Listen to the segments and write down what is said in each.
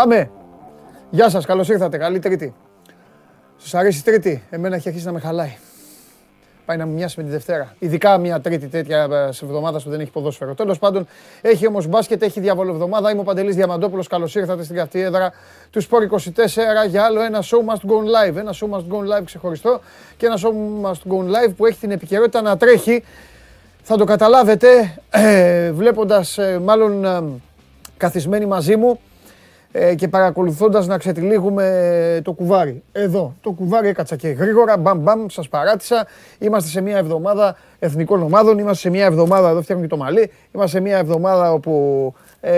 Πάμε. Γεια σας, καλώς ήρθατε. Καλή Τρίτη. Σας αρέσει η Τρίτη; Εμένα έχει αρχίσει να με χαλάει. Πάει να μου μοιάσει με τη Δευτέρα. Ειδικά μια Τρίτη τέτοια ε, σε εβδομάδας που δεν έχει ποδόσφαιρο. Τέλος πάντων, έχει όμως μπάσκετ, έχει διαβολοβδομάδα. Είμαι ο Παντελής Διαμαντόπουλος. Καλώς ήρθατε στην καυτή έδρα του Σπόρ 24 για άλλο ένα show must go live. Ένα show must go live ξεχωριστό και ένα show must go live που έχει την επικαιρότητα να τρέχει. Θα το καταλάβετε ε, βλέποντας ε, μάλλον ε, καθισμένοι μαζί μου ε, και παρακολουθώντας να ξετυλίγουμε το κουβάρι. Εδώ, το κουβάρι έκατσα και γρήγορα, μπαμ μπαμ, σας παράτησα. Είμαστε σε μια εβδομάδα εθνικών ομάδων, είμαστε σε μια εβδομάδα, εδώ φτιάχνω και το μαλλί, είμαστε σε μια εβδομάδα όπου ε,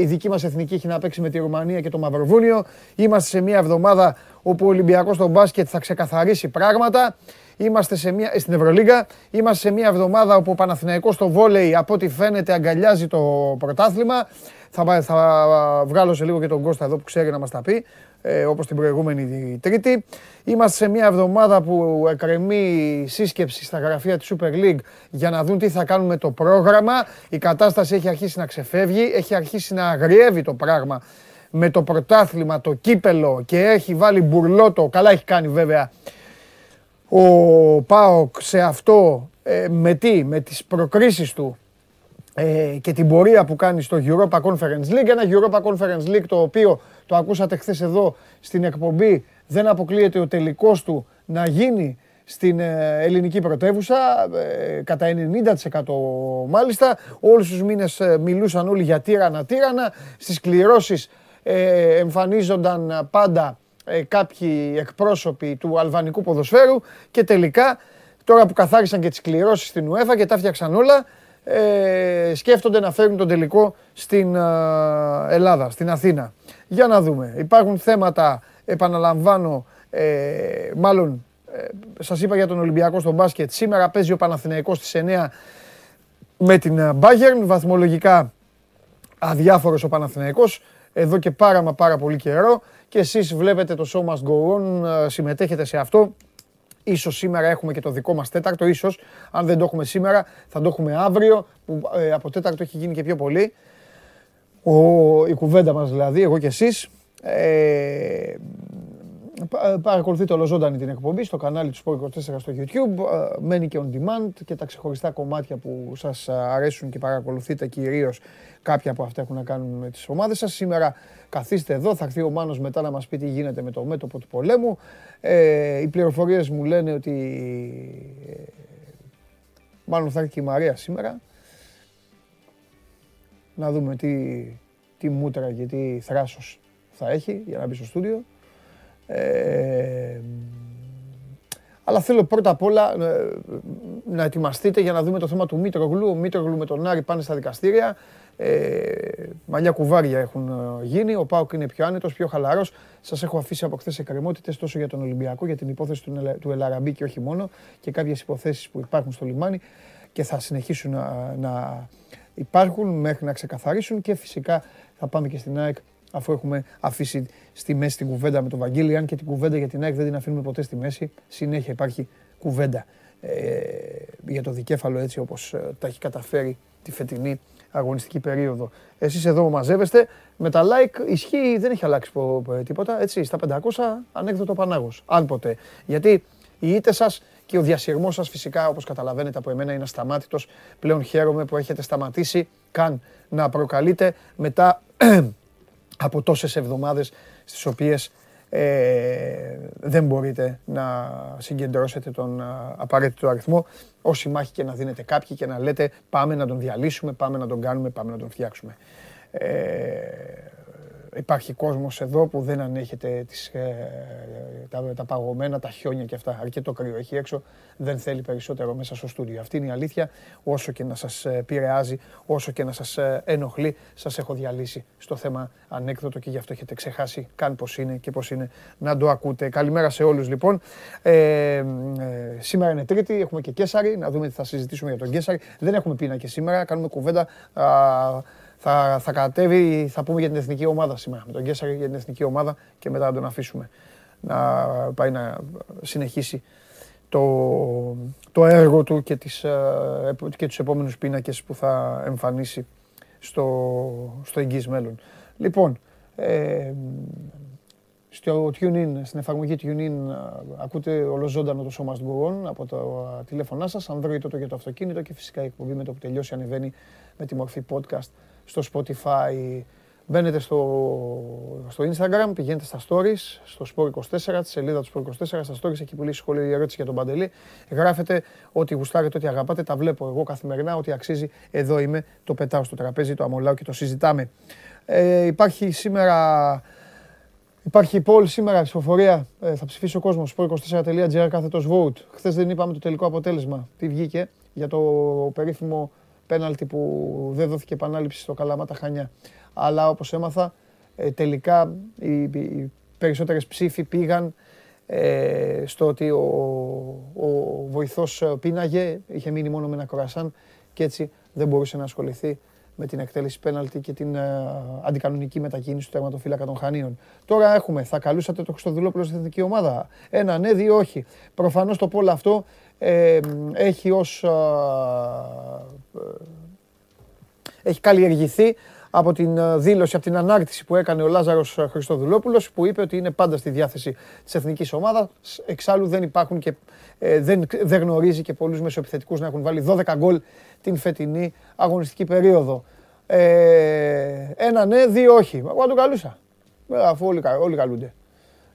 η δική μας εθνική έχει να παίξει με τη Ρουμανία και το Μαυροβούνιο. Είμαστε σε μια εβδομάδα όπου ο Ολυμπιακός στο μπάσκετ θα ξεκαθαρίσει πράγματα. Είμαστε σε μια, στην Ευρωλίγα. Είμαστε σε μια εβδομάδα όπου ο Παναθηναϊκός στο βόλεϊ από ό,τι φαίνεται αγκαλιάζει το πρωτάθλημα. Θα, θα βγάλω σε λίγο και τον Κώστα εδώ που ξέρει να μας τα πει, ε, όπως την προηγούμενη Τρίτη. Είμαστε σε μια εβδομάδα που εκκρεμεί σύσκεψη στα γραφεία της Super League για να δουν τι θα κάνουμε το πρόγραμμα. Η κατάσταση έχει αρχίσει να ξεφεύγει, έχει αρχίσει να αγριεύει το πράγμα με το πρωτάθλημα, το κύπελο και έχει βάλει μπουρλότο, καλά έχει κάνει βέβαια ο Πάοκ σε αυτό ε, με τι, με τις προκρίσεις του ε, και την πορεία που κάνει στο Europa Conference League. Ένα Europa Conference League το οποίο το ακούσατε χθες εδώ στην εκπομπή. Δεν αποκλείεται ο τελικός του να γίνει στην ε, ελληνική πρωτεύουσα, ε, κατά 90% μάλιστα. Όλους τους μήνες ε, μιλούσαν όλοι για τύρανα, τύρανα. Στις κληρώσεις εμφανίζονταν πάντα κάποιοι εκπρόσωποι του αλβανικού ποδοσφαίρου και τελικά τώρα που καθάρισαν και τις κληρώσεις στην UEFA και τα φτιάξαν όλα, ε, σκέφτονται να φέρουν τον τελικό στην ε, Ελλάδα, στην Αθήνα. Για να δούμε. Υπάρχουν θέματα, επαναλαμβάνω, ε, μάλλον ε, σας είπα για τον Ολυμπιακό στο μπάσκετ. Σήμερα παίζει ο Παναθηναϊκός στις 9 με την Bayern. Βαθμολογικά αδιάφορος ο Παναθηναϊκός. Εδώ και πάρα μα πάρα πολύ καιρό. Και εσείς βλέπετε το show must go on, ε, συμμετέχετε σε αυτό. Ίσως σήμερα έχουμε και το δικό μας τέταρτο, ίσως. Αν δεν το έχουμε σήμερα, θα το έχουμε αύριο, που ε, από τέταρτο έχει γίνει και πιο πολύ. Ο, η κουβέντα μας δηλαδή, εγώ και εσείς. Ε, παρακολουθείτε ολοζώντανη την εκπομπή στο κανάλι του Sport 24 στο YouTube. Ε, μένει και on demand και τα ξεχωριστά κομμάτια που σας αρέσουν και παρακολουθείτε κυρίως κάποια από αυτά έχουν να κάνουν με τις ομάδες σας. Σήμερα καθίστε εδώ, θα έρθει ο Μάνος μετά να μας πει τι γίνεται με το μέτωπο του πολέμου. Ε, οι πληροφορίες μου λένε ότι ε, μάλλον θα έρθει και η Μαρία σήμερα. Να δούμε τι, τι μούτρα και τι θράσος θα έχει για να μπει στο στούντιο. Ε, αλλά θέλω πρώτα απ' όλα ε, να ετοιμαστείτε για να δούμε το θέμα του Μήτρογλου. Ο Μήτρογλου με τον Άρη πάνε στα δικαστήρια. Ε, μαλλιά κουβάρια έχουν ε, γίνει. Ο Πάοκ είναι πιο άνετος, πιο χαλαρός. Σας έχω αφήσει από χθες εκκρεμότητες τόσο για τον Ολυμπιακό, για την υπόθεση του, του Ελαραμπή και όχι μόνο, και κάποιες υποθέσεις που υπάρχουν στο λιμάνι και θα συνεχίσουν να, να υπάρχουν μέχρι να ξεκαθαρίσουν και φυσικά θα πάμε και στην ΑΕΚ αφού έχουμε αφήσει στη μέση την κουβέντα με τον Βαγγέλη, αν και την κουβέντα για την ΑΕΚ δεν την αφήνουμε ποτέ στη μέση, συνέχεια υπάρχει κουβέντα ε, για το δικέφαλο έτσι όπως ε, τα έχει καταφέρει τη φετινή αγωνιστική περίοδο. Εσείς εδώ μαζεύεστε, με τα like ισχύει, δεν έχει αλλάξει τίποτα, έτσι, στα 500 ανέκδοτο Πανάγος, αν ποτέ. Γιατί οι ήττες σας και ο διασυρμός σας φυσικά, όπως καταλαβαίνετε από εμένα, είναι ασταμάτητος. Πλέον χαίρομαι που έχετε σταματήσει καν να προκαλείτε μετά από τόσες εβδομάδες στις οποίες ε, δεν μπορείτε να συγκεντρώσετε τον απαραίτητο αριθμό όση μάχη και να δίνετε κάποιοι και να λέτε πάμε να τον διαλύσουμε, πάμε να τον κάνουμε, πάμε να τον φτιάξουμε. Ε, υπάρχει κόσμος εδώ που δεν ανέχεται τις, ε, τα, τα παγωμένα, τα χιόνια και αυτά. Αρκετό κρύο έχει έξω, δεν θέλει περισσότερο μέσα στο στούντιο. Αυτή είναι η αλήθεια. Όσο και να σας ε, επηρεάζει, όσο και να σας ε, ενοχλεί, σας έχω διαλύσει στο θέμα ανέκδοτο και γι' αυτό έχετε ξεχάσει καν πώς είναι και πώς είναι να το ακούτε. Καλημέρα σε όλους λοιπόν. Ε, ε, σήμερα είναι Τρίτη, έχουμε και Κέσαρη, να δούμε τι θα συζητήσουμε για τον Κέσαρη. Δεν έχουμε πείνα και σήμερα, κάνουμε κουβέντα θα, θα κατέβει, θα πούμε για την εθνική ομάδα σήμερα. Με τον Γκέσσαρη για την εθνική ομάδα και μετά να τον αφήσουμε να πάει να συνεχίσει το, το έργο του και, τις, ε, και τους επόμενους πίνακες που θα εμφανίσει στο, στο εγγύς μέλλον. Λοιπόν, Ε, στο TuneIn, στην εφαρμογή TuneIn ακούτε ολοζώντανο το σώμα του από τα τηλέφωνά σας, Android το για το αυτοκίνητο και φυσικά η εκπομπή με το που τελειώσει ανεβαίνει με τη μορφή podcast στο Spotify. Μπαίνετε στο, στο Instagram, πηγαίνετε στα stories, στο Sport24, τη σελίδα του Sport24, στα stories, έχει πουλήσει σχολείο η ερώτηση για τον Παντελή. Γράφετε ό,τι γουστάρετε, ό,τι αγαπάτε, τα βλέπω εγώ καθημερινά, ό,τι αξίζει, εδώ είμαι, το πετάω στο τραπέζι, το αμολάω και το συζητάμε. Ε, υπάρχει σήμερα Υπάρχει poll σήμερα, ψηφοφορία. Ε, θα ψηφίσει ο κόσμος. Sport24.gr κάθετος vote. Χθες δεν είπαμε το τελικό αποτέλεσμα. Τι βγήκε για το περίφημο πέναλτι που δεν δόθηκε επανάληψη στο Καλαμάτα Χανιά. Αλλά όπως έμαθα, ε, τελικά οι, οι περισσότερες ψήφοι πήγαν ε, στο ότι ο, ο βοηθός πίναγε, είχε μείνει μόνο με ένα κορασάν και έτσι δεν μπορούσε να ασχοληθεί με την εκτέλεση πέναλτη και την uh, αντικανονική μετακίνηση του τερματοφύλακα των Χανίων. Τώρα έχουμε, θα καλούσατε το Χρυστοδουλόπουλο στην εθνική ομάδα. Ένα ναι, δύο όχι. Προφανώς το πόλο αυτό ε, έχει ως... έχει καλλιεργηθεί από την δήλωση, από την ανάρτηση που έκανε ο Λάζαρος Χριστοδουλόπουλος που είπε ότι είναι πάντα στη διάθεση της εθνικής ομάδας. Εξάλλου δεν υπάρχουν και ε, δεν, δεν γνωρίζει και πολλούς μεσοεπιθετικούς να έχουν βάλει 12 γκολ την φετινή αγωνιστική περίοδο. Ε, ένα ναι, δύο όχι. Εγώ τον καλούσα. Ε, αφού όλοι, όλοι καλούνται.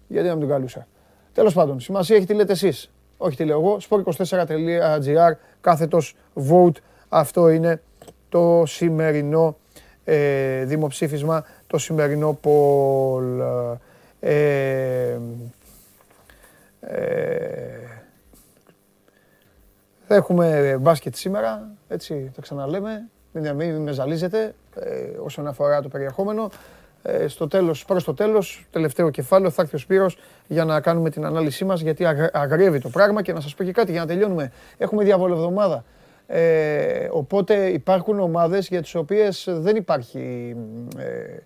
Γιατί να μην τον καλούσα. Τέλος πάντων, σημασία έχει τι λέτε εσείς. Όχι τι λέω εγώ. sport24.gr κάθετος vote. Αυτό είναι το σημερινό ε, δημοψήφισμα, το σημερινό poll. Ε, ε, θα έχουμε μπάσκετ σήμερα, έτσι το ξαναλέμε. Μην, μην με ζαλίζετε ε, όσον αφορά το περιεχόμενο. Ε, στο τέλος, προς το τέλος, τελευταίο κεφάλαιο, θα έρθει ο Σπύρος για να κάνουμε την ανάλυσή μας, γιατί αγρεύει το πράγμα και να σας πω και κάτι για να τελειώνουμε. Έχουμε διαβολευδομάδα. Ε, οπότε υπάρχουν ομάδες για τις οποίες δεν υπάρχει ε,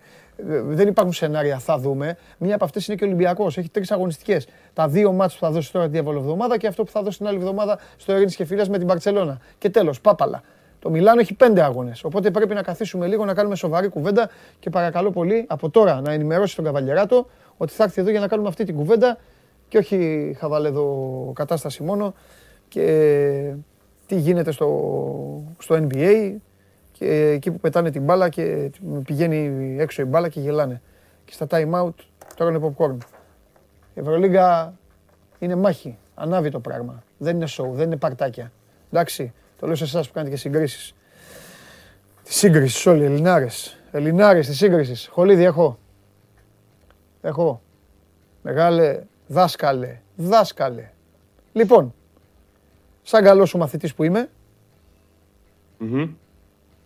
δεν υπάρχουν σενάρια, θα δούμε. Μία από αυτές είναι και ο Ολυμπιακός. Έχει τρεις αγωνιστικές. Τα δύο μάτς που θα δώσει τώρα την εβδομάδα και αυτό που θα δώσει την άλλη εβδομάδα στο Ερήνη και Φίλε με την Παρσελώνα. Και τέλος, πάπαλα. Το Μιλάνο έχει πέντε αγώνες. Οπότε πρέπει να καθίσουμε λίγο να κάνουμε σοβαρή κουβέντα και παρακαλώ πολύ από τώρα να ενημερώσει τον Καβαλιεράτο ότι θα έρθει εδώ για να κάνουμε αυτή την κουβέντα και όχι χαβαλέδο κατάσταση μόνο. Και τι γίνεται στο, στο NBA, και εκεί που πετάνε την μπάλα και πηγαίνει έξω η μπάλα και γελάνε. Και στα time out τώρα είναι popcorn. Η Ευρωλίγκα είναι μάχη. Ανάβει το πράγμα. Δεν είναι show, δεν είναι παρτάκια. Εντάξει, το λέω σε εσάς που κάνετε και συγκρίσεις. Τη σύγκριση όλοι, Ελληνάρες. Ελληνάρες τη σύγκριση. Χολίδι έχω. Έχω. Μεγάλε, δάσκαλε, δάσκαλε. Λοιπόν, σαν καλός σου μαθητής που είμαι,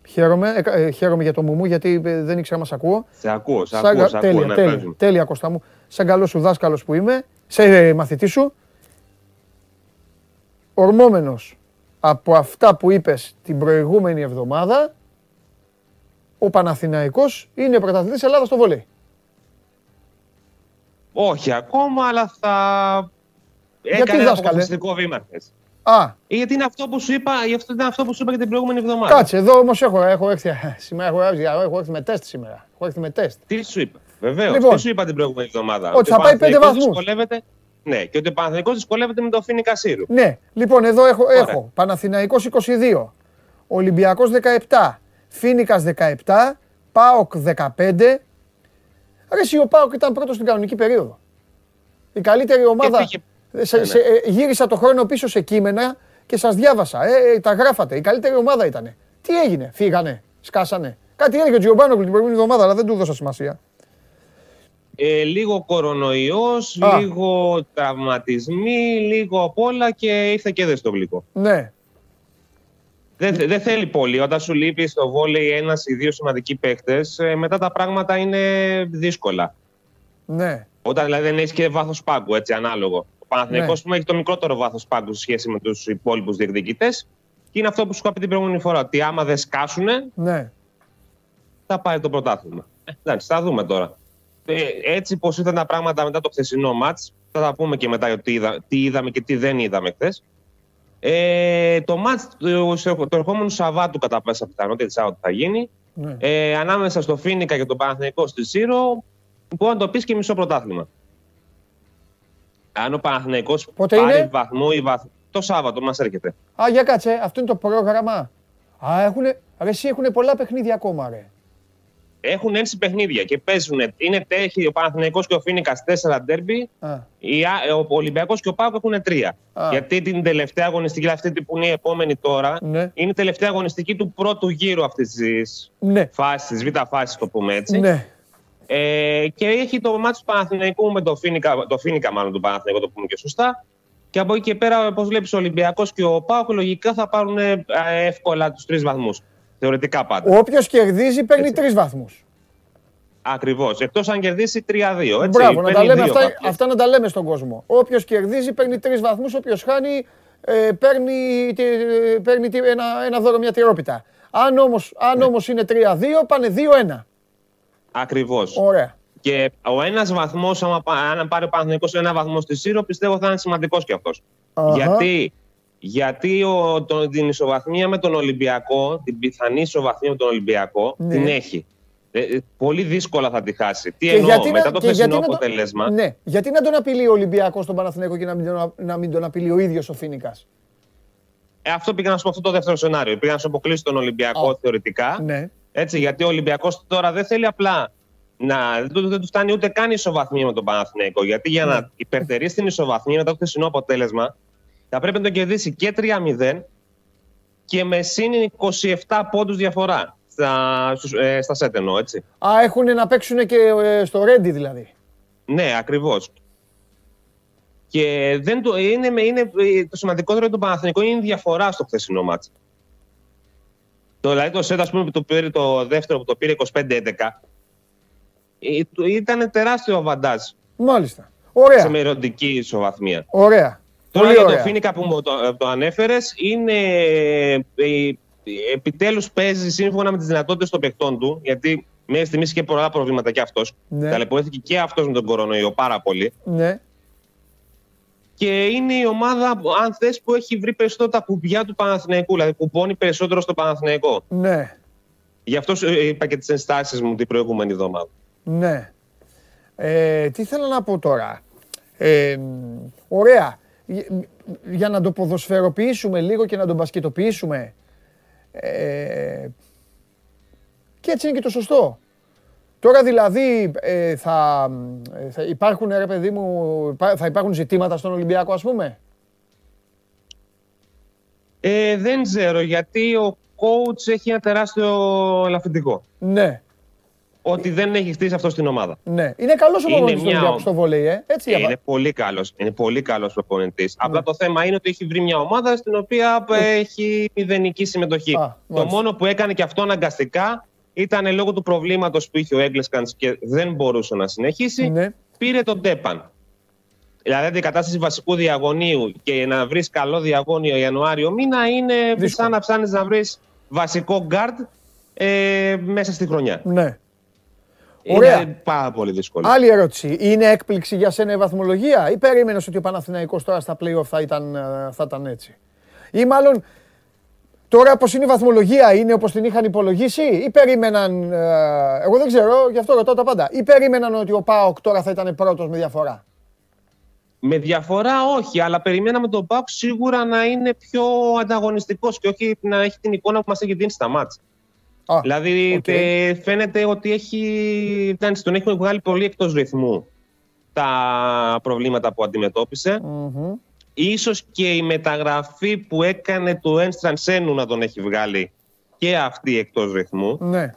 Χαίρομαι, ε, ε, χαίρομαι για το μουμού γιατί ε, δεν ήξερα να σε ακούω. Σε ακούω, σε ακούω, σε τέλεια, ναι, τέλεια, τέλεια, Κώστα μου. Σαν καλός σου δάσκαλος που είμαι, σε μαθητή σου, ορμόμενος από αυτά που είπες την προηγούμενη εβδομάδα, ο Παναθηναϊκός είναι πρωταθλητής Ελλάδας στο βολέι. Όχι ακόμα, αλλά θα Γιατί έκανε ένα βήμα χθες. Α. Γιατί είναι αυτό που σου είπα, αυτό ήταν αυτό που σου είπα και την προηγούμενη εβδομάδα. Κάτσε, εδώ όμως έχω, έχω, έρθει, σήμερα, έχω, έρθει, έχω έρθει με τεστ σήμερα. Έχω έρθει με τεστ. Τι σου είπα. Βεβαίως. Λοιπόν, τι σου είπα την προηγούμενη εβδομάδα. Ότι, θα πάει πέντε βαθμούς. Ναι, και ότι ο Παναθηναϊκός δυσκολεύεται με το Φίνι Κασίρου. Ναι, λοιπόν, εδώ έχω, έχω Παναθηναϊκός 22, Ολυμπιακός 17, Φίνικας 17, ΠΑΟΚ 15. Ρε, ο ΠΑΟΚ ήταν πρώτος στην κανονική περίοδο. Η καλύτερη ομάδα. Σε, ναι, ναι. Ε, γύρισα το χρόνο πίσω σε κείμενα και σας διάβασα. Ε, ε, τα γράφατε. Η καλύτερη ομάδα ήταν. Τι έγινε, φύγανε, σκάσανε. Κάτι έλεγε ο Τζιομπάνογκλου την προηγούμενη εβδομάδα, αλλά δεν του δώσα σημασία. Ε, λίγο κορονοϊός, λίγο τραυματισμοί, λίγο απ' όλα και ήρθε και δεν στο γλυκό. Ναι. Δεν, δεν θέλει πολύ. Όταν σου λείπει στο βόλεϊ ένας ή δύο σημαντικοί παίχτε, ε, μετά τα πράγματα είναι δύσκολα. Ναι. Όταν δηλαδή δεν έχεις και βάθος πάγκου, έτσι ανάλογο. Παναθηναϊκός ναι. έχει το μικρότερο βάθος πάγκου σε σχέση με τους υπόλοιπους διεκδικητές. Και είναι αυτό που σου είπα την προηγούμενη φορά. Ότι άμα δεν σκάσουν, ναι. θα πάει το πρωτάθλημα. Ε, εντάξει, θα δούμε τώρα. Ε, έτσι πώ ήταν τα πράγματα μετά το χθεσινό μάτς, θα τα πούμε και μετά τι, είδα, τι είδαμε και τι δεν είδαμε χθες. Ε, το μάτς το, το ερχόμενο Σαββάτου κατά πάσα πιθανότητα, τη Σάββατο θα γίνει. Ναι. Ε, ανάμεσα στο Φίνικα και τον Παναθηναϊκό στη Σύρο, μπορεί να το πεις και μισό πρωτάθλημα. Αν ο Παναθηναϊκός Πότε πάρει είναι; βαθμό ή βαθμό. Το Σάββατο μας έρχεται. Α, για κάτσε, αυτό είναι το πρόγραμμα. Α, έχουνε, ρε, εσύ έχουνε πολλά παιχνίδια ακόμα, ρε. Έχουν ένση παιχνίδια και παίζουν. Είναι τέχει ο Παναθηναϊκός και ο Φίνικας 4 ντέρμπι. Α, Οι Α- Ο Ολυμπιακός και ο Πάοκ έχουν τρία. Α. Γιατί την τελευταία αγωνιστική, αυτή που είναι η επόμενη τώρα, Ναι. είναι η τελευταία αγωνιστική του πρώτου γύρου αυτής της ναι, φάσης, τη β' φάσης, το πούμε έτσι. ναι. Ε, και έχει το μάτι του Παναθηναϊκού με το Φίνικα, το Φίνικα μάλλον του Παναθηναϊκού, το πούμε και σωστά. Και από εκεί και πέρα, όπως βλέπεις, ο Ολυμπιακός και ο Πάοκ λογικά θα πάρουν ε, εύκολα τους τρεις βαθμούς. Θεωρητικά πάντα. Όποιος κερδίζει παίρνει Έτσι. τρεις βαθμούς. Ακριβώς. Εκτός αν κερδίσει 3-2. Έτσι, Μπράβο, να τα παίρνει λέμε δύο αυτά, βαθμούς. αυτά να τα λέμε στον κόσμο. Όποιος κερδίζει παίρνει τρεις βαθμούς, όποιος χάνει ε, παίρνει, τη- παίρνει τη- ένα, ένα δώρο, μια τυρόπιτα. Αν όμω αν Ναι. όμως είναι 3-2, πάνε 2-1. Ακριβώς. Ωραία. Και ο ένας βαθμός, αν πάρει ο Παναθηναϊκός ένα βαθμό στη Σύρο, πιστεύω θα είναι σημαντικός κι αυτός. Αχα. Γιατί, γιατί ο, το, την ισοβαθμία με τον Ολυμπιακό, την πιθανή ισοβαθμία με τον Ολυμπιακό, Ναι. την έχει. Ε, ε, πολύ δύσκολα θα τη χάσει. Τι Και εννοώ, γιατί να- μετά το και χθεσινό γιατί να το- αποτέλεσμα. Ναι. Γιατί να τον απειλεί ο Ολυμπιακός στον Παναθηναϊκό και να μην τον, να μην τον απειλεί ο ίδιος ο Φίνικας; Ε, αυτό πήγα να σου πω αυτό το δεύτερο σενάριο. Πήγα να σου αποκλείσει τον Ολυμπιακό Α. θεωρητικά. Ναι. Έτσι, γιατί ο Ολυμπιακός τώρα δεν θέλει απλά να. Δεν, του- δεν του φτάνει ούτε καν η ισοβαθμία με τον Παναθηναϊκό. Γιατί για Ναι. να υπερτερεί την ισοβαθμία μετά το χθεσινό αποτέλεσμα, θα πρέπει να τον κερδίσει και 3-0 και με συν 27 πόντους διαφορά. Στα, στους, ε, στα σετ εννοώ, έτσι. Α, έχουν να παίξουν και ε, στο Ρέντι δηλαδή. Ναι, ακριβώς. Και δεν το, είναι, με- είναι, το σημαντικότερο για τον Παναθηναϊκό είναι η διαφορά στο χθεσινό μάτς. Το, δηλαδή το σετ, ας πούμε, που το, πήρε, το δεύτερο που το πήρε 25-11, ε, το- ήταν τεράστιο αβαντάζ Μάλιστα. σε Ωραία. μελλοντική ισοβαθμία. Ωραία. Τώρα Πολύ για το ωραία. Φίνικα που μου το, το ανέφερες, είναι, ε, ε, επιτέλους παίζει σύμφωνα με τις δυνατότητες των παιχτών του, γιατί μέχρι στιγμής είχε πολλά προβλήματα και αυτός. Ναι. Ταλαιπωρήθηκε και αυτός με τον κορονοϊό πάρα πολύ. Ναι. Και είναι η ομάδα, που, αν θες, που έχει βρει περισσότερο τα κουμπιά του Παναθηναϊκού. Δηλαδή, κουμπώνει περισσότερο στο Παναθηναϊκό. Ναι. Γι' αυτό σου είπα και τις ενστάσεις μου την προηγούμενη εβδομάδα. Ναι. Ε, τι θέλω να πω τώρα. Ε, ωραία. Για- Για να το ποδοσφαιροποιήσουμε λίγο και να τον μπασκετοποιήσουμε. Ε, και έτσι είναι και το σωστό. Τώρα δηλαδή ε, θα, ε, θα υπάρχουν, ρε παιδί μου, υπά- θα υπάρχουν ζητήματα στον Ολυμπιακό ας πούμε; Ε, δεν ξέρω, γιατί ο coach έχει ένα τεράστιο ελαφρυντικό. Ναι, Ότι δεν έχει χτίσει αυτό στην ομάδα. ναι. Είναι καλός ο Είναι προπονητής του μια Ολυμπιακού ο- στο βολέι, ε. Έτσι, Ε, διαβα- είναι πολύ καλός. Είναι πολύ καλός προπονητής. Ναι. Απλά το θέμα είναι ότι έχει βρει μια ομάδα στην οποία έχει μηδενική συμμετοχή. Α, το μάλιστα. μόνο που έκανε και αυτό αναγκαστικά ήταν λόγω του προβλήματος που είχε ο Έγκλεσκαντς και δεν μπορούσε να συνεχίσει. Ναι. πήρε τον Τέπαν. Δηλαδή, αντικατάσταση βασικού διαγωνίου και να βρεις καλό διαγώνιο Ιανουάριο μήνα είναι Δύσκολο. σαν να ψάχνεις να βρεις βασικό γκαρντ ε, μέσα στη χρονιά. ναι. Ωραία. Είναι πάρα πολύ δύσκολο. Άλλη ερώτηση. Είναι έκπληξη για σένα η βαθμολογία ή περίμενες ότι ο Παναθηναϊκός τώρα στα play-off θα ήταν, ε, θα ήταν έτσι; Ή μάλλον τώρα όπως είναι η βαθμολογία είναι όπως την είχαν υπολογίσει ή περίμεναν, ε, εγώ δεν ξέρω, γι' αυτό ρωτάω τα πάντα, ή περίμεναν ότι ο ΠΑΟΚ τώρα θα ήταν πρώτος με διαφορά; Με διαφορά όχι, αλλά περιμέναμε τον ΠΑΟΚ σίγουρα να είναι πιο ανταγωνιστικός και όχι να έχει την εικόνα που μας έχει δίνει στα ματς. Α, Δηλαδή οκ. ε, φαίνεται ότι έχει, εντάξει, τον έχουμε βγάλει πολύ εκτός ρυθμού τα προβλήματα που αντιμετώπισε. μμμ. Ίσως και η μεταγραφή που έκανε του Ένστραν Σένου να τον έχει βγάλει και αυτή εκτός ρυθμού. Ναι,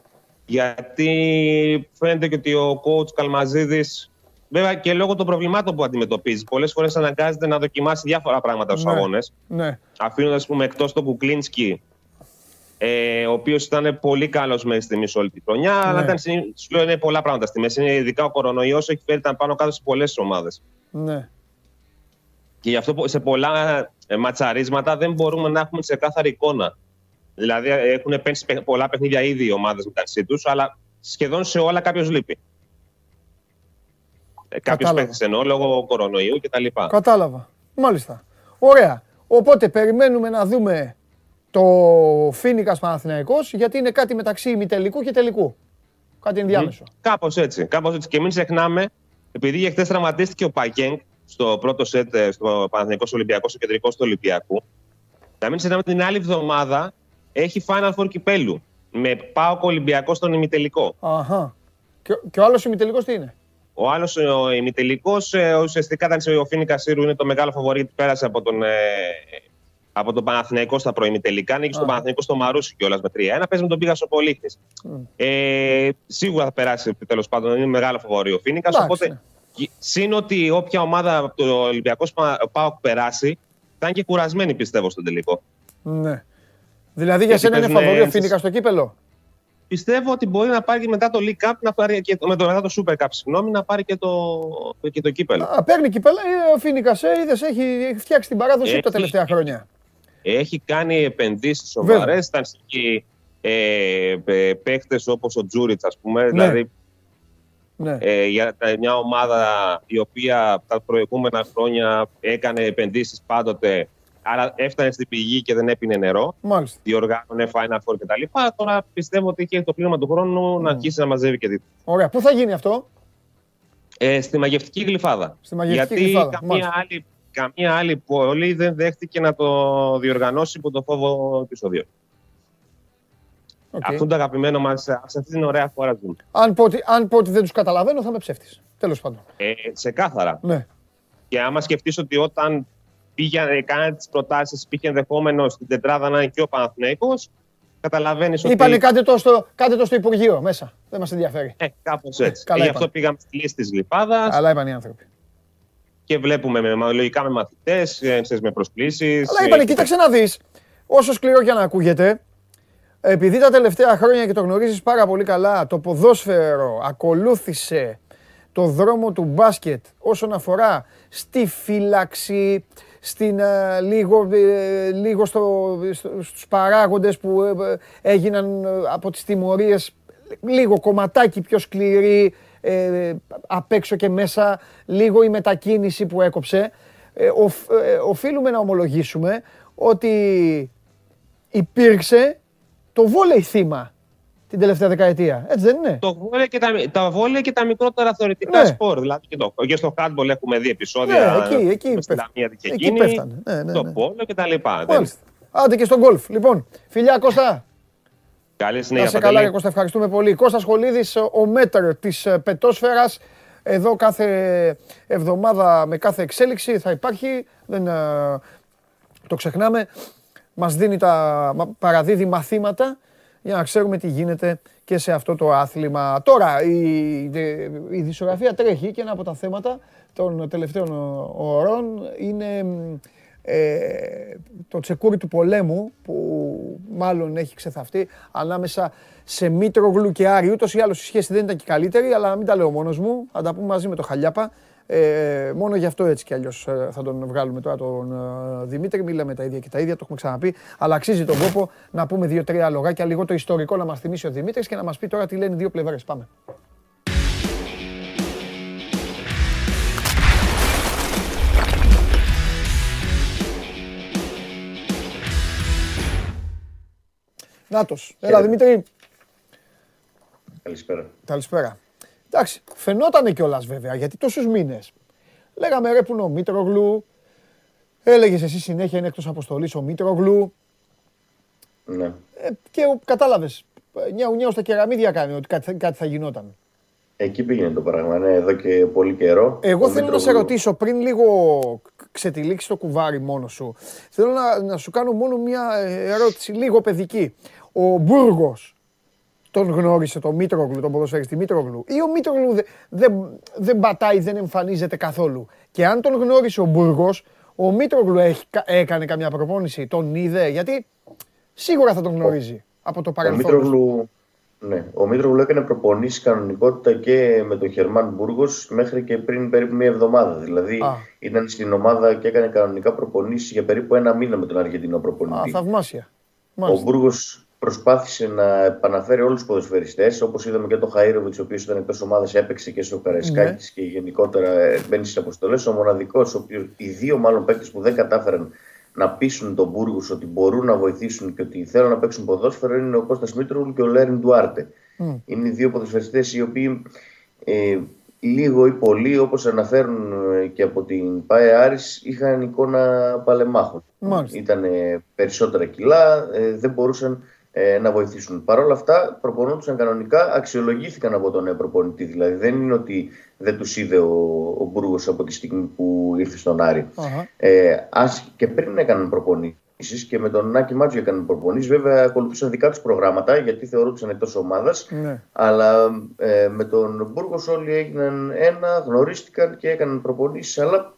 Γιατί φαίνεται και ότι ο coach Καλμαζίδης, βέβαια και λόγω των προβλημάτων που αντιμετωπίζει, πολλές φορές αναγκάζεται να δοκιμάσει διάφορα πράγματα στους Ναι. αγώνες. ναι, Αφήνοντας πούμε, εκτός τον Κουκλίνσκι, ε, ο οποίος ήταν πολύ καλός μέχρι στιγμής όλη τη χρονιά, αλλά Ναι. ήταν, συνή- σου λέω είναι πολλά πράγματα στη μέση. Είναι ειδικά ο κορονοϊός έχει φέρει τα πάνω κάτω σε πολλές ομάδες. ναι. Και γι' αυτό πο- σε πολλά ε, ματσαρίσματα δεν μπορούμε να έχουμε ξεκάθαρη εικόνα. Δηλαδή ε, έχουν παίξει παι- πολλά παιχνίδια ήδη οι ομάδες μεταξύ τους, αλλά σχεδόν σε όλα κάποιος λείπει. Ε, κάποιος Κατάλαβα. παίχτης εννοώ λόγω κορονοϊού κτλ. Κατάλαβα. Μάλιστα. Ωραία. Οπότε περιμένουμε να δούμε το Φίνικας Παναθηναϊκός γιατί είναι κάτι μεταξύ ημιτελικού και τελικού. Κάτι ενδιάμεσο. Κάπως έτσι. Κάπως έτσι. Και μην ξεχνάμε, επειδή για χθες τραυματίστηκε ο Παγκέγκ στο πρώτο σετ ε, στο Παναθηνικό Ολυμπιακός, στο κεντρικό του Ολυμπιακού. Να μην ξεχνάμε την άλλη εβδομάδα έχει Final Four κυπέλου. Με πάω Ολυμπιακό στον ημιτελικό. Αχα. Και, και ο άλλος ημιτελικός τι είναι; Ο άλλος ο ημιτελικός ε, ουσιαστικά ήταν ο Φίνικα Σύρου, είναι το μεγάλο φαβορή που πέρασε από τον, ε, από τον Παναθηναϊκό στα προημιτελικά. Ανήκει στον Παναθηναϊκό στο Μαρούσι κιόλας με 3-1. Παίζει με τον Πήγα Πολίχτη. Mm. Ε, σίγουρα θα περάσει τέλος πάντων. Είναι μεγάλο φαβορή ο Φίνικας. Οπότε, ναι. συν ότι όποια ομάδα από το Ολυμπιακό Πάοκ περάσει, θα είναι και κουρασμένη πιστεύω στον τελικό. Ναι. Δηλαδή για σένα είναι φαβορή ο Φίνικας στο κύπελο; Πιστεύω ότι μπορεί να πάρει μετά το League Cup, να πάρει και, με το, μετά το Super Cup, συγγνώμη, να πάρει και το, και το κύπελο. Α, παίρνει κύπελα, ε, ο Φίνικας, ε, είδες, έχει, έχει φτιάξει την παράδοση έχει, τα τελευταία χρόνια. Έχει κάνει επενδύσεις σοβαρές, ήταν εκεί ε, ε, παίχτες όπως ο Τζούριτς, ας πούμε, ναι. δηλαδή ναι. Ε, για μια ομάδα η οποία τα προηγούμενα χρόνια έκανε επενδύσεις πάντοτε Άρα έφτανε στην πηγή και δεν έπινε νερό. Μάλιστα. Διοργάνωνε Final Four κτλ. Τώρα πιστεύω ότι έχει το πλήρωμα του χρόνου να αρχίσει να μαζεύει και δίπλα. Ωραία. Πού θα γίνει αυτό, ε, Στη μαγευτική γλυφάδα. Στη μαγευτική Γιατί γλυφάδα. Καμία, άλλη, καμία άλλη πόλη δεν δέχτηκε να το διοργανώσει υπό το φόβο επεισοδίου. Okay. Αυτό το αγαπημένο μας, σε αυτή την ωραία χώρα ζούμε. Αν πω, ότι, αν πω ότι δεν τους καταλαβαίνω, θα με ψεύτης. Τέλος πάντων. Ε, σε κάθαρα. Ναι. Και άμα σκεφτείς ότι όταν πήγε, κάνανε τις προτάσεις, πήγε ενδεχόμενο στην τετράδα να είναι και ο Παναθυναϊκό. Καταλαβαίνεις ότι. Είπανε κάντε το, στο, κάντε το στο Υπουργείο μέσα. Δεν μας ενδιαφέρει. Ε, κάπως έτσι. Καλά γι' αυτό πήγαμε στη λύση της Γλυφάδα. Αλλά είπαν οι άνθρωποι. Και βλέπουμε με, λογικά με μαθητές, με προσκλήσεις. Αλλά είπανε, κοίταξε να δεις. Όσο σκληρό και να ακούγεται, επειδή τα τελευταία χρόνια και το γνωρίζεις πάρα πολύ καλά, το ποδόσφαιρο ακολούθησε το δρόμο του μπάσκετ όσον αφορά στη φύλαξη, στην, ε, λίγο, ε, λίγο στο, στους παράγοντες που ε, έγιναν από τις τιμωρίες λίγο κομματάκι πιο σκληρή ε, απ' έξω και μέσα, λίγο η μετακίνηση που έκοψε. Ε, οφείλουμε να ομολογήσουμε ότι υπήρξε το βόλεϊ θύμα την τελευταία δεκαετία. Έτσι δεν είναι; Το βόλεϊ και τα, τα βόλεϊ και τα μικρότερα θεωρητικά ναι. σπορ. Δηλαδή και, το, και στο handball έχουμε δει επεισόδια. Ναι, εκεί, εκεί, στην και εκεί πέφτανε. Ναι, ναι, το ναι. πόλο και τα λοιπά. Άντε και στον γκολφ. Λοιπόν, φιλιά Κώστα. Καλή συνέχεια. Να σε καλά, Κώστα, ευχαριστούμε πολύ. Κώστας Σχολίδης, ο μέτρ της ε, πετόσφαιρας. Εδώ κάθε εβδομάδα με κάθε εξέλιξη θα υπάρχει. Δεν ε, το ξεχνάμε. Μας δίνει τα, παραδίδει μαθήματα για να ξέρουμε τι γίνεται και σε αυτό το άθλημα. Τώρα η, η δισογραφία τρέχει και ένα από τα θέματα των τελευταίων ωρών είναι ε, το τσεκούρι του πολέμου που μάλλον έχει ξεθαυτεί ανάμεσα σε Μήτρογλου και Άρη. Ούτως ή άλλως η σχέση δεν ήταν και καλύτερη, αλλά μην τα λέω μόνος μου, θα τα πούμε μαζί με το Χαλιάπα. Ε, μόνο γι' αυτό έτσι κι αλλιώς ε, θα τον βγάλουμε τώρα τον ε, Δημήτρη. Μιλάμε τα ίδια και τα ίδια, το έχουμε ξαναπεί. Αλλά αξίζει τον κόπο να πούμε δύο-τρία λογάκια, λίγο το ιστορικό να μας θυμίσει ο Δημήτρης και να μας πει τώρα τι λένε οι δύο πλευρές. Πάμε. Νάτος. Έλα Δημήτρη. Καλησπέρα. Καλησπέρα. Εντάξει, φαινόταν κιόλας βέβαια γιατί τόσους μήνες. Λέγαμε ρε που είναι ο Μήτρογλου. Έλεγες εσύ συνέχεια είναι εκτός αποστολής ο Μήτρογλου. Ναι. Ε, και κατάλαβες. Νιάου νιάου στα κεραμίδια κάνει ότι κάτι, κάτι θα γινόταν. Εκεί πήγαινε το πράγμα, ναι, εδώ και πολύ καιρό. Εγώ θέλω να σε ρωτήσω πριν λίγο ξετυλίξει το κουβάρι μόνο σου. Θέλω να, να σου κάνω μόνο μια ερώτηση λίγο παιδική. Ο Μπούργος τον γνώρισε τον Μήτρογλου, τον ποδοσφαιριστή Μήτρογλου, ή ο Μήτρογλου δεν δε, δε πατάει, δεν εμφανίζεται καθόλου; Και αν τον γνώρισε ο Μπούργος, ο Μήτρογλου έχει, έκανε καμιά προπόνηση, τον είδε, γιατί σίγουρα θα τον γνωρίζει από το παρελθόν. Ο Μήτρογλου, ναι, ο Μήτρογλου έκανε προπονήσεις κανονικότητα και με τον Χερμάν Μπούργος μέχρι και πριν περίπου μία εβδομάδα. Δηλαδή Α. ήταν στην ομάδα και έκανε κανονικά προπονήσεις για περίπου ένα μήνα με τον Αργεντινό προπονητή. Α, θαυμάσια. Ο Μπούργος προσπάθησε να επαναφέρει όλους τους ποδοσφαιριστές. Όπως είδαμε και το Χαΐροβιτς, ο οποίος ήταν εκτός ομάδας, έπαιξε και στο Καραϊσκάκης ναι. και γενικότερα μπαίνει στις αποστολές. Ο μοναδικός, οι δύο μάλλον παίκτες που δεν κατάφεραν να πείσουν τον Μπούργους ότι μπορούν να βοηθήσουν και ότι θέλουν να παίξουν ποδόσφαιρο είναι ο Κώστας Μήτρογλου και ο Λέριν Ντουάρτε. Είναι οι δύο ποδοσφαιριστές οι οποίοι ε, λίγο ή πολύ, όπως αναφέρουν ε, και από την ΠΑΕ Άρης, είχαν εικόνα παλεμάχων. Ήταν περισσότερα κιλά, ε, δεν μπορούσαν ε, να βοηθήσουν. Παρ' όλα αυτά, προπονούνταν κανονικά, αξιολογήθηκαν από τον προπονητή. Δηλαδή, δεν είναι ότι δεν τους είδε ο, ο Μπούργος από τη στιγμή που ήρθε στον Άρη. Uh-huh. Ε, ας και πριν έκαναν προπονήσεις και με τον Νάκη Μάτζιο έκαναν προπονήσεις. Βέβαια, ακολουθούσαν δικά τους προγράμματα γιατί θεωρούνταν εκτός ομάδας. Ναι. Αλλά ε, με τον Μπούργος όλοι έγιναν ένα, γνωρίστηκαν και έκαναν προπονήσεις. Αλλά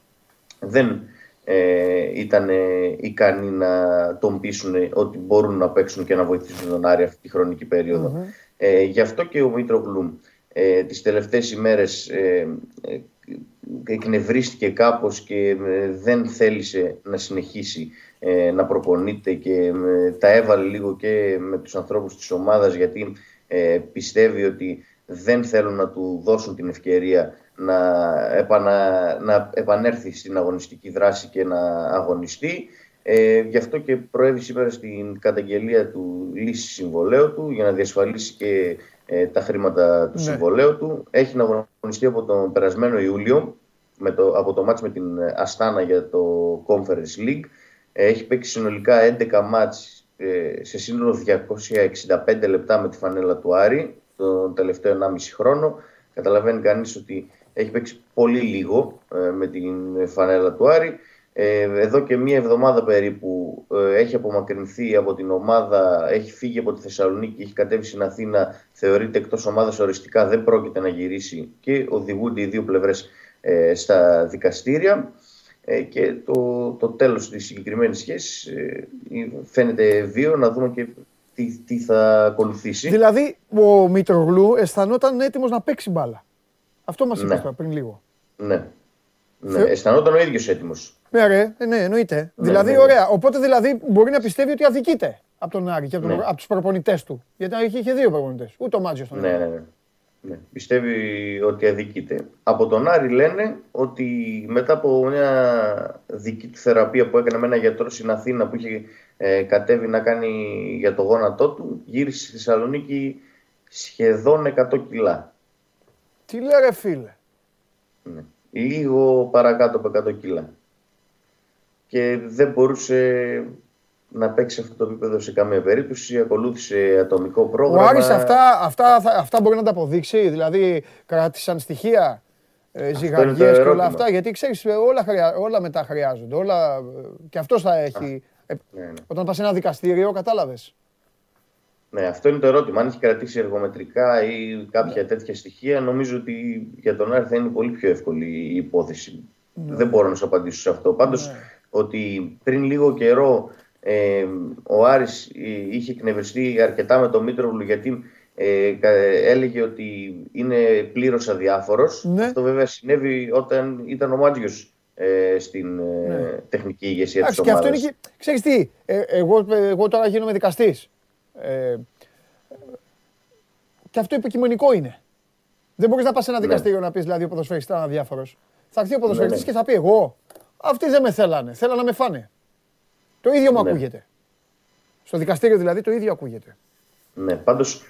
δεν ε, ήταν ικανοί να τον πείσουν ότι μπορούν να παίξουν και να βοηθήσουν τον Άρη αυτή τη χρονική Ε, γι' αυτό και ο Μήτρογλου ε, τις τελευταίες ημέρες ε, ε, εκνευρίστηκε κάπως και ε, δεν θέλησε να συνεχίσει ε, να προπονείται και τα έβαλε λίγο και με τους ανθρώπους της ομάδας γιατί πιστεύει ότι δεν θέλουν να του δώσουν την ευκαιρία να, επανα, να επανέλθει στην αγωνιστική δράση και να αγωνιστεί. Ε, γι' αυτό και προέβη σήμερα στην καταγγελία του λύση συμβολέου του για να διασφαλίσει και ε, τα χρήματα του ναι. συμβολέου του. Έχει να αγωνιστεί από τον περασμένο Ιούλιο με το, από το μάτς με την Αστάνα για το Conference League. Ε, έχει παίξει συνολικά 11 μάτς ε, σε σύνολο 265 λεπτά με τη φανέλα του Άρη τον τελευταίο 1,5 χρόνο. Καταλαβαίνει κανείς ότι έχει παίξει πολύ λίγο ε, με την φανέλα του Άρη. Ε, εδώ και μία εβδομάδα περίπου ε, έχει απομακρυνθεί από την ομάδα, έχει φύγει από τη Θεσσαλονίκη, έχει κατέβει στην Αθήνα, θεωρείται εκτός ομάδας οριστικά, δεν πρόκειται να γυρίσει και οδηγούνται οι δύο πλευρές στα δικαστήρια και το, το τέλος της συγκεκριμένης σχέσης φαίνεται βίο, να δούμε και τι, τι θα ακολουθήσει. Δηλαδή ο Μητρογλού αισθανόταν έτοιμος να παίξει μπάλα. Αυτό μας είπες ναι. πριν λίγο. Ναι. ναι. Αισθανόταν ο ίδιος έτοιμος. Ναι, ρε, ναι, εννοείται. Ναι, δηλαδή, ναι, ναι. ωραία. Οπότε δηλαδή μπορεί να πιστεύει ότι αδικείται από τον Άρη και από, ναι. από τους προπονητές του. Γιατί είχε, είχε δύο προπονητές. Ούτε ο Μάτζιος τον ναι, ναι, ναι. Ναι. Πιστεύει ότι αδικείται. Από τον Άρη λένε ότι μετά από μια δική του θεραπεία που έκανε με ένα γιατρό στην Αθήνα που είχε ε, κατέβει να κάνει για το γόνατό του, γύρισε στη Θεσσαλονίκη σχεδόν 100 κιλά. Τι λέει ρε φίλε; Ναι. Λίγο παρακάτω από 100 κιλά. Και δεν μπορούσε να παίξει αυτό το επίπεδο σε καμία περίπτωση. Ακολούθησε ατομικό πρόγραμμα. Ο Άρης αυτά, αυτά, αυτά μπορεί να τα αποδείξει. Δηλαδή κράτησαν στοιχεία, ε, ζυγαριές και όλα αυτά. Γιατί ξέρεις όλα, χρειά, όλα μετά χρειάζονται. Όλα, και αυτός θα έχει. Ε, ναι, ναι. Όταν πας σε ένα δικαστήριο κατάλαβες. Ναι, αυτό είναι το ερώτημα. Αν έχει κρατήσει εργομετρικά ή κάποια τέτοια στοιχεία, νομίζω ότι για τον Άρη θα είναι πολύ πιο εύκολη η υπόθεση. Ναι. Δεν μπορώ να σου απαντήσω σε αυτό. Πάντως, ναι. ότι πριν λίγο καιρό ε, ο Άρης είχε εκνευριστεί αρκετά με τον Μήτρογλου γιατί ε, έλεγε ότι είναι πλήρως αδιάφορος. Ναι. Αυτό βέβαια συνέβη όταν ήταν ο Μάτζιος ε, στην ε, ναι. τεχνική ηγεσία της ομάδα. Και αυτό είναι Ξέρεις τι, ε, εγώ, εγώ τώρα γίνομαι δικαστής. Ε, και αυτό υποκειμενικό είναι. Δεν μπορείς να πας σε ένα ναι. δικαστήριο να πεις δηλαδή ο ποδοσφαιριστής ήταν αδιάφορος. Θα έρθει ο ποδοσφαιριστής ναι, ναι. και θα πει εγώ. Αυτοί δεν με θέλανε. Θέλανε να με φάνε. Το ίδιο μου ακούγεται. Στο δικαστήριο δηλαδή το ίδιο ακούγεται. Ναι, πάντως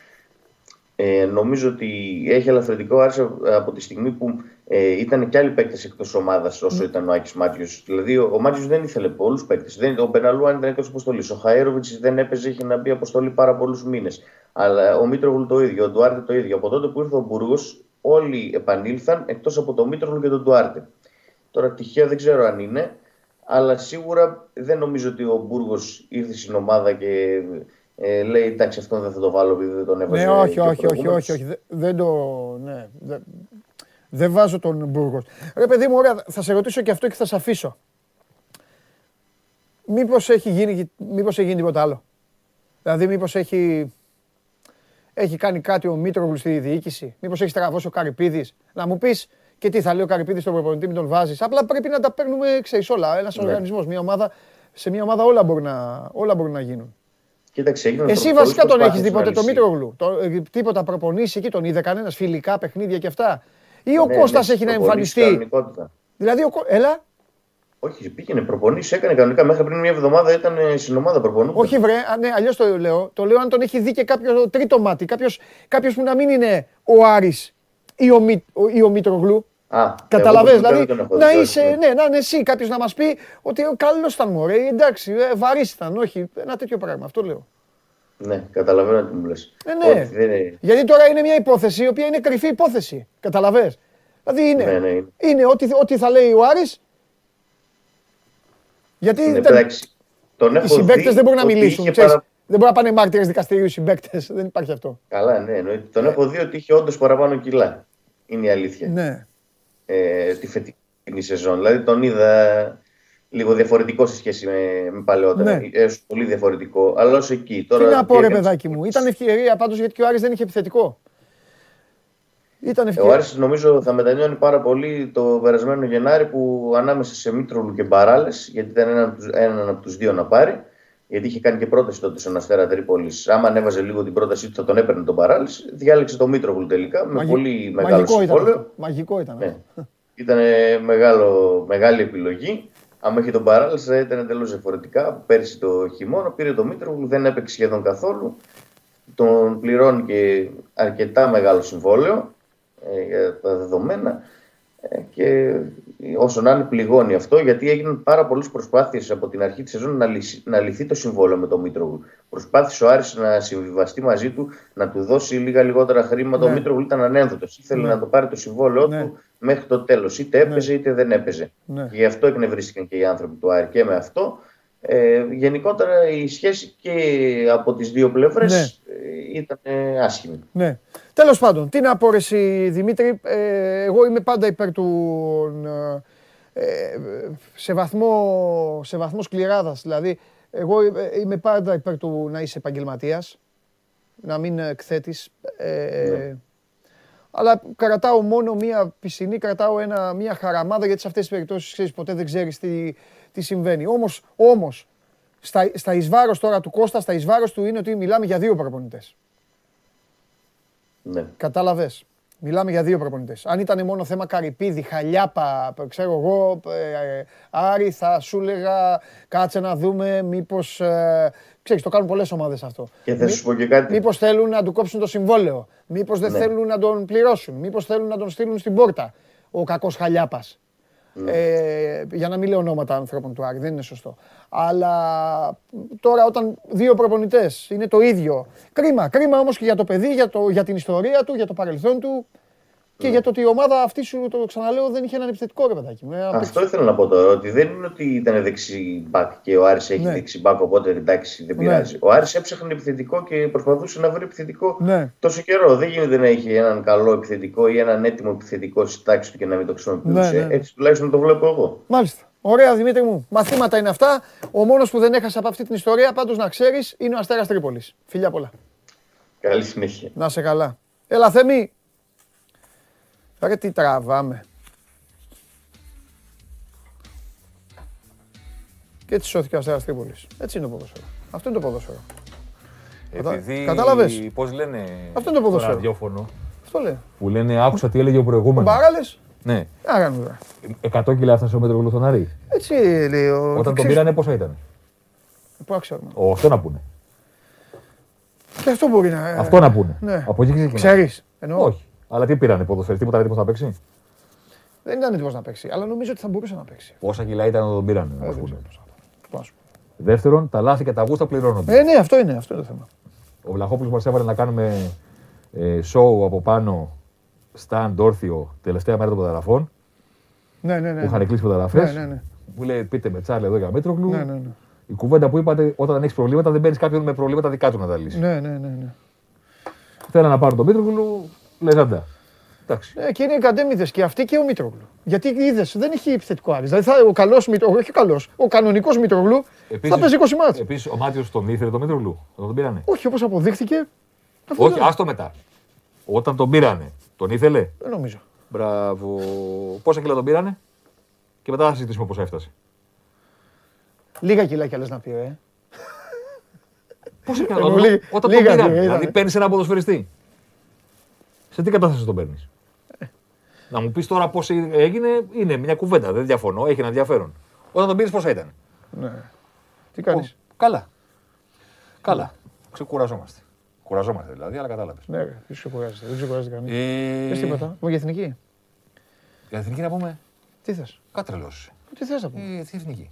ε, νομίζω ότι έχει ελαφρυντικό άρεσε από τη στιγμή που ε, ήταν και άλλοι παίκτες εκτός ομάδας όσο ήταν ο Άκης Μάτιος. Δηλαδή, ο, ο Μάτιος δεν ήθελε πολλούς παίκτες. Ο Μπεναλού, αν ήταν εκτό αποστολής. Ο Χαέροβιτς δεν έπαιζε, είχε να μπει αποστολή πάρα πολλούς μήνες. Αλλά ο Μήτρογλου το ίδιο, ο Ντουάρτε το ίδιο. Από τότε που ήρθε ο Μπούργος, όλοι επανήλθαν εκτός από τον Μήτρογλου και τον Ντουάρτε. Τώρα τυχαία δεν ξέρω αν είναι, αλλά σίγουρα δεν νομίζω ότι ο Μπούργος ήρθε στην ομάδα και ε, λέει εντάξει αυτό δεν θα το βάλω επειδή δεν τον έβαζε. Ναι, όχι, όχι, όχι, όχι, όχι, δεν το... Ναι, δεν, δεν βάζω τον Μπούργος. Ρε παιδί μου, ωραία, θα σε ρωτήσω και αυτό και θα σε αφήσω. Μήπως έχει γίνει, μήπως έχει γίνει τίποτα άλλο; Δηλαδή μήπως έχει, έχει κάνει κάτι ο Μήτρογλου στη διοίκηση; Μήπως έχει στραβώσει ο Καρυπίδης; Να μου πεις και τι θα λέει ο Καρυπίδης στον προπονητή, μην τον βάζεις. Απλά πρέπει να τα παίρνουμε, ξέρεις όλα. Ένας ναι. οργανισμός, μια ομάδα, σε μια ομάδα όλα μπορούν να, όλα μπορούν να γίνουν. Κοίταξε, Εσύ βασικά τον έχεις δει ποτέ το Μήτρογλου; Το, ε, τίποτα προπονήσει εκεί, τον είδε κανένας φιλικά παιχνίδια και αυτά; Ή ο ναι, Κώστας ναι, έχει να εμφανιστεί; Δηλαδή, ο, έλα. Όχι, πήγαινε προπονήσει, έκανε κανονικά. Μέχρι πριν μια εβδομάδα ήταν ε, στην ομάδα προπονού. Όχι, βρε, α, ναι, αλλιώς το λέω. Το λέω αν τον έχει δει και κάποιος τρίτο μάτι. Κάποιος που να μην είναι ο Άρης ή ο, Μη, ο, ή ο Μήτρογλου. Καταλαβες, δηλαδή να είσαι, ναι, να είναι εσύ κάποιος να μας πει ότι καλός ήταν μου, εντάξει, ε, βαρύ ήταν, όχι, ένα τέτοιο πράγμα. Αυτό λέω. Ναι, καταλαβαίνω τι μου λες. Ε, ναι. είναι... Γιατί τώρα είναι μια υπόθεση η οποία είναι κρυφή υπόθεση. Καταλαβες. Δηλαδή είναι, ναι, ναι. είναι ό,τι, ό,τι θα λέει ο Άρης. Γιατί ναι, τον οι συμπαίκτες δεν μπορούν να μιλήσουν. Ξέρεις, παρα... Δεν μπορούν να πάνε μάρτυρες δικαστηρίου οι συμπαίκτες. Δεν υπάρχει αυτό. Καλά, ναι. Εννοείται. Τον έχω δει ότι είχε όντως παραπάνω κιλά. Είναι η αλήθεια. Ναι. Ε, τη φετινή σεζόν. Δηλαδή τον είδα λίγο διαφορετικό σε σχέση με, με παλαιότερα. Ναι. Ε, πολύ διαφορετικό. Αλλά ως εκεί. Τώρα, Τι να πω, ρε παιδάκι μου. Ήταν ευκαιρία πάντως γιατί και ο Άρης δεν είχε επιθετικό. Ήταν ευκαιρία. Ο Άρης νομίζω θα μετανιώνει πάρα πολύ το περασμένο Γενάρη που ανάμεσα σε Μήτρολου και Μπαράλες, γιατί ήταν έναν, έναν από τους δύο να πάρει, γιατί είχε κάνει και πρόταση τότε στον Αστέρα Τρίπολης. Άμα ανέβαζε λίγο την πρότασή του, θα τον έπαιρνε τον Μπαράλε. Διάλεξε τον Μήτρογλου τελικά με πολύ μεγάλο συμβόλαιο. Μαγικό ήταν. Ναι. ήταν μεγάλη επιλογή. Αν είχε τον Μπαράλε, θα ήταν εντελώς διαφορετικά. Πέρσι το χειμώνα πήρε τον Μήτρογλου, δεν έπαιξε σχεδόν καθόλου. Τον πληρώνει και αρκετά μεγάλο συμβόλαιο ε, για τα δεδομένα ε, και όσο να είναι πληγώνει αυτό γιατί έγιναν πάρα πολλές προσπάθειες από την αρχή της σεζόν να, λυθεί, να λυθεί το συμβόλαιο με τον Μήτρογλου. Προσπάθησε ο Άρης να συμβιβαστεί μαζί του, να του δώσει λίγα λιγότερα χρήματα. Ναι. Ο Μήτρογλου ήταν ανένδοτος. Ήθελε ναι. να το πάρει το συμβόλαιό ναι. του μέχρι το τέλος. Είτε έπαιζε ναι. είτε δεν έπαιζε. Ναι. Και γι' αυτό εκνευρίστηκαν και οι άνθρωποι του Άρη και με αυτό. Ε, γενικότερα η σχέση και από τις δύο πλευρές ναι. Ε, ήταν άσχημη. Ναι. Τέλος πάντων, τι να πω εσύ Δημήτρη, ε, εγώ είμαι πάντα υπέρ του ε, σε, βαθμό, σε βαθμό σκληράδας, δηλαδή εγώ είμαι πάντα υπέρ του να είσαι επαγγελματίας, να μην εκθέτεις. Ναι. Αλλά κρατάω μόνο μία πισινή, κρατάω ένα, μία χαραμάδα γιατί σε αυτές τις περιπτώσεις ξέρεις, ποτέ δεν ξέρεις τι, τι συμβαίνει. Όμως, όμως στα, στα εις τώρα του Κώστα, στα εις του είναι ότι μιλάμε για δύο προπονητές. Ναι. Κατάλαβες. Μιλάμε για δύο προπονητές. Αν ήταν μόνο θέμα Καρυπίδη, Χαλιάπα, ξέρω εγώ, ε, ε, Άρη, θα σου έλεγα κάτσε να δούμε μήπως. Ε, ξέρεις, το κάνουν πολλές ομάδες αυτό. Και θα σου πω και κάτι. Μήπως θέλουν να του κόψουν το συμβόλαιο. Μήπως δεν ναι. θέλουν να τον πληρώσουν. Μήπως θέλουν να τον στείλουν στην πόρτα. Ο κακός Χαλιάπας. Ναι. Ε, για να μην λέω ονόματα ανθρώπων του Άρη, δεν είναι σωστό. Αλλά τώρα όταν δύο προπονητές είναι το ίδιο. Κρίμα, κρίμα όμως και για το παιδί, για, το, για την ιστορία του, για το παρελθόν του. Και ναι. για το ότι η ομάδα αυτή σου, το ξαναλέω, δεν είχε έναν επιθετικό ρε παιδάκι. Αυτό ήθελα να πω τώρα. Ότι δεν είναι ότι ήταν δεξί μπακ και ο Άρης έχει ναι. δεξί μπακ, οπότε εντάξει δεν ναι. πειράζει. Ο Άρης έψαχνε επιθετικό και προσπαθούσε να βρει επιθετικό ναι. τόσο καιρό. Δεν γίνεται να έχει έναν καλό επιθετικό ή έναν έτοιμο επιθετικό στη τάξη του και να μην το χρησιμοποιούσε. Ναι, ναι. Έτσι τουλάχιστον το βλέπω εγώ. Μάλιστα. Ωραία, Δημήτρη μου. Μαθήματα είναι αυτά. Ο μόνος που δεν έχασε από αυτή την ιστορία, πάντως να ξέρεις, είναι ο Αστέρας Τρίπολης. Φιλιά πολλά. Καλή συνέχεια. Να σε καλά. Έλα, Θέμη, Ρε τι τραβάμε. Και έτσι σώθηκε ο Αστέρας Τρίπολης. Έτσι είναι το ποδόσφαιρο. Αυτό είναι το ποδόσφαιρο. Επειδή, Κατάλαβες; πώς λένε Αυτό είναι το ποδόσφαιρο. ραδιόφωνο, Αυτό λέει. που λένε άκουσα τι έλεγε ο προηγούμενος. Ο Μπαράλες; Ναι. Τι να κάνουμε τώρα; 100 κιλά έφτασε ο Μέτρογλου στον Άρη. Έτσι λέει ο... Όταν τον πήρανε πόσα ήταν; Πού να ξέρουμε. Ο, αυτό να πούνε. Και αυτό μπορεί να... Αυτό να πούνε. Ναι. Από εκεί ξεκινάει. Ξέρεις. Εννοώ. Όχι. Αλλά τι πήρανε ποδοσφαίρι, τίποτα έτοιμο να παίξει; Δεν ήταν έτοιμος να παίξει, αλλά νομίζω ότι θα μπορούσε να παίξει. Πόσα κιλά ήταν όταν τον πήρανε. Ε, Δεύτερον, τα λάθη και τα γούστα πληρώνονται. Ε, ναι, αυτό είναι, αυτό είναι το θέμα. Ο Βλαχόπουλος μας έβαλε να κάνουμε ε, show από πάνω, stand όρθιο, τελευταία μέρα των μεταγραφών. Ναι, ναι, ναι. Που είχαν κλείσει μεταγραφέ. Ναι, ναι, ναι. Που λέει πείτε με τσάρλ εδώ για Μέτρογλου. Ναι, ναι, ναι. Η κουβέντα που είπατε, όταν έχεις προβλήματα, δεν παίρνεις κάποιον με προβλήματα δικά του να τα λύσεις. Ναι, ναι, ναι. ναι. Θέλω να πάρω τον Μήτρογλου, λεγάντα. Ε, και είναι οι και αυτοί και ο Μήτρογλου. Γιατί είδες, δεν έχει επιθετικό Άρης. Δηλαδή θα, ο καλός Μήτρογλου, όχι καλός, ο κανονικός Μήτρογλου θα παίζει 20 μάτς. Επίσης ο Μάτιος τον ήθελε τον Μήτρογλου, τον πήρανε. Όχι, όπως αποδείχθηκε. Όχι, άστο μετά. Όταν τον πήρανε, τον ήθελε. Δεν νομίζω. Μπράβο. Πόσα κιλά τον πήρανε; Και μετά θα συζητήσουμε πώς έφτασε. Λίγα κιλάκια λε να πει, ε. Πόσα κιλά όταν τον πήρανε. Δηλαδή παίρνεις ένα ποδοσφαιριστή. Σε τι κατάσταση τον παίρνεις; Να μου πεις τώρα πώς έγινε, είναι μια κουβέντα. Δεν διαφωνώ, έχει ένα ενδιαφέρον. Όταν τον πήρες πόσα ήταν; Ναι. Τι κάνεις; Καλά. Καλά. Ξεκουραζόμαστε. Κουραζόμαστε δηλαδή, αλλά κατάλαβες. Ναι, ρε, δεν ξεκουράζεται. Δεν ξεκουράζεται κανείς. Ε, Πες τίποτα. Μου για εθνική. Για την εθνική να πούμε. Τι θες; Κάτρελο. Τι θες να πούμε; Ε, τι εθνική.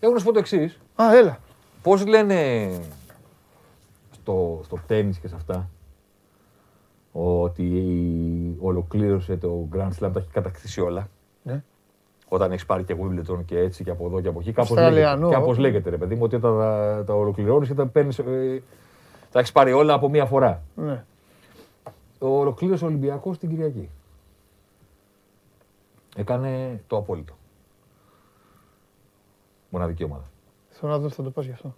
Έχω να σου πω το εξής. Α, έλα. Πώς λένε στο, στο τέννη και σε αυτά ότι ολοκλήρωσε το Grand Slam, τα έχει κατακτήσει όλα. Ναι. Όταν έχεις πάρει και Wimbledon και έτσι και από εδώ και από εκεί. Κάπως Αυστραλιανό. λέγεται, κάπως λέγεται, ρε παιδί μου, ότι όταν τα, τα ολοκληρώνεις, όταν παίρνεις, ε, τα έχεις πάρει όλα από μία φορά. Ναι. Ολοκλήρωσε ο Ολυμπιακός την Κυριακή. Έκανε το απόλυτο. Μοναδική ομάδα. Θέλω να δω θα το πας γι' αυτό.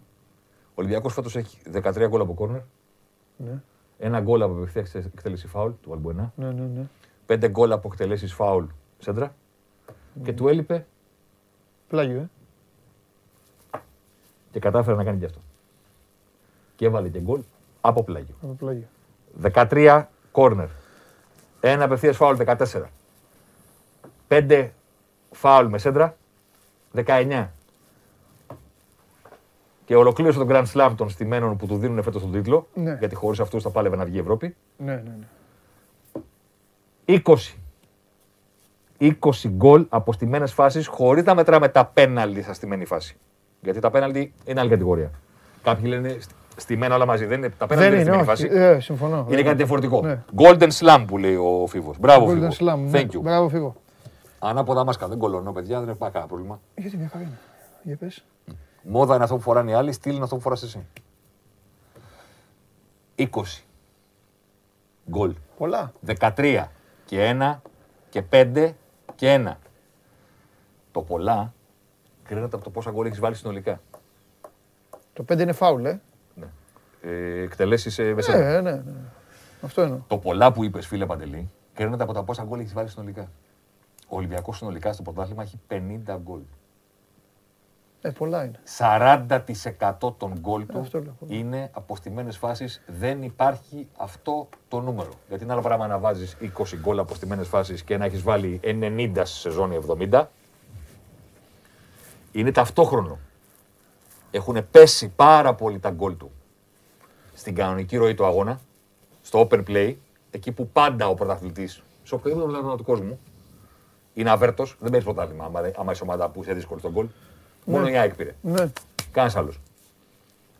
Ο Ολυμπιακός φέτος έχει 13 γκολ από κόρνερ, Ναι, ένα γκολ από απευθεία εκτέλεση φάουλ του Αλμπουενά, ναι, ναι. ναι. 5 γκολ από εκτελέσεις φάουλ σέντρα και του έλειπε Πλάγιο, ε. και κατάφερε να κάνει και αυτό. Και έβαλε και γκολ από πλάγιο. Από πλάγιο. 13 κόρνερ. Ένα απευθείας φάουλ 14. 5 φάουλ με σέντρα 19. Και ολοκλήρωσε τον Grand Slam των στημένων που του δίνουν φέτος τον τίτλο. Ναι. Γιατί χωρίς αυτούς θα πάλευε να βγει η Ευρώπη. Ναι, ναι, ναι. 20. 20 γκολ από στημένες φάσεις χωρίς να μετράμε τα πέναλτι στα στημένη φάση. Γιατί τα πέναλτι είναι άλλη κατηγορία. Κάποιοι λένε στ- στημένα όλα μαζί. Δεν είναι, τα πέναλτι Δεν είναι είναι, στημένη όχι. φάση. Ε, συμφωνώ. Είναι κάτι διαφορετικό. Ναι. Golden Slam που λέει ο Φίβος. Μπράβο, Golden Φίβο. Slam. ναι. Thank you. Μπράβο, φύγω. Ανάποδα μάσκα. Δεν κολωνώ, παιδιά, δεν έχουμε κανένα πρόβλημα. Γιατί μια χαρά είναι. Για πες. Μόδα είναι αυτό που φοράνε οι άλλοι, στυλ είναι αυτό που φοράς εσύ. 20. Γκολ. Πολλά. 13 και 1 και 5 και 1. Το πολλά κρίνεται από το πόσα γκολ έχεις βάλει συνολικά. Το 5 είναι φάουλ, ε. Ε, Εκτελέσεις ε, μεσαία. Ναι, ναι, ναι. Αυτό εννοώ. Το πολλά που είπες, φίλε Παντελή, κρίνεται από τα πόσα γκολ έχεις βάλει συνολικά. Ο Ολυμπιακός συνολικά στο πρωτάθλημα έχει 50 γκολ. Ε, πολλά είναι. 40% των γκολ του Αυτό λέω. είναι από στιμένες φάσεις. Δεν υπάρχει αυτό το νούμερο. Γιατί είναι άλλο πράγμα να βάζεις 20 γκολ από στιμένες φάσεις και να έχεις βάλει 90 στη σεζόν ή 70. Είναι ταυτόχρονο. Έχουν πέσει πάρα πολύ τα γκολ του στην κανονική ροή του αγώνα, στο open play, εκεί που πάντα ο πρωταθλητής, σε οποιοδήποτε πρωτάθλημα του κόσμου, είναι αβέρτος, δεν παίρνεις πρωτάθλημα. Άμα, δεν- άμα είσαι ομάδα που είσαι δύσκολη στον γκολ. Μόνο η ΑΕΚ πήρε. Ναι. Κανένας άλλος.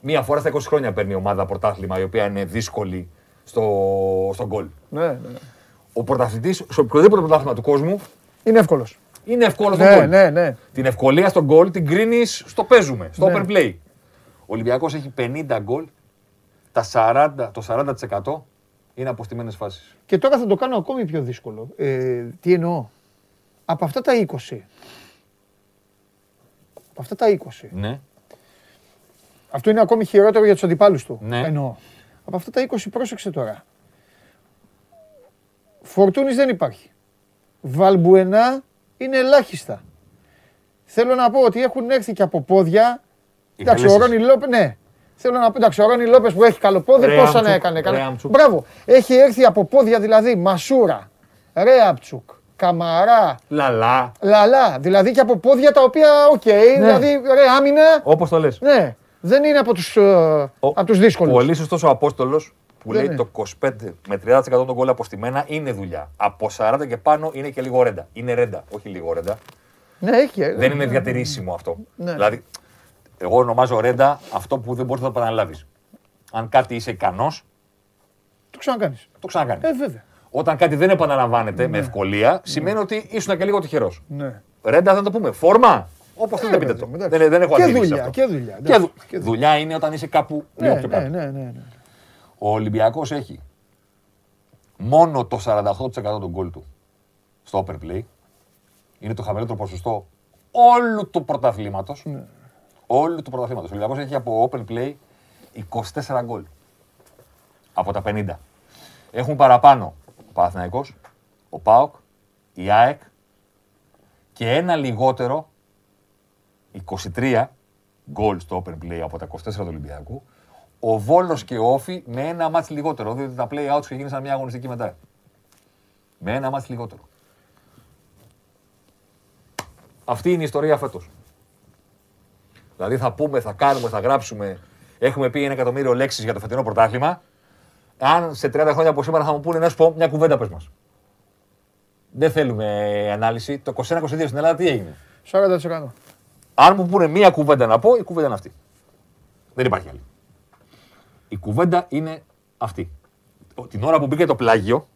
Μία φορά στα 20 χρόνια παίρνει η ομάδα πρωτάθλημα η οποία είναι δύσκολη στο, στο γκολ. Ναι, ναι. Ο πρωταθλητής σε οποιοδήποτε πρωτάθλημα του κόσμου Είναι εύκολος. είναι εύκολο στο Ναι, γκολ. ναι, ναι. Την ευκολία στο γκολ την κρίνεις στο παίζουμε, στο Ναι. open play. Ο Ολυμπιακός έχει 50 γκολ, τα 40, το 40% είναι από στιμένες φάσεις. Και τώρα θα το κάνω ακόμη πιο δύσκολο. Ε, τι εννοώ; Από αυτά τα 20. Από αυτά τα 20. Ναι. Αυτό είναι ακόμη χειρότερο για τους αντιπάλους του. Ναι. Εννοώ. Από αυτά τα 20 πρόσεξε τώρα. Φορτούνης δεν υπάρχει. Βαλμπουενά είναι ελάχιστα. Θέλω να πω ότι έχουν έρθει και από πόδια. Οι Εντάξει, ο εκτελέσεις. Ρόνι Λόπε, ναι. Θέλω να πω, εντάξει, ο Ρόνι Λόπες που έχει καλό πόδι, Ρέαμτσουκ, πόσα να έκανε. Καλά. Ρέαμτσουκ. Μπράβο. Έχει έρθει από πόδια δηλαδή Μασούρα, Ρέαπτσουκ, Καμαρά, Λαλά. Λαλά. Δηλαδή και από πόδια τα οποία, οκ, δηλαδή ρε άμυνα. Όπως το λες. Ναι, δεν είναι από τους, ε, από τους δύσκολους. Πολύ σωστός ο Απόστολος που Δεν λέει είναι. το 25 με 30% των γκολ αποστημένα είναι δουλειά. Από 40 και πάνω είναι και λίγο ρέντα. Είναι ρέντα, όχι λίγο ρέντα. Ναι, έχει. ε, Δεν είναι διατηρήσιμο αυτό. Ναι. Δηλαδή, εγώ ονομάζω ρέντα αυτό που δεν μπορείς να το επαναλάβεις. Αν κάτι είσαι ικανός, Το ξανακάνεις. το ξανακάνεις. Ε, βέβαια. Όταν κάτι δεν επαναλαμβάνεται με ευκολία, σημαίνει ότι ήσουν και λίγο τυχερός. Ναι. Ρέντα θα το πούμε. Φόρμα, όπως θέλετε πείτε παιδί το. μου, εντάξει. Δεν, δεν έχω Και αντίληψη σε δουλειά, αυτό. και δουλειά, Και εντάξει, δου- και δουλειά. δουλειά είναι όταν είσαι κάπου λίγο Ναι, πιο ναι, κάτω. ναι, ναι, ναι. Ο Ολυμπιακός έχει μόνο το 48% των γκολ του στο upper play. Είναι το χαμηλότερο ποσοστό όλου του πρωταθλήματος. Ναι. Όλου του πρωταθλήματος. Ο Ολυμπιακός έχει από open play 24 γκολ. Από τα 50. Έχουν παραπάνω ο Παναθηναϊκός, ο ΠΑΟΚ, η ΑΕΚ και ένα λιγότερο 23 γκολ στο open play από τα 24 του Ολυμπιακού. Ο Βόλος και ο Όφη με ένα μάτς λιγότερο. Διότι τα play outs ξεκίνησαν μια αγωνιστική μετά. Με ένα μάτς λιγότερο. Αυτή είναι η ιστορία φέτος. Δηλαδή θα πούμε, θα κάνουμε, θα γράψουμε. Έχουμε πει ένα εκατομμύριο λέξεις για το φετινό πρωτάθλημα. Αν σε 30 χρόνια από σήμερα θα μου πούνε να σου πω μια κουβέντα πες μας. Δεν θέλουμε ανάλυση. Το 21-22 στην Ελλάδα τι έγινε; 40%. Αν μου πούνε μία κουβέντα να πω, η κουβέντα είναι αυτή. Δεν υπάρχει άλλη. Η κουβέντα είναι αυτή. Ο- Την ώρα που μπήκε το πλάγιο,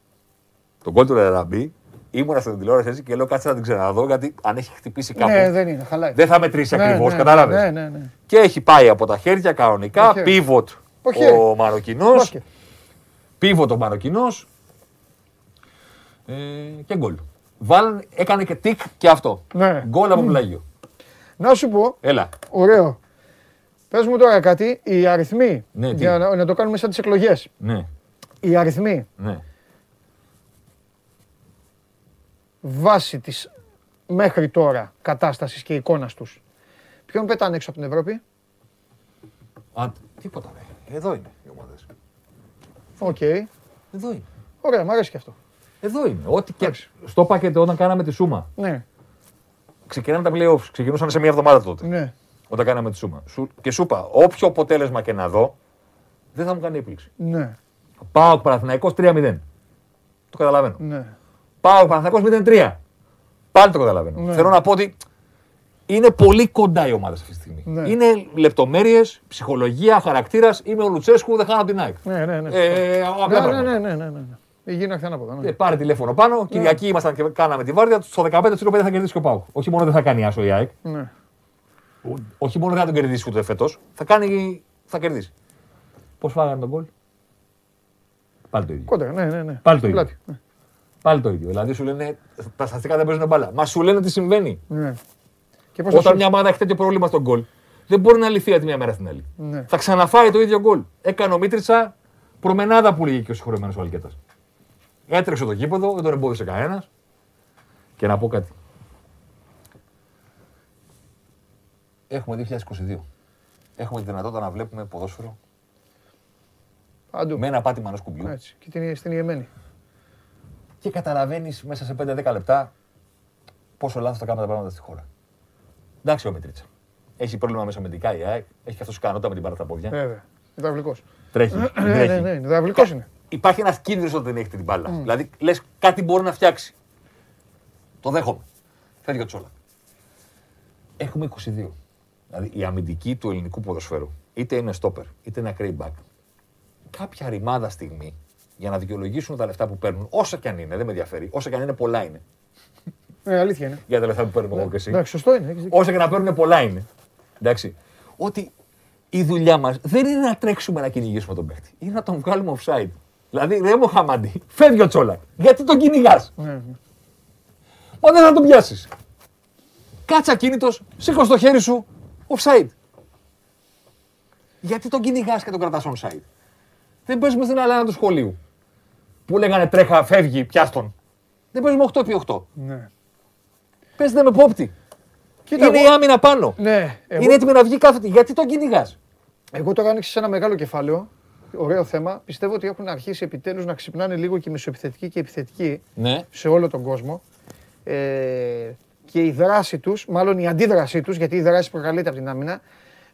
τον κόλ του Λεραμπή, ήμουνα στην τηλεόραση έτσι και λέω κάτσε να την ξαναδώ γιατί αν έχει χτυπήσει κάπου. Ναι, δεν είναι, χαλάει. Δεν θα μετρήσει Ναι, ακριβώς, ναι, κατάλαβες; Ναι, ναι, ναι. Και έχει πάει από τα χέρια κανονικά, Το χέρι. πίβοτ Το χέρι. ο Μαροκινός. Μπάσκετ. Πίβο το Μαροκινό. Ε, και γκολ. Βάλ, έκανε και τικ και αυτό. Ναι. Γκολ από πλάγιο. Να σου πω, Έλα. ωραίο. Πες μου τώρα κάτι, οι αριθμοί, Ναι, τι; για να, να το κάνουμε σαν τις εκλογές. Ναι, Οι αριθμοί ναι. βάσει της μέχρι τώρα κατάστασης και εικόνας τους. Ποιον πετάνε έξω από την Ευρώπη; Α, τίποτα ρε. Εδώ είναι οι ομάδες. Οκ. Εδώ είναι. Ωραία, μου αρέσει και αυτό. Εδώ είναι. Ό,τι και. Εντάξει. Στο πακέτο όταν κάναμε τη Σούμα. Ναι, Ξεκινάνε τα playoffs. Ξεκινούσαν σε μία εβδομάδα τότε. ναι, Όταν κάναμε τη Σούμα. Σου, και σου είπα, όποιο αποτέλεσμα και να δω, δεν θα μου κάνει έκπληξη. ναι, Πάω Παναθηναϊκός 3-0. Το καταλαβαίνω. ναι. Πάω Παναθηναϊκός 0-3. Πάλι το καταλαβαίνω. Ναι. Θέλω να πω ότι είναι πολύ κοντά οι ομάδες αυτή τη στιγμή. Ναι. Είναι λεπτομέρειες, ψυχολογία, χαρακτήρας. Είμαι ο Λουτσέσκου, δεν χάνω από την ΑΕΚ. Ναι, ναι, ναι. Ε, απλά Ναι, ναι, πράγματα. ναι, ναι, ναι, ναι. Η γη να χθένα από εδώ. ναι. Ε, πάρε τηλέφωνο πάνω. Κυριακή ήμασταν και κάναμε τη βάρδια. Στο 15 του θα κερδίσει και ο Πάουκ. Όχι μόνο δεν θα κάνει άσο η ΑΕΚ, Ναι. όχι μόνο δεν θα τον κερδίσει ούτε φέτος, θα, κάνει, θα κερδίσει. Πώς φάγανε τον γκολ; Πάλι το ίδιο. Κόντρα, ναι, ναι, ναι. Πάλι το Στην ίδιο. πλάτη. Ναι. Πάλι το ίδιο. Δηλαδή σου λένε τα στατιστικά δεν παίζουν μπάλα. Μα σου λένε τι συμβαίνει. Ναι. Και πώς θα Όταν σου... μια ομάδα έχει τέτοιο πρόβλημα στον γκολ, δεν μπορεί να λυθεί από τη μια μέρα στην άλλη. Ναι. Θα ξαναφάει το ίδιο γκολ. Έκανε ο Μίτριτσα προμενάδα που λέγει και ο συγχωρεμένος ο Αλκέτας. Έτρεξε το γήπεδο, δεν τον εμπόδισε κανένας. Και να πω κάτι. Έχουμε 2022. Έχουμε τη δυνατότητα να βλέπουμε ποδόσφαιρο Παντού. με ένα πάτημα ενός κουμπιού. Έτσι. Και την, στην Ιεμένη. Και καταλαβαίνεις μέσα σε 5-10 λεπτά πόσο λάθος θα κάνουν τα πράγματα στη χώρα. Εντάξει ο Μίτριτσα. Έχει πρόβλημα μέσα αμυντικά η ΑΕΚ. Έχει και αυτός ικανότητα με την πάρα τα πόδια. Βέβαια. Υδραυλικός. Τρέχει. Ναι, τρέχει. ναι, ναι. Υδραυλικός είναι. Υπάρχει ένας κίνδυνος όταν δεν έχετε την μπάλα. Δηλαδή λες κάτι μπορεί να φτιάξει. Το δέχομαι. Φεύγει ο Τσόλα. Έχουμε 22. Δηλαδή η αμυντική του ελληνικού ποδοσφαίρου, είτε είναι στόπερ, είτε είναι ακραίη back, κάποια ρημάδα στιγμή για να δικαιολογήσουν τα λεφτά που παίρνουν, όσα κι αν είναι, δεν με ενδιαφέρει, όσα κι αν είναι, πολλά είναι. Ναι, αλήθεια είναι. Για τα λεφτά που παίρνουμε εγώ και εσύ. Εντάξει, σωστό είναι. έχεις δίκιο. Όσα και να παίρνουν, πολλά είναι. Εντάξει. Ότι η δουλειά μας δεν είναι να τρέξουμε να κυνηγήσουμε τον παίχτη. Είναι να τον βγάλουμε offside. Δηλαδή, ρε Μοχαμαντή, φεύγει ο Τσόλακ. Γιατί τον κυνηγάς; Ναι, ναι. Μα δεν θα τον πιάσεις. Κάτσε ακίνητος, σήκω στο χέρι σου, offside. Γιατί τον κυνηγάς και τον κρατάς offside. Δεν παίζουμε στην αλάνα του σχολείου. Που λέγανε τρέχα, φεύγει, πιάστον. Δεν παίζουμε 8 επί 8. Ναι. Παίζετε με πόπτη. Κοίτα, είναι εγώ- η άμυνα πάνω. Ναι, εγώ, Είναι έτοιμη να βγει κάθετη. Γιατί τον κυνηγάς; εγώ τώρα άνοιξε ένα μεγάλο κεφάλαιο. Ωραίο θέμα. Πιστεύω ότι έχουν αρχίσει επιτέλους να ξυπνάνε λίγο και οι μεσοεπιθετικοί και οι επιθετικοί Ναι. σε όλο τον κόσμο. Ε, και η δράση τους, μάλλον η αντίδρασή τους, γιατί η δράση προκαλείται από την άμυνα,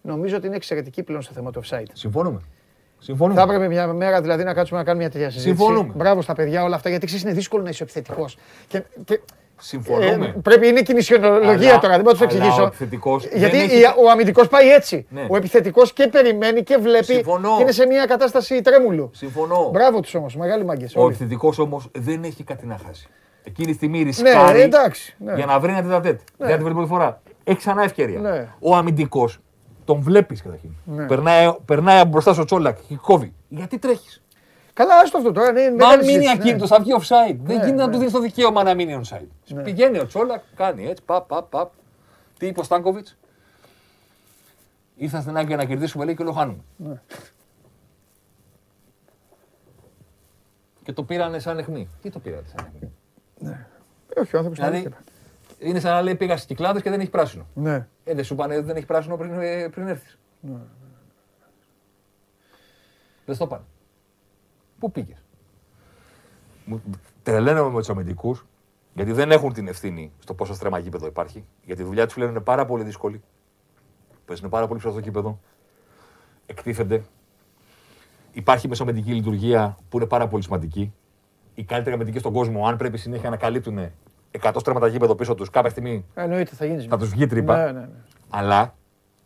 νομίζω ότι είναι εξαιρετική πλέον στο θέμα του offside. Συμφωνούμε. Συμφωνούμε. Θα έπρεπε μια μέρα δηλαδή να κάτσουμε να κάνουμε μια τέτοια συζήτηση. Συμφωνούμε. Μπράβο στα παιδιά όλα αυτά, γιατί ξέρεις είναι δύσκολο να είσαι επιθετικός. Και, και, Συμφωνούμε. ε, πρέπει, είναι κινησιολογία Αλλά- τώρα, δεν μπορώ να τους αλλά εξηγήσω. ο επιθετικός δεν Γιατί έχει- η- ο αμυντικός πάει έτσι. Ναι. Ο επιθετικός και περιμένει και βλέπει. Συμφωνώ. Και είναι σε μια κατάσταση τρέμουλου. Συμφωνώ. Μπράβο τους όμως, μεγάλοι μάγκες. Ο επιθετικός όμως δεν έχει κάτι να χάσει. Εκείνη τη στιγμή Ναι, ρισκάρει εντάξει. Ναι. για να βρει ένα τέτα-τέτ. Δεν την βρει πρώτη φορά. Έχει ξανά ευκαιρία. Ναι. Ο αμυντικός τον βλέπεις καταρχήν. Ναι. Περνάει, περνάει μπροστά στο τσόλακ και κόβει. Γιατί τρέχεις; Καλά, άστο αυτό τώρα. Είναι Μα μεγάλη αν μείνει συζήτηση, ναι. ακίνητο, θα βγει offside. δεν γίνεται να ναι. τους δίνει το δικαίωμα να μείνει onside. Ναι. Πηγαίνει ο Τσόλακ, κάνει έτσι, παπ, παπ, παπ. Τι είπε ο Στάνκοβιτς; Ήρθα στην Άγκια να κερδίσουμε, λέει και όλο χάνουμε. Ναι. Και το πήρανε σαν αιχμή. Τι το πήρανε σαν αιχμή; Ε, όχι, ο άνθρωπος Δηλαδή, είναι σαν να λέει πήγα στις κυκλάδες και δεν έχει πράσινο. Ναι. Ε, δεν σου πάνε ότι δεν έχει πράσινο πριν, ε, πριν έρθεις. Δεν στο πάνε. Πού πήγες; Τρελαίνομαι με τους αμυντικούς Γιατί δεν έχουν την ευθύνη στο πόσο στρέμα γήπεδο υπάρχει. Γιατί η δουλειά τους πλέον είναι πάρα πολύ δύσκολη. Παίζουν πάρα πολύ ψηλό στο γήπεδο. Εκτίθενται. Υπάρχει μεσομετική λειτουργία που είναι πάρα πολύ σημαντική. Η καλύτερη αμυντική στον κόσμο, αν πρέπει συνέχεια να καλύπτουν 100 στρέμματα γήπεδο πίσω τους, κάποια στιγμή Εννοείται, θα γίνεις. θα τους βγει τρύπα. Ναι, ναι, ναι. Αλλά.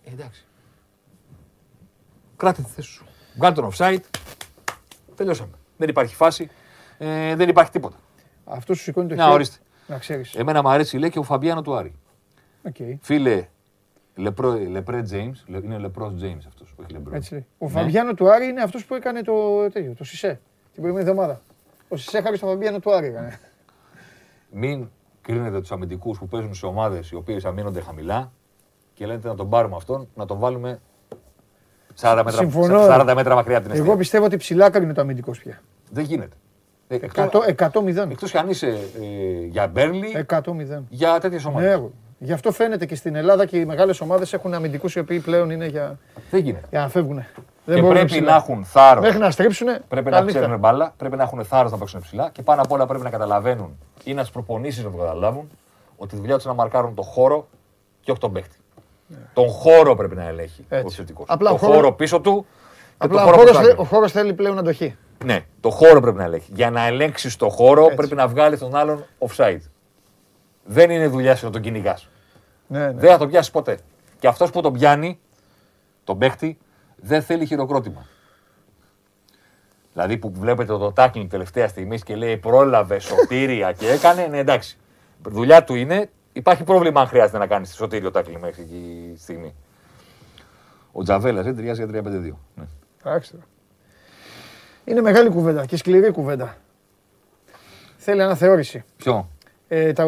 Ε, εντάξει. Κράτα τη θέση σου. Βγάλε τον offside. Τελειώσαμε. Δεν υπάρχει φάση. Ε, δεν υπάρχει τίποτα. Αυτό σου σηκώνει το Να, χέρι. ορίστε. Να ξέρεις. Εμένα μου αρέσει, λέει και ο Φαμπιάνο του Άρη. Οκ. Φίλε, Λεπρό, Λεπρέ James, λε- είναι Λεπρός James αυτός, όχι Λεμπρό. Έτσι λέει. Ο Ναι. Φαμπιάνο του Άρη είναι αυτός που έκανε το, τέτοιο, το Σισέ την προηγούμενη εβδομάδα. Ο Σισέ χάρη στο Φαμπιάνο του Άρη έκανε. Μην κρίνετε τους αμυντικούς που παίζουν σε ομάδες οι οποίες αμήνονται χαμηλά και λέτε να τον πάρουμε αυτόν, να τον βάλουμε 40 μέτρα, Συμφωνώ. 40 μέτρα μακριά από την Εγώ αιστεία. πιστεύω ότι ψηλά κρίνει το αμυντικό πια. Δεν γίνεται. Ε, 100-0. Εκτός κι αν είσαι ε, για Μπέρνλι, 100-0. για τέτοιες Ναι, ομάδε. εγώ. Γι' αυτό φαίνεται και στην Ελλάδα και οι μεγάλες ομάδες έχουν αμυντικούς οι οποίοι πλέον είναι για, Δεν γίνεται. για να φεύγουν. Δεν και μπορούν πρέπει ψηλά. να έχουν θάρρος. Μέχρι να στρίψουν. Πρέπει να ξέρουν μπάλα, πρέπει να έχουν θάρρος να παίξουν ψηλά και πάνω απ' όλα πρέπει να καταλαβαίνουν ή να τις προπονήσεις να το καταλάβουν ότι η δουλειά τους είναι να μαρκάρουν το χώρο και όχι τον παίχτη. Τον χώρο πρέπει να ελέγχει Ναι. Έτσι. ο επιθετικό. Απλά Το ο χώρος- χώρο πίσω του και το Απλά ο χώρο χώρος, μπροστά θε- του. ο χώρος θέλει πλέον αντοχή. Ναι, το χώρο πρέπει να ελέγχει. Για να ελέγξει το χώρο Έτσι. πρέπει να βγάλει τον άλλον offside. Δεν είναι δουλειά σου να τον κυνηγάς. Ναι, ναι. Δεν θα τον πιάσεις ποτέ. Και αυτός που τον πιάνει, τον παίχτη, δεν θέλει χειροκρότημα. Δηλαδή που βλέπετε το tackling τελευταία στιγμή και λέει πρόλαβε σωτήρια και έκανε, ναι εντάξει. Δουλειά του είναι, υπάρχει πρόβλημα αν χρειάζεται να κάνεις σωτήριο tackling μέχρι εκεί τη στιγμή. Ο Τζαβέλας δεν ταιριάζει για 3-5-2. Ναι. Εντάξει τώρα. Είναι μεγάλη κουβέντα και σκληρή κουβέντα. Θέλει αναθεώρηση. Ποιο; Ε, τα,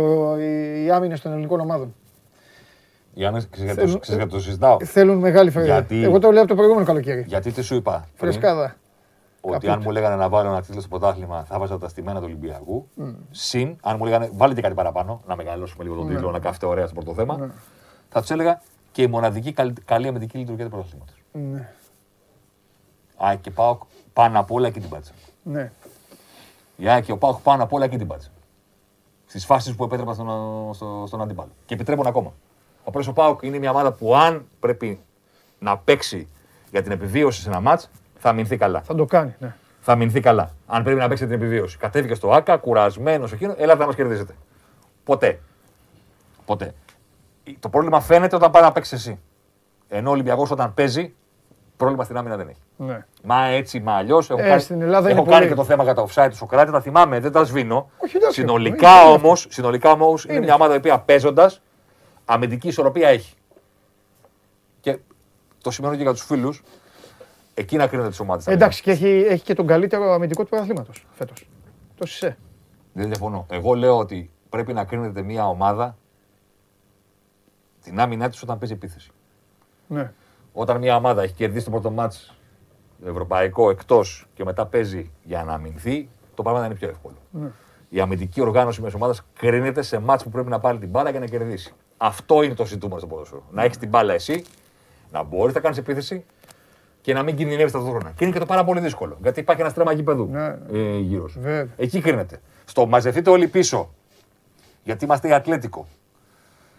οι άμυνες των ελληνικών ομάδων. Για να ξέρεις γιατί Θέλω- το- ξέρεις γιατί το συζητάω. Θέλουν μεγάλη φρέσκάδα. Γιατί- Εγώ το λέω από το προηγούμενο καλοκαίρι. Γιατί τι σου είπα. πριν, Φρεσκάδα. Ότι Καπούτ. αν μου λέγανε να βάλω ένα τίτλο στο πρωτάθλημα, θα βάζα τα στημένα του Ολυμπιακού. Συν, αν μου λέγανε βάλετε κάτι παραπάνω, να μεγαλώσουμε λίγο τον τίτλο, να κάθετε ωραία στο πρώτο θέμα. Ναι. Θα τους έλεγα και η μοναδική καλή, καλή αμυντική λειτουργία του πρωταθλήματος. Ναι. Α, και πάω πάνω απ' όλα εκεί την πάτσα. ναι. Η ΑΕΚ και ο Πάοκ πάνω απ' όλα εκεί την πάτσα. Στις φάσεις που επέτρεπαν στον, στο, στον αντίπαλο. Και επιτρέπουν ακόμα. Απλώ ο Πάοκ είναι μια ομάδα που αν πρέπει να παίξει για την επιβίωση σε ένα μάτς, θα μηνθεί καλά. Θα το κάνει. Ναι. θα μηνθεί καλά. Αν πρέπει να παίξει την επιβίωση. Κατέβηκε στο ΑΚΑ, κουρασμένος εκείνο, έλατε να μας κερδίσετε. Ποτέ. Ποτέ. Το πρόβλημα φαίνεται όταν πάει να παίξεις εσύ. Ενώ ο Ολυμπιακός όταν παίζει, πρόβλημα στην άμυνα δεν έχει. ναι. Μα έτσι, μα αλλιώς. Έχω, Ε, κάνει, στην Ελλάδα έχω είναι κάνει πολύ. και το θέμα για τα offside του Σοκράτη, τα θυμάμαι, δεν τα σβήνω. Όχι, εντάξει, συνολικά είναι όμω, συνολικά όμως, είναι Είναι. μια ομάδα η οποία παίζοντας αμυντική ισορροπία έχει. Και το σημαίνω και για τους φίλους, εκεί να κρίνετε τις ομάδες. Εντάξει, και έχει, έχει και τον καλύτερο αμυντικό του πρωταθλήματος φέτος. Το Σισε. Δεν διαφωνώ. Εγώ λέω ότι πρέπει να κρίνεται μια ομάδα την άμυνά της όταν παίζει επίθεση. Ναι. Όταν μια ομάδα έχει κερδίσει το πρώτο μάτς ευρωπαϊκό εκτός και μετά παίζει για να αμυνθεί, το πράγμα θα είναι πιο εύκολο. Ναι. Η αμυντική οργάνωση μιας ομάδας κρίνεται σε μάτς που πρέπει να πάρει την μπάλα για να κερδίσει. Αυτό είναι το ζητούμενο στο ποδόσφαιρο. Να έχεις την μπάλα εσύ, να μπορείς να κάνεις επίθεση και να μην κινδυνεύει ταυτόχρονα. Και είναι και το πάρα πολύ δύσκολο. Γιατί υπάρχει ένα στρέμμα γηπεδού Ναι. ε, γύρω σου. Βέβαια. Εκεί κρίνεται. Στο μαζευτείτε όλοι πίσω. Γιατί είμαστε η Ατλέτικο.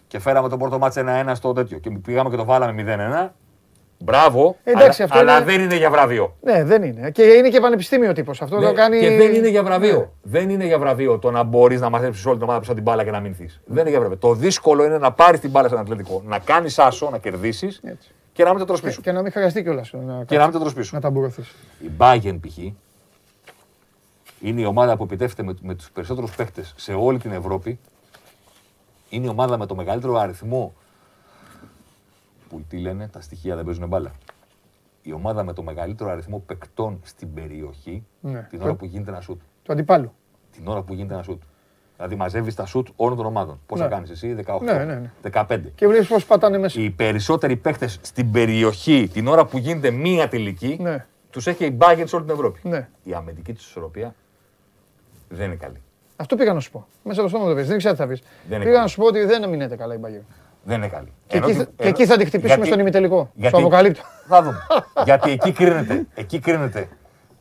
Και φέραμε τον πρώτο μάτς 1-1 στο τέτοιο. Και πήγαμε και το βάλαμε 0-1. Μπράβο. Εντάξει, αλλά, αυτό αλλά είναι- δεν είναι για βραβείο. Ναι, δεν είναι. Και είναι και πανεπιστήμιο τύπος. Αυτό Ναι, το κάνει. Και δεν είναι για βραβείο. Ναι. Δεν είναι για βραβείο το να μπορείς να μαζέψεις όλη την ομάδα πίσω από την μπάλα και να μηνθεί. Δεν είναι για βραβείο. Το δύσκολο είναι να πάρεις την μπάλα στον Ατλέτικο, να κάνεις άσο, να κερδίσεις Έτσι. Και να μην το τρως πίσω. Και να μην χρειαστεί κιόλας να, Και να μην το τρως πίσω. να ταμπουρωθεί. Η Bayern π.χ. είναι η ομάδα που επιτεύχεται με, με τους περισσότερους παίχτες σε όλη την Ευρώπη. Είναι η ομάδα με το μεγαλύτερο αριθμό που τι λένε, τα στοιχεία δεν παίζουν μπάλα. Η ομάδα με το μεγαλύτερο αριθμό παικτών στην περιοχή Ναι. την ώρα που γίνεται ένα σουτ. Του αντιπάλου. Την ώρα που γίνεται ένα σουτ. Δηλαδή μαζεύεις τα σουτ όλων των ομάδων. Πόσα Ναι. κάνεις εσύ, 18, Ναι, ναι, ναι. 15. Και βλέπεις πώς πατάνε μέσα. Οι περισσότεροι παίχτε στην περιοχή την ώρα που γίνεται μία τελική Ναι. τους έχει η Bayern σε όλη την Ευρώπη. Ναι. Η αμυντική τους ισορροπία δεν είναι καλή. Αυτό πήγα να σου πω. Μέσα από το στόμα το πεις. Δεν ξέρω τι θα πεις. Δεν είναι Πήγα καλή. να σου πω ότι δεν αμυνέται καλά η Bayern. Δεν είναι καλή. Και, Ενώ εκεί, τη- θα- και ενώ- εκεί θα τη χτυπήσουμε γιατί- στον ημιτελικό. γιατί- Στο αποκαλύπτω. Θα δούμε. γιατί εκεί κρίνεται, εκεί κρίνεται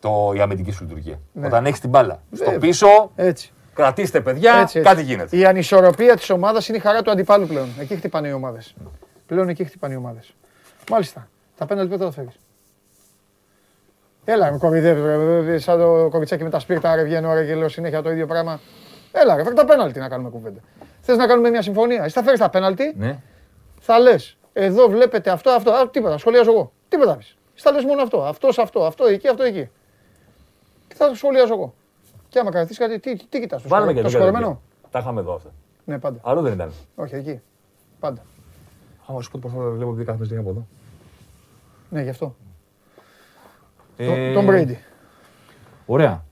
το, η αμυντική σου λειτουργία. Όταν έχεις την μπάλα. Στο Βέβαια. πίσω Έτσι. Κρατήστε, παιδιά, Έτσι, έτσι. κάτι γίνεται. Η ανισορροπία της ομάδας είναι η χαρά του αντιπάλου πλέον. Εκεί χτυπάνε οι ομάδες. Πλέον εκεί χτυπάνε οι ομάδες. Μάλιστα. Τα πέναλτι πότε θα φέρεις; Έλα, με κοροϊδεύει, ρε, σαν το κοριτσάκι με τα σπίρτα, ρε, βγαίνω ρε, και λέω συνέχεια το ίδιο πράγμα. Έλα, ρε, φέρει τα πέναλτι να κάνουμε κουβέντα. Θες να κάνουμε μια συμφωνία; Εσύ θα φέρεις τα πέναλτι, Ναι. θα λες. Εδώ βλέπετε αυτό, αυτό. Α, τίποτα, σχολιάζω εγώ. Τίποτα πεις. Θα λες μόνο αυτό. Αυτός, αυτό, αυτό εκεί, αυτό εκεί. Και θα το σχολιάζω εγώ; Και άμα κρατήσει κάτι, τι, τι, τι κοιτάς, το, Βάλαμε σκορ- και το το σκορεμένο. Τα είχαμε εδώ αυτά. Ναι, πάντα. Αλλού δεν ήταν. Όχι, εκεί. Πάντα. Άμα σου πω ότι προσπαθώ να βλέπω επειδή κάθομαι από εδώ. Ναι, γι' αυτό. Ε, Τον Brady. Ωραία.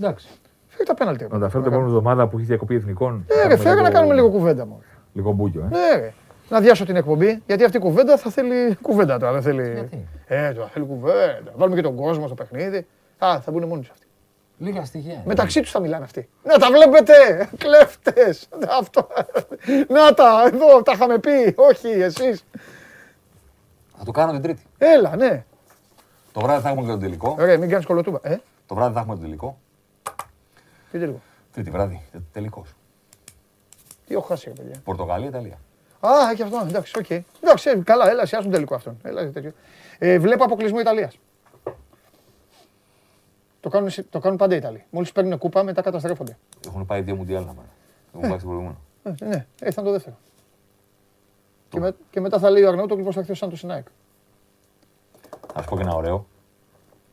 Εντάξει. Φέρει τα πέναλτι. Να τα φέρω την επόμενη εβδομάδα που έχει διακοπή εθνικών. Ε, ρε, φέρε να κάνουμε λίγο κουβέντα μου. Λίγο μπούκιο, ε. Ναι, ρε. Να διάσω την εκπομπή, γιατί αυτή η κουβέντα θα θέλει κουβέντα τώρα. Δεν θέλει. Γιατί; Ε, τώρα θέλει κουβέντα. Βάλουμε και τον κόσμο στο παιχνίδι. Α, θα μπουν μόνοι τους αυτοί. Λίγα στοιχεία. Μεταξύ τους θα μιλάνε αυτοί. Να τα βλέπετε! Κλέφτες! Αυτό. Να τα, εδώ, τα είχαμε πει. Όχι, εσείς. Θα το κάνω την Τρίτη. Έλα, ναι. Το βράδυ θα έχουμε και τον τελικό. Ωραία, μην κάνεις κωλοτούμπα. Ε, Το βράδυ θα έχουμε τον τελικό. πείτε λίγο. Τρίτη βράδυ. Τελικός. Τι έχω χάσει, ρε παιδιά. Πορτογαλία, Ιταλία. Α, έχει αυτό. Εντάξει, οκ. Εντάξει, ε, καλά, έλα, σε τελικό αυτόν. Έλα, τέτοιο. Ε, βλέπω αποκλεισμό Ιταλίας. Το κάνουν, συ- το κάνουν πάντα οι Ιταλοί. Μόλις παίρνουν κούπα, μετά καταστρέφονται. Έχουν πάει δύο μουντιάλ να πάνε. Έχουν πάει στην προηγούμενη. Ε, ναι, ε, θα είναι το δεύτερο. Και, με, και μετά θα λέει ο Αρναούτογλου πώς θα χθιώσει σαν το Σινάικ. Να σου πω και ένα ωραίο.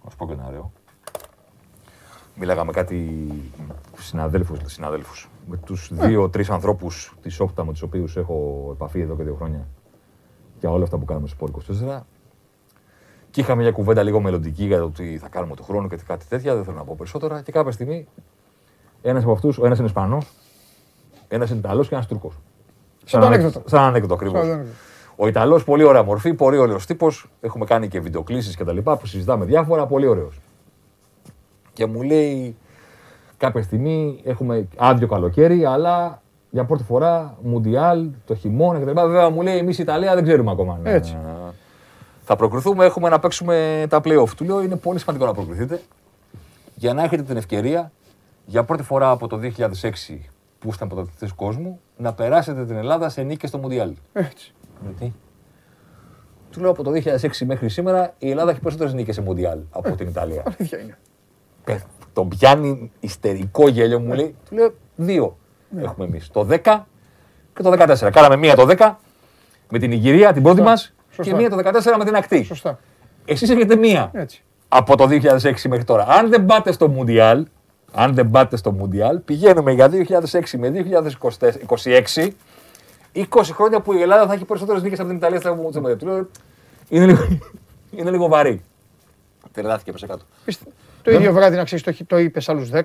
Να σου πω και ένα ωραίο. Μίλαγα με κάτι συναδέλφους, συναδέλφους. Με τους δύο-τρεις ανθρώπους της Opta με τους οποίους έχω επαφή εδώ και δύο χρόνια για όλα αυτά που κάνουμε στο Sport 24. Και είχαμε μια κουβέντα λίγο μελλοντική για το τι θα κάνουμε το χρόνο και τι- κάτι τέτοια. Δεν θέλω να πω περισσότερα. Και κάποια στιγμή ένας από αυτούς, ο ένας είναι Ισπανός, ένας είναι Ιταλός και ένας Τούρκος. Σαν το ανέκδοτο. Σαν ανέκδοτο ακριβώς. Σαν το ανέκδοτο. Ο Ιταλός, πολύ ωραία μορφή, πολύ ωραίος τύπος. Έχουμε κάνει και βιντεοκλήσεις και τα λοιπά που συζητάμε διάφορα. Πολύ ωραίος. Και μου λέει κάποια στιγμή έχουμε άδειο καλοκαίρι, αλλά για πρώτη φορά Μουντιάλ το χειμώνα κτλ. Βέβαια μου λέει εμείς η Ιταλία δεν ξέρουμε ακόμα. αν, Έτσι. ε, Θα προκριθούμε, έχουμε να παίξουμε τα playoff. Του λέω είναι πολύ σημαντικό να προκριθείτε για να έχετε την ευκαιρία για πρώτη φορά από το 2006 που ήσταν πρωταθλητές κόσμου να περάσετε την Ελλάδα σε νίκες στο Μουντιάλ. Έτσι. Γιατί; Του λέω από το 2006 μέχρι σήμερα η Ελλάδα έχει περισσότερες νίκες σε Μουντιάλ από την Ιταλία. Αλήθεια είναι. Πε- Τον πιάνει ιστερικό γέλιο μου λέει. Του λέω δύο έχουμε εμείς. Το 10 και το 14. Κάναμε μία το 10 με την Ιγυρία, την πρώτη μας και Σωστά. μία το 14 με την ακτή. Σωστά. Εσείς έχετε μία Έτσι. από το 2006 μέχρι τώρα. Αν δεν πάτε στο Μουντιάλ, αν δεν πάτε στο Μουντιάλ, πηγαίνουμε για 2006 με 2026, 20 χρόνια που η Ελλάδα θα έχει περισσότερες νίκες από την Ιταλία στα Μουντιάλ. Του λέω, Είναι λίγο, είναι λίγο βαρύ. Τρελάθηκε, πέσε κάτω. Πιστε- Το ίδιο βράδυ να ξέρεις, το, έχει- το είπε σε άλλους 10.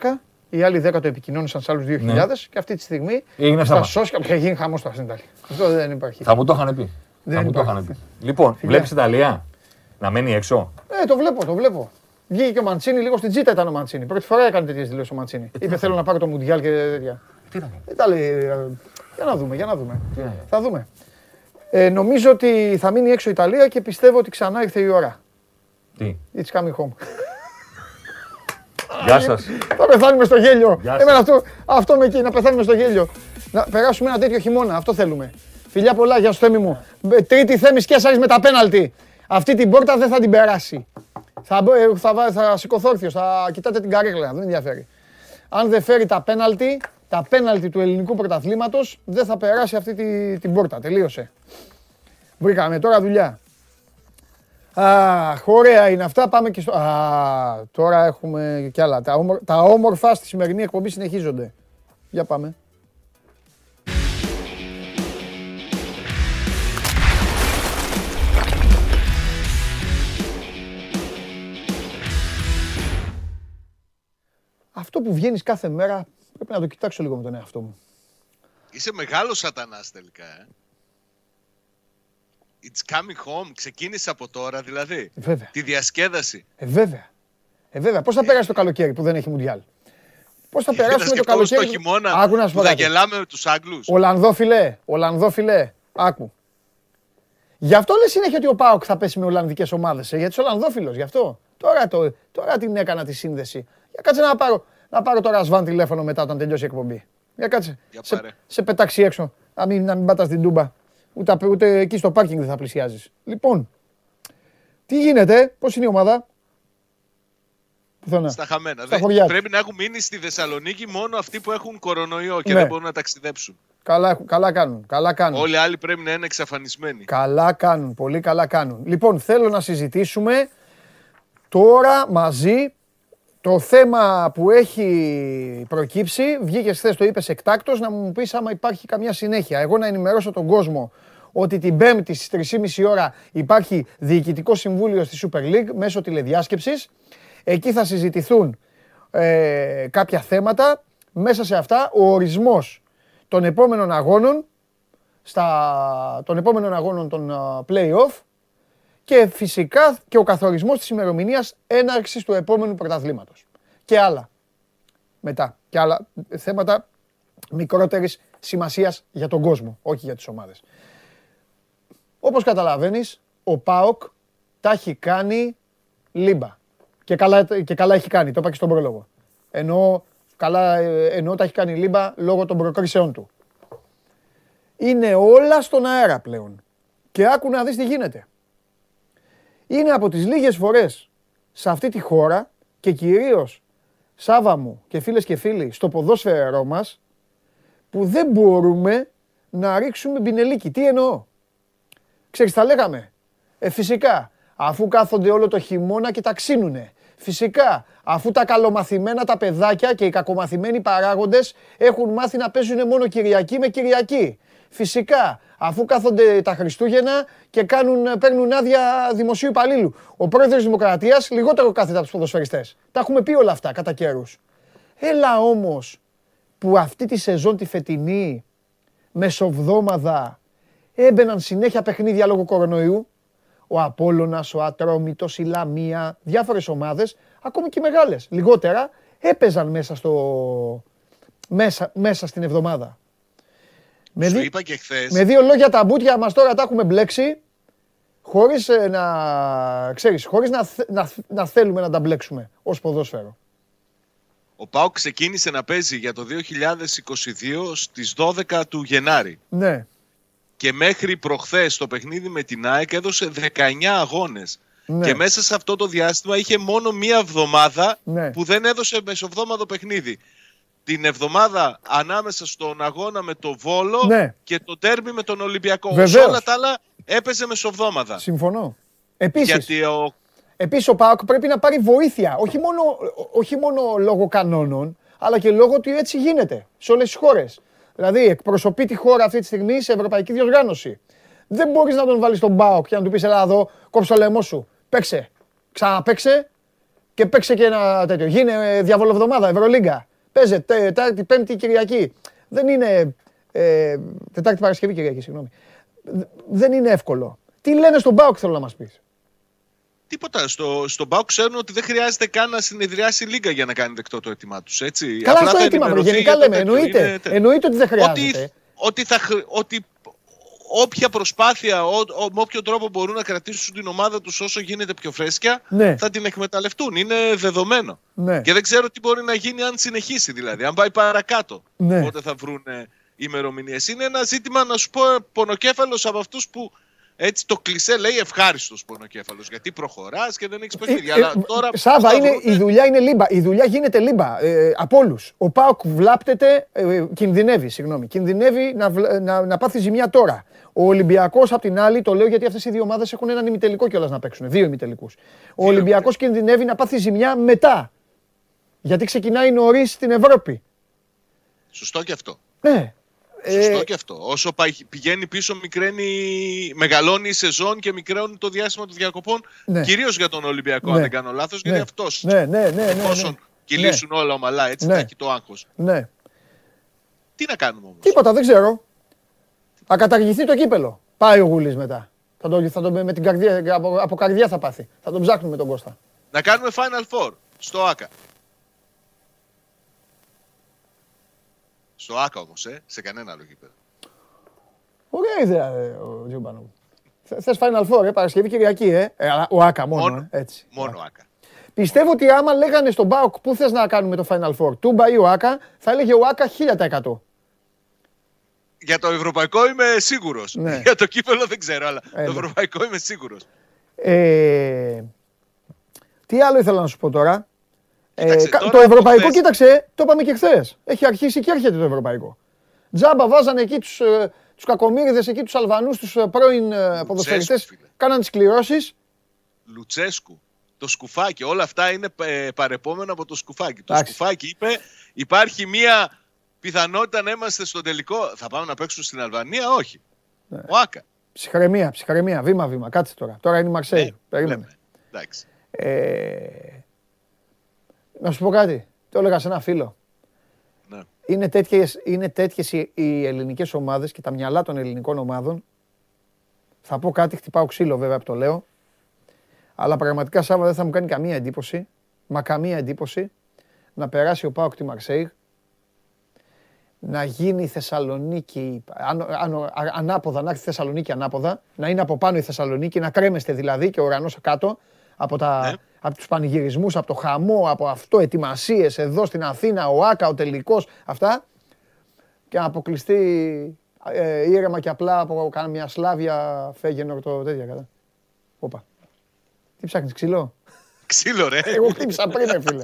Οι άλλοι 10 το επικοινώνησαν σε άλλους 2.000 και αυτή τη στιγμή Έγινε στα θέμα. social έχει γίνει χαμός τώρα στην Ιταλία. Αυτό δεν υπάρχει. Θα μου το είχαν πει. Δεν θα μου το υπάρχει. είχαν πει. Λοιπόν, βλέπεις Ιταλία να μένει έξω; Ε, το βλέπω, το βλέπω. Βγήκε και ο Μαντσίνη, λίγο στην τζίτα ήταν ο Μαντσίνη. Πρώτη φορά έκανε τέτοιες δηλώσεις ο Μαντσίνη. Είπε θέλω να πάρω το Μουντιάλ και τέτοια. Τι να κάνει. Δεν τα λέει. ε, Για να δούμε, για να δούμε. Τι να κάνει. Θα δούμε. Ε, νομίζω ότι θα μείνει έξω η Ιταλία και πιστεύω ότι ξανά ήρθε η ώρα. Τι. It's coming home. Γεια σας. Θα πεθάνουμε στο γέλιο. Γεια σας. Εμένα αυτό, αυτό με εκεί, να πεθάνουμε στο γέλιο. Να περάσουμε ένα τέτοιο χειμώνα, αυτό θέλουμε. Φιλιά πολλά, γεια σου Θέμη μου. Ε, Τρίτη Θέμη Κέσσαρης με τα πέναλτι. Αυτή την πόρτα δεν θα την περάσει. Θα, μπο- ε, θα, βά- θα σηκωθώ όρθιος, θα κοιτάτε την καρέκλα, δεν με ενδιαφέρει. Αν δεν φέρει τα πέναλτι, τα πέναλτι του ελληνικού πρωταθλήματος, δεν θα περάσει αυτή τη, την πόρτα. Τελείωσε. Βρήκαμε τώρα δουλειά. Αχ, ωραία είναι αυτά. Πάμε και στο. Α, τώρα έχουμε και άλλα. Τα, όμορ- τα όμορφα στη σημερινή εκπομπή συνεχίζονται. Για πάμε. Αυτό που βγαίνεις κάθε μέρα πρέπει να το κοιτάξω λίγο με τον εαυτό μου. Είσαι μεγάλος σατανάς τελικά, ε. It's coming home. Ξεκίνησε από τώρα, δηλαδή. Βέβαια. Τη διασκέδαση. Ε, βέβαια. Ε, βέβαια. Πώς θα περάσει το καλοκαίρι που δεν έχει μουντιάλ; Πώς θα Και να περάσουμε το σκεφτόμαστε καλοκαίρι. το χειμώνα Άκου να σου που πω θα κάτι. γελάμε με τους Άγγλους. Ολλανδόφιλε, Ολλανδόφιλε, άκου. Γι' αυτό λες συνέχεια ότι ο Πάοκ θα πέσει με Ολλανδικές ομάδες, ε, γιατί είσαι Ολλανδόφιλος, γι' αυτό. Τώρα, το, τώρα την έκανα τη σύνδεση. Για κάτσε να πάρω, Να πάρω τώρα Ρασβάν τηλέφωνο μετά όταν τελειώσει η εκπομπή. Για κάτσε. Για σε, πάρε. σε πετάξει έξω. Να μην, να μην πάτα στην τούμπα. Ούτε, απ- ούτε εκεί στο πάρκινγκ δεν θα πλησιάζεις. Λοιπόν, τι γίνεται, πώς είναι η ομάδα; Πουθενά. Στα χαμένα. Στα Δεν- χωριά τους. Πρέπει να έχουν μείνει στη Θεσσαλονίκη μόνο αυτοί που έχουν κορονοϊό και Ναι. δεν μπορούν να ταξιδέψουν. Καλά, έχουν- καλά κάνουν. Καλά κάνουν. Όλοι οι άλλοι πρέπει να είναι εξαφανισμένοι. Καλά κάνουν, πολύ καλά κάνουν. Λοιπόν, θέλω να συζητήσουμε τώρα μαζί το θέμα που έχει προκύψει. Βγήκες χθες, το είπες εκτάκτο, να μου πεις άμα υπάρχει καμιά συνέχεια. Εγώ να ενημερώσω τον κόσμο ότι την Πέμπτη στις 3.30 ώρα υπάρχει Διοικητικό Συμβούλιο στη Super League μέσω τηλεδιάσκεψης. Εκεί θα συζητηθούν ε, κάποια θέματα. Μέσα σε αυτά ο ορισμός των επόμενων αγώνων στα, των επόμενων αγώνων των α, play-off και φυσικά και ο καθορισμός της ημερομηνίας έναρξης του επόμενου πρωταθλήματος. Και άλλα μετά. Και άλλα θέματα μικρότερης σημασίας για τον κόσμο, όχι για τις ομάδες. Όπως καταλαβαίνεις, ο ΠΑΟΚ τα έχει κάνει λίμπα. Και καλά, και καλά έχει κάνει, το είπα και στον πρόλογο. Ενώ, καλά, ε, ενώ τα έχει κάνει λίμπα λόγω των προκρίσεών του. Είναι όλα στον αέρα πλέον. Και άκου να δεις τι γίνεται. Είναι από τις λίγες φορές σε αυτή τη χώρα και κυρίως Σάβα μου και φίλες και φίλοι στο ποδόσφαιρό μας που δεν μπορούμε να ρίξουμε μπινελίκι. Τι εννοώ; Ξέρεις, τα λέγαμε. Ε, φυσικά, αφού κάθονται όλο το χειμώνα και ταξίνουνε. Φυσικά, αφού τα καλομαθημένα τα παιδάκια και οι κακομαθημένοι παράγοντες έχουν μάθει να παίζουν μόνο Κυριακή με Κυριακή. Φυσικά, αφού κάθονται τα Χριστούγεννα και κάνουν, παίρνουν άδεια δημοσίου υπαλλήλου. Ο πρόεδρος της Δημοκρατίας λιγότερο κάθεται από τους ποδοσφαιριστές. Τα έχουμε πει όλα αυτά κατά καιρούς. Έλα όμως που αυτή τη σεζόν τη φετινή μεσοβδόμαδα έμπαιναν συνέχεια παιχνίδια λόγω κορονοϊού. Ο Απόλλωνας, ο Ατρόμητος, η Λαμία, διάφορες ομάδες, ακόμη και οι μεγάλες, λιγότερα, έπαιζαν μέσα, στο... μέσα, μέσα στην εβδομάδα. Με, Σου δι- είπα και χθες. με δύο λόγια τα μπουτια μας τώρα τα έχουμε μπλέξει, χωρίς ε, να, ξέρεις, χωρίς να, θε- να, να θέλουμε να τα μπλέξουμε ως ποδόσφαιρο. Ο Πάο ξεκίνησε να παίζει για το 2022 στις 12 του Γενάρη. Ναι, Και μέχρι προχθές το παιχνίδι με την ΑΕΚ έδωσε 19 αγώνες. ναι. Και μέσα σε αυτό το διάστημα είχε μόνο μία εβδομάδα Ναι. που δεν έδωσε μεσοβδόμαδο παιχνίδι. Την εβδομάδα ανάμεσα στον αγώνα με το Βόλο Ναι. και το τέρμι με τον Ολυμπιακό. Σε Βεβαίως. όλα τα άλλα έπαιζε μεσοβδόμαδα. Συμφωνώ. Επίσης, Γιατί ο Επίσης ο ΠΑΟΚ πρέπει να πάρει βοήθεια, όχι μόνο, όχι μόνο λόγω κανόνων, αλλά και λόγω ότι έτσι γίνεται σε όλες τις χώρες. Δηλαδή εκπροσωπεί τη χώρα αυτή τη στιγμή σε ευρωπαϊκή διοργάνωση. Δεν μπορείς να τον βάλεις στον ΠΑΟΚ και να του πεις έλα εδώ, κόψε το λαιμό σου, παίξε, ξαναπαίξε και παίξε και ένα τέτοιο. Γίνε ε, διαβολοβδομάδα, Ευρωλίγκα. Παίζε Τετάρτη, Πέμπτη, Κυριακή. Δεν είναι. Ε, τετάρτη, Παρασκευή, Κυριακή, συγγνώμη. Δ- Δεν είναι εύκολο. Τι λένε στον ΠΑΟΚ, θέλω να μας πεις; Τίποτα. Στο, στον Πάο ξέρουν ότι δεν χρειάζεται καν να συνεδριάσει η Λίγκα για να κάνει δεκτό το αίτημά τους. Έτσι. Καλά, Απλά αυτό θα έτοιμα, ενημερωθεί γενικά για το λέμε. τέτοιο. Εννοείται. Είναι τε- Εννοείται ότι δεν ότι, χρειάζεται. ότι, θα, χρ- ότι όποια προσπάθεια, ό, ο- με όποιο τρόπο μπορούν να κρατήσουν την ομάδα τους όσο γίνεται πιο φρέσκια, Ναι. θα την εκμεταλλευτούν. Είναι δεδομένο. Ναι. Και δεν ξέρω τι μπορεί να γίνει αν συνεχίσει δηλαδή, αν πάει παρακάτω. Ναι. Πότε θα βρουν ημερομηνίες. Είναι ένα ζήτημα, να σου πω, πονοκέφαλος από αυτούς που έτσι το κλισέ λέει ευχάριστος πονοκέφαλος. Γιατί προχωράς και δεν έχεις παιχνίδια. Ε, ε, Αλλά τώρα. Σάβα, θα είναι, βρούνε- η δουλειά είναι λίμπα. Η δουλειά γίνεται λίμπα ε, από όλους. Ο Πάοκ βλάπτεται, ε, κινδυνεύει, συγγνώμη. Κινδυνεύει να, βλ- να, να πάθει ζημιά τώρα. Ο Ολυμπιακός, απ' την άλλη, το λέω γιατί αυτές οι δύο ομάδες έχουν έναν ημιτελικό κιόλας να παίξουν. Δύο ημιτελικούς. Ο Ολυμπιακός κινδυνεύει να πάθει ζημιά μετά. Γιατί ξεκινάει νωρίς στην Ευρώπη. Σωστό και αυτό. Ναι. Σωστό Ε, και αυτό. Όσο πάει- πηγαίνει πίσω, μικραίνει, μεγαλώνει η σεζόν και μικραίνει το διάστημα των διακοπών. Ναι. Κυρίως για τον Ολυμπιακό, Ναι. αν δεν κάνω λάθος, γιατί ναι. αυτός. Ναι, ναι, ναι. ναι, ναι. Εφόσον κυλήσουν όλα ομαλά, έτσι Ναι. θα έχει το άγχος. ναι. Τι να κάνουμε όμως; Τίποτα, δεν ξέρω. Θα καταργηθεί το κύπελο. Πάει ο Γουλής μετά. Θα το, θα το, με την καρδιά, από, από καρδιά θα πάθει. Θα τον ψάχνουμε τον Κώστα. Να κάνουμε Final Four στο ΆΚΑ. Στο ΆΚΑ όμως, ε, σε κανένα άλλο γήπεδο. Ωραία ιδέα, ε, ο Τζιουμπάνο. Θε- Θες Final Four, ε, Παρασκευή Κυριακή, ε. ε αλλά ο Άκα μόνο, Μόνο. ε, έτσι. Μόνο ΆΚΑ. Πιστεύω ότι άμα λέγανε στον Μπάουκ πού θες να κάνουμε το Final Four, Τούμπα ή ο Άκα, θα έλεγε ο Άκα 1000%. Για το ευρωπαϊκό είμαι σίγουρος. Ναι. Για το κύπελο δεν ξέρω, αλλά Έλα. το ευρωπαϊκό είμαι σίγουρος. Ε, τι άλλο ήθελα να σου πω τώρα. Κοίταξε, Ε, κα- τώρα το από ευρωπαϊκό, χθες- κοίταξε, το είπαμε και χθες. Έχει αρχίσει και έρχεται το ευρωπαϊκό. Τζάμπα βάζανε εκεί τους, ε, τους κακομύριδες, εκεί τους Αλβανούς, τους ε, πρώην ε, ποδοσφαιριστές. φίλε. Κάναν τις κληρώσεις. Λουτσέσκου, το σκουφάκι, όλα αυτά είναι ε, παρεπόμενα από το σκουφάκι. Το Εντάξει. σκουφάκι είπε υπάρχει μία πιθανότητα να είμαστε στο τελικό. Θα πάμε να παίξουμε στην Αλβανία, όχι. Ναι. Ο Άκα. Ψυχραιμία, ψυχραιμία, βήμα-βήμα. Κάτσε τώρα. Τώρα είναι η Μαρσέη. Ναι, Περίμενε. λέμε. Εντάξει. Ε, να σου πω κάτι. Το έλεγα σε ένα φίλο. Ναι. Είναι τέτοιες, είναι τέτοιες οι, οι ελληνικές ομάδες και τα μυαλά των ελληνικών ομάδων. Θα πω κάτι, χτυπάω ξύλο βέβαια που το λέω. Αλλά πραγματικά Σάβα δεν θα μου κάνει καμία εντύπωση. Μα καμία εντύπωση να περάσει ο Πάοκ τη Μαρσέιγ. Να γίνει η Θεσσαλονίκη, αν, αν- α- ανάποδα, να έρθει η Θεσσαλονίκη ανάποδα, να είναι από πάνω η Θεσσαλονίκη, να κρέμεστε δηλαδή και ο ουρανός κάτω από, τα, Ναι. από τους πανηγυρισμούς, από το χαμό, από αυτό, ετοιμασίες εδώ στην Αθήνα, ο Άκα, ο τελικός, αυτά και να αποκλειστεί ε, ήρεμα και απλά από μια Σλάβια Φέγενορ το τέτοια κατά. Όπα. Τι ψάχνεις, ξύλο; Ξύλο, ρε. Εγώ χτύπησα πριν, ρε φίλε.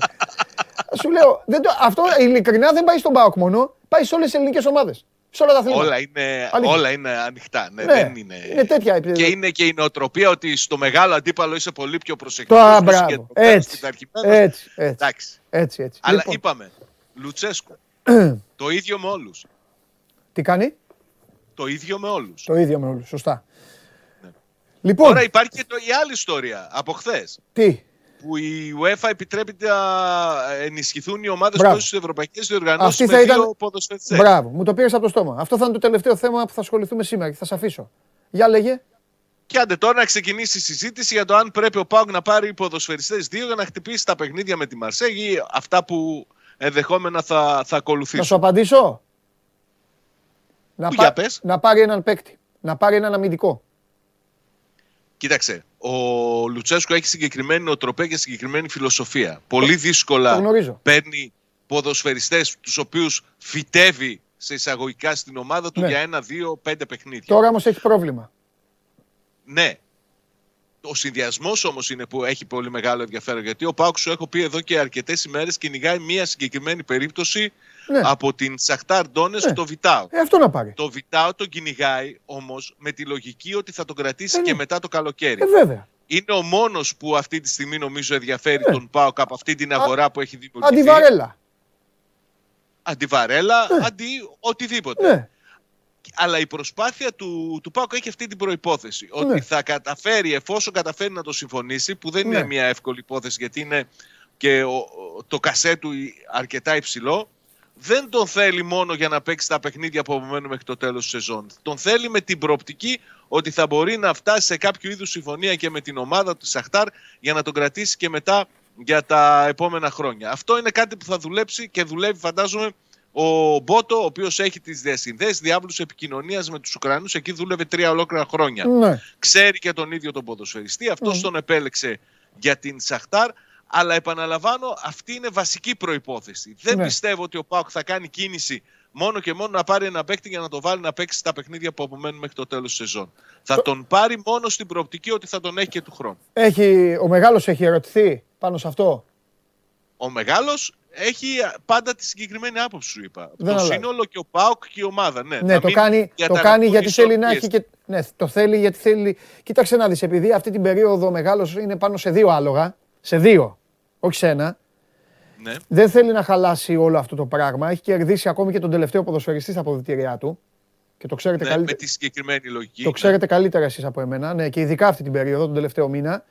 Σου λέω, δεν το, αυτό ειλικρινά δεν πάει στον Πάοκ μόνο, πάει σε όλες τις ελληνικές ομάδες. Σε όλα τα αθλήματα. όλα, είναι, Αλήθεια. όλα είναι ανοιχτά. Ναι, Ναι, δεν είναι... είναι τέτοια. Και είναι και η νοοτροπία ότι στο μεγάλο αντίπαλο είσαι πολύ πιο προσεκτικός. Το α, μπράβο. Έτσι, έτσι, έτσι, Εντάξει. έτσι, έτσι. Αλλά Λοιπόν, είπαμε, Λουτσέσκου, το ίδιο με όλους. τι κάνει, Το ίδιο με όλους. το ίδιο με όλους, σωστά. Ναι. Λοιπόν, Τώρα υπάρχει και το, η άλλη ιστορία από χθες. τι, Που η UEFA επιτρέπει να ενισχυθούν οι ομάδες Μπράβο. που στις ευρωπαϊκές διοργανώσεις Αυτή με θα ήταν- δύο ποδοσφαιριστές. μπράβο, μου το πήρες από το στόμα. Αυτό θα είναι το τελευταίο θέμα που θα ασχοληθούμε σήμερα και θα σε αφήσω. Για λέγε. Και άντε τώρα να ξεκινήσει η συζήτηση για το αν πρέπει ο Πάουκ να πάρει ποδοσφαιριστές δύο για να χτυπήσει τα παιχνίδια με τη Μαρσέγη ή αυτά που ενδεχόμενα θα, θα Να σου ακολουθήσουν. απαντήσω. Να, Πού, για πες. να πάρει έναν παίκτη. Να πάρει έναν αμυντικό. Κοίταξε, ο Λουτσέσκο έχει συγκεκριμένη νοοτροπία και συγκεκριμένη φιλοσοφία. Πολύ δύσκολα το γνωρίζω. παίρνει ποδοσφαιριστές τους οποίους φυτεύει σε εισαγωγικά στην ομάδα του Ναι. για ένα, δύο, πέντε παιχνίδια. Τώρα όμως έχει πρόβλημα. Ναι. Ο συνδυασμός όμως είναι που έχει πολύ μεγάλο ενδιαφέρον. Γιατί ο Πάουκ σου έχω πει εδώ και αρκετές ημέρες κυνηγάει μία συγκεκριμένη περίπτωση Ναι. από την Σαχτάρ Ντόνες Ναι. το Βιτάο. Ε, αυτό να πάρει. Το Βιτάο τον κυνηγάει όμως με τη λογική ότι θα τον κρατήσει Ε, ναι. και μετά το καλοκαίρι. Ε, βέβαια. Είναι ο μόνος που αυτή τη στιγμή νομίζω ενδιαφέρει Ναι. τον Πάοκ από αυτή την αγορά που έχει δημιουργηθεί. Αντιβαρέλα. Αντιβαρέλα, αντι οτιδήποτε. Ναι. Αλλά η προσπάθεια του, του Πάουκ έχει αυτή την προπόθεση. Ότι Ναι. θα καταφέρει, εφόσον καταφέρει να το συμφωνήσει, που δεν Ναι. είναι μια εύκολη υπόθεση γιατί είναι και ο- ο- το κασέ του αρκετά υψηλό, δεν τον θέλει μόνο για να παίξει τα παιχνίδια που απομένουν μέχρι το τέλος της σεζόν. Τον θέλει με την προοπτική ότι θα μπορεί να φτάσει σε κάποιο είδους συμφωνία και με την ομάδα του Σαχτάρ για να τον κρατήσει και μετά για τα επόμενα χρόνια. Αυτό είναι κάτι που θα δουλέψει και δουλεύει φαντάζομαι ο Μπότο, ο οποίος έχει τις διασυνδέσεις, διάβλους επικοινωνίας με τους Ουκρανούς, εκεί δούλευε τρία ολόκληρα χρόνια Ναι. ξέρει και τον ίδιο τον ποδοσφαιριστή. Αυτός Μμμ. τον επέλεξε για την Σαχτάρ. Αλλά επαναλαμβάνω, αυτή είναι βασική προϋπόθεση. Δεν Ναι. πιστεύω ότι ο Πάουκ θα κάνει κίνηση μόνο και μόνο να πάρει ένα παίκτη για να το βάλει να παίξει τα παιχνίδια που απομένουν μέχρι το τέλος της σεζόν. Θα τον πάρει μόνο στην προοπτική ότι θα τον έχει και του χρόνου. Έχει, ο μεγάλος έχει ερωτηθεί πάνω σε αυτό; Ο μεγάλος έχει πάντα τη συγκεκριμένη άποψη σου είπα. Δεν το αλλάζει. σύνολο και ο Πάουκ και η ομάδα. Ναι, Ναι, να το μην κάνει, το διαταραχθούν κάνει οι γιατί θέλει να ισορροπίες. έχει και. Ναι, το θέλει γιατί θέλει. Κοίταξε να δεις, επειδή αυτή την περίοδο ο μεγάλος είναι πάνω σε δύο άλογα. Σε δύο, όχι σε ένα. Ναι. Δεν θέλει να χαλάσει όλο αυτό το πράγμα. Έχει κερδίσει ακόμη και τον τελευταίο ποδοσφαιριστή στα αποδητήριά του. Και το ξέρετε, Ναι, με καλύτερα, τη συγκεκριμένη λογική. το ξέρετε καλύτερα εσείς από εμένα. Ναι, και ειδικά αυτή την περίοδο, τον τελευταίο μήνα.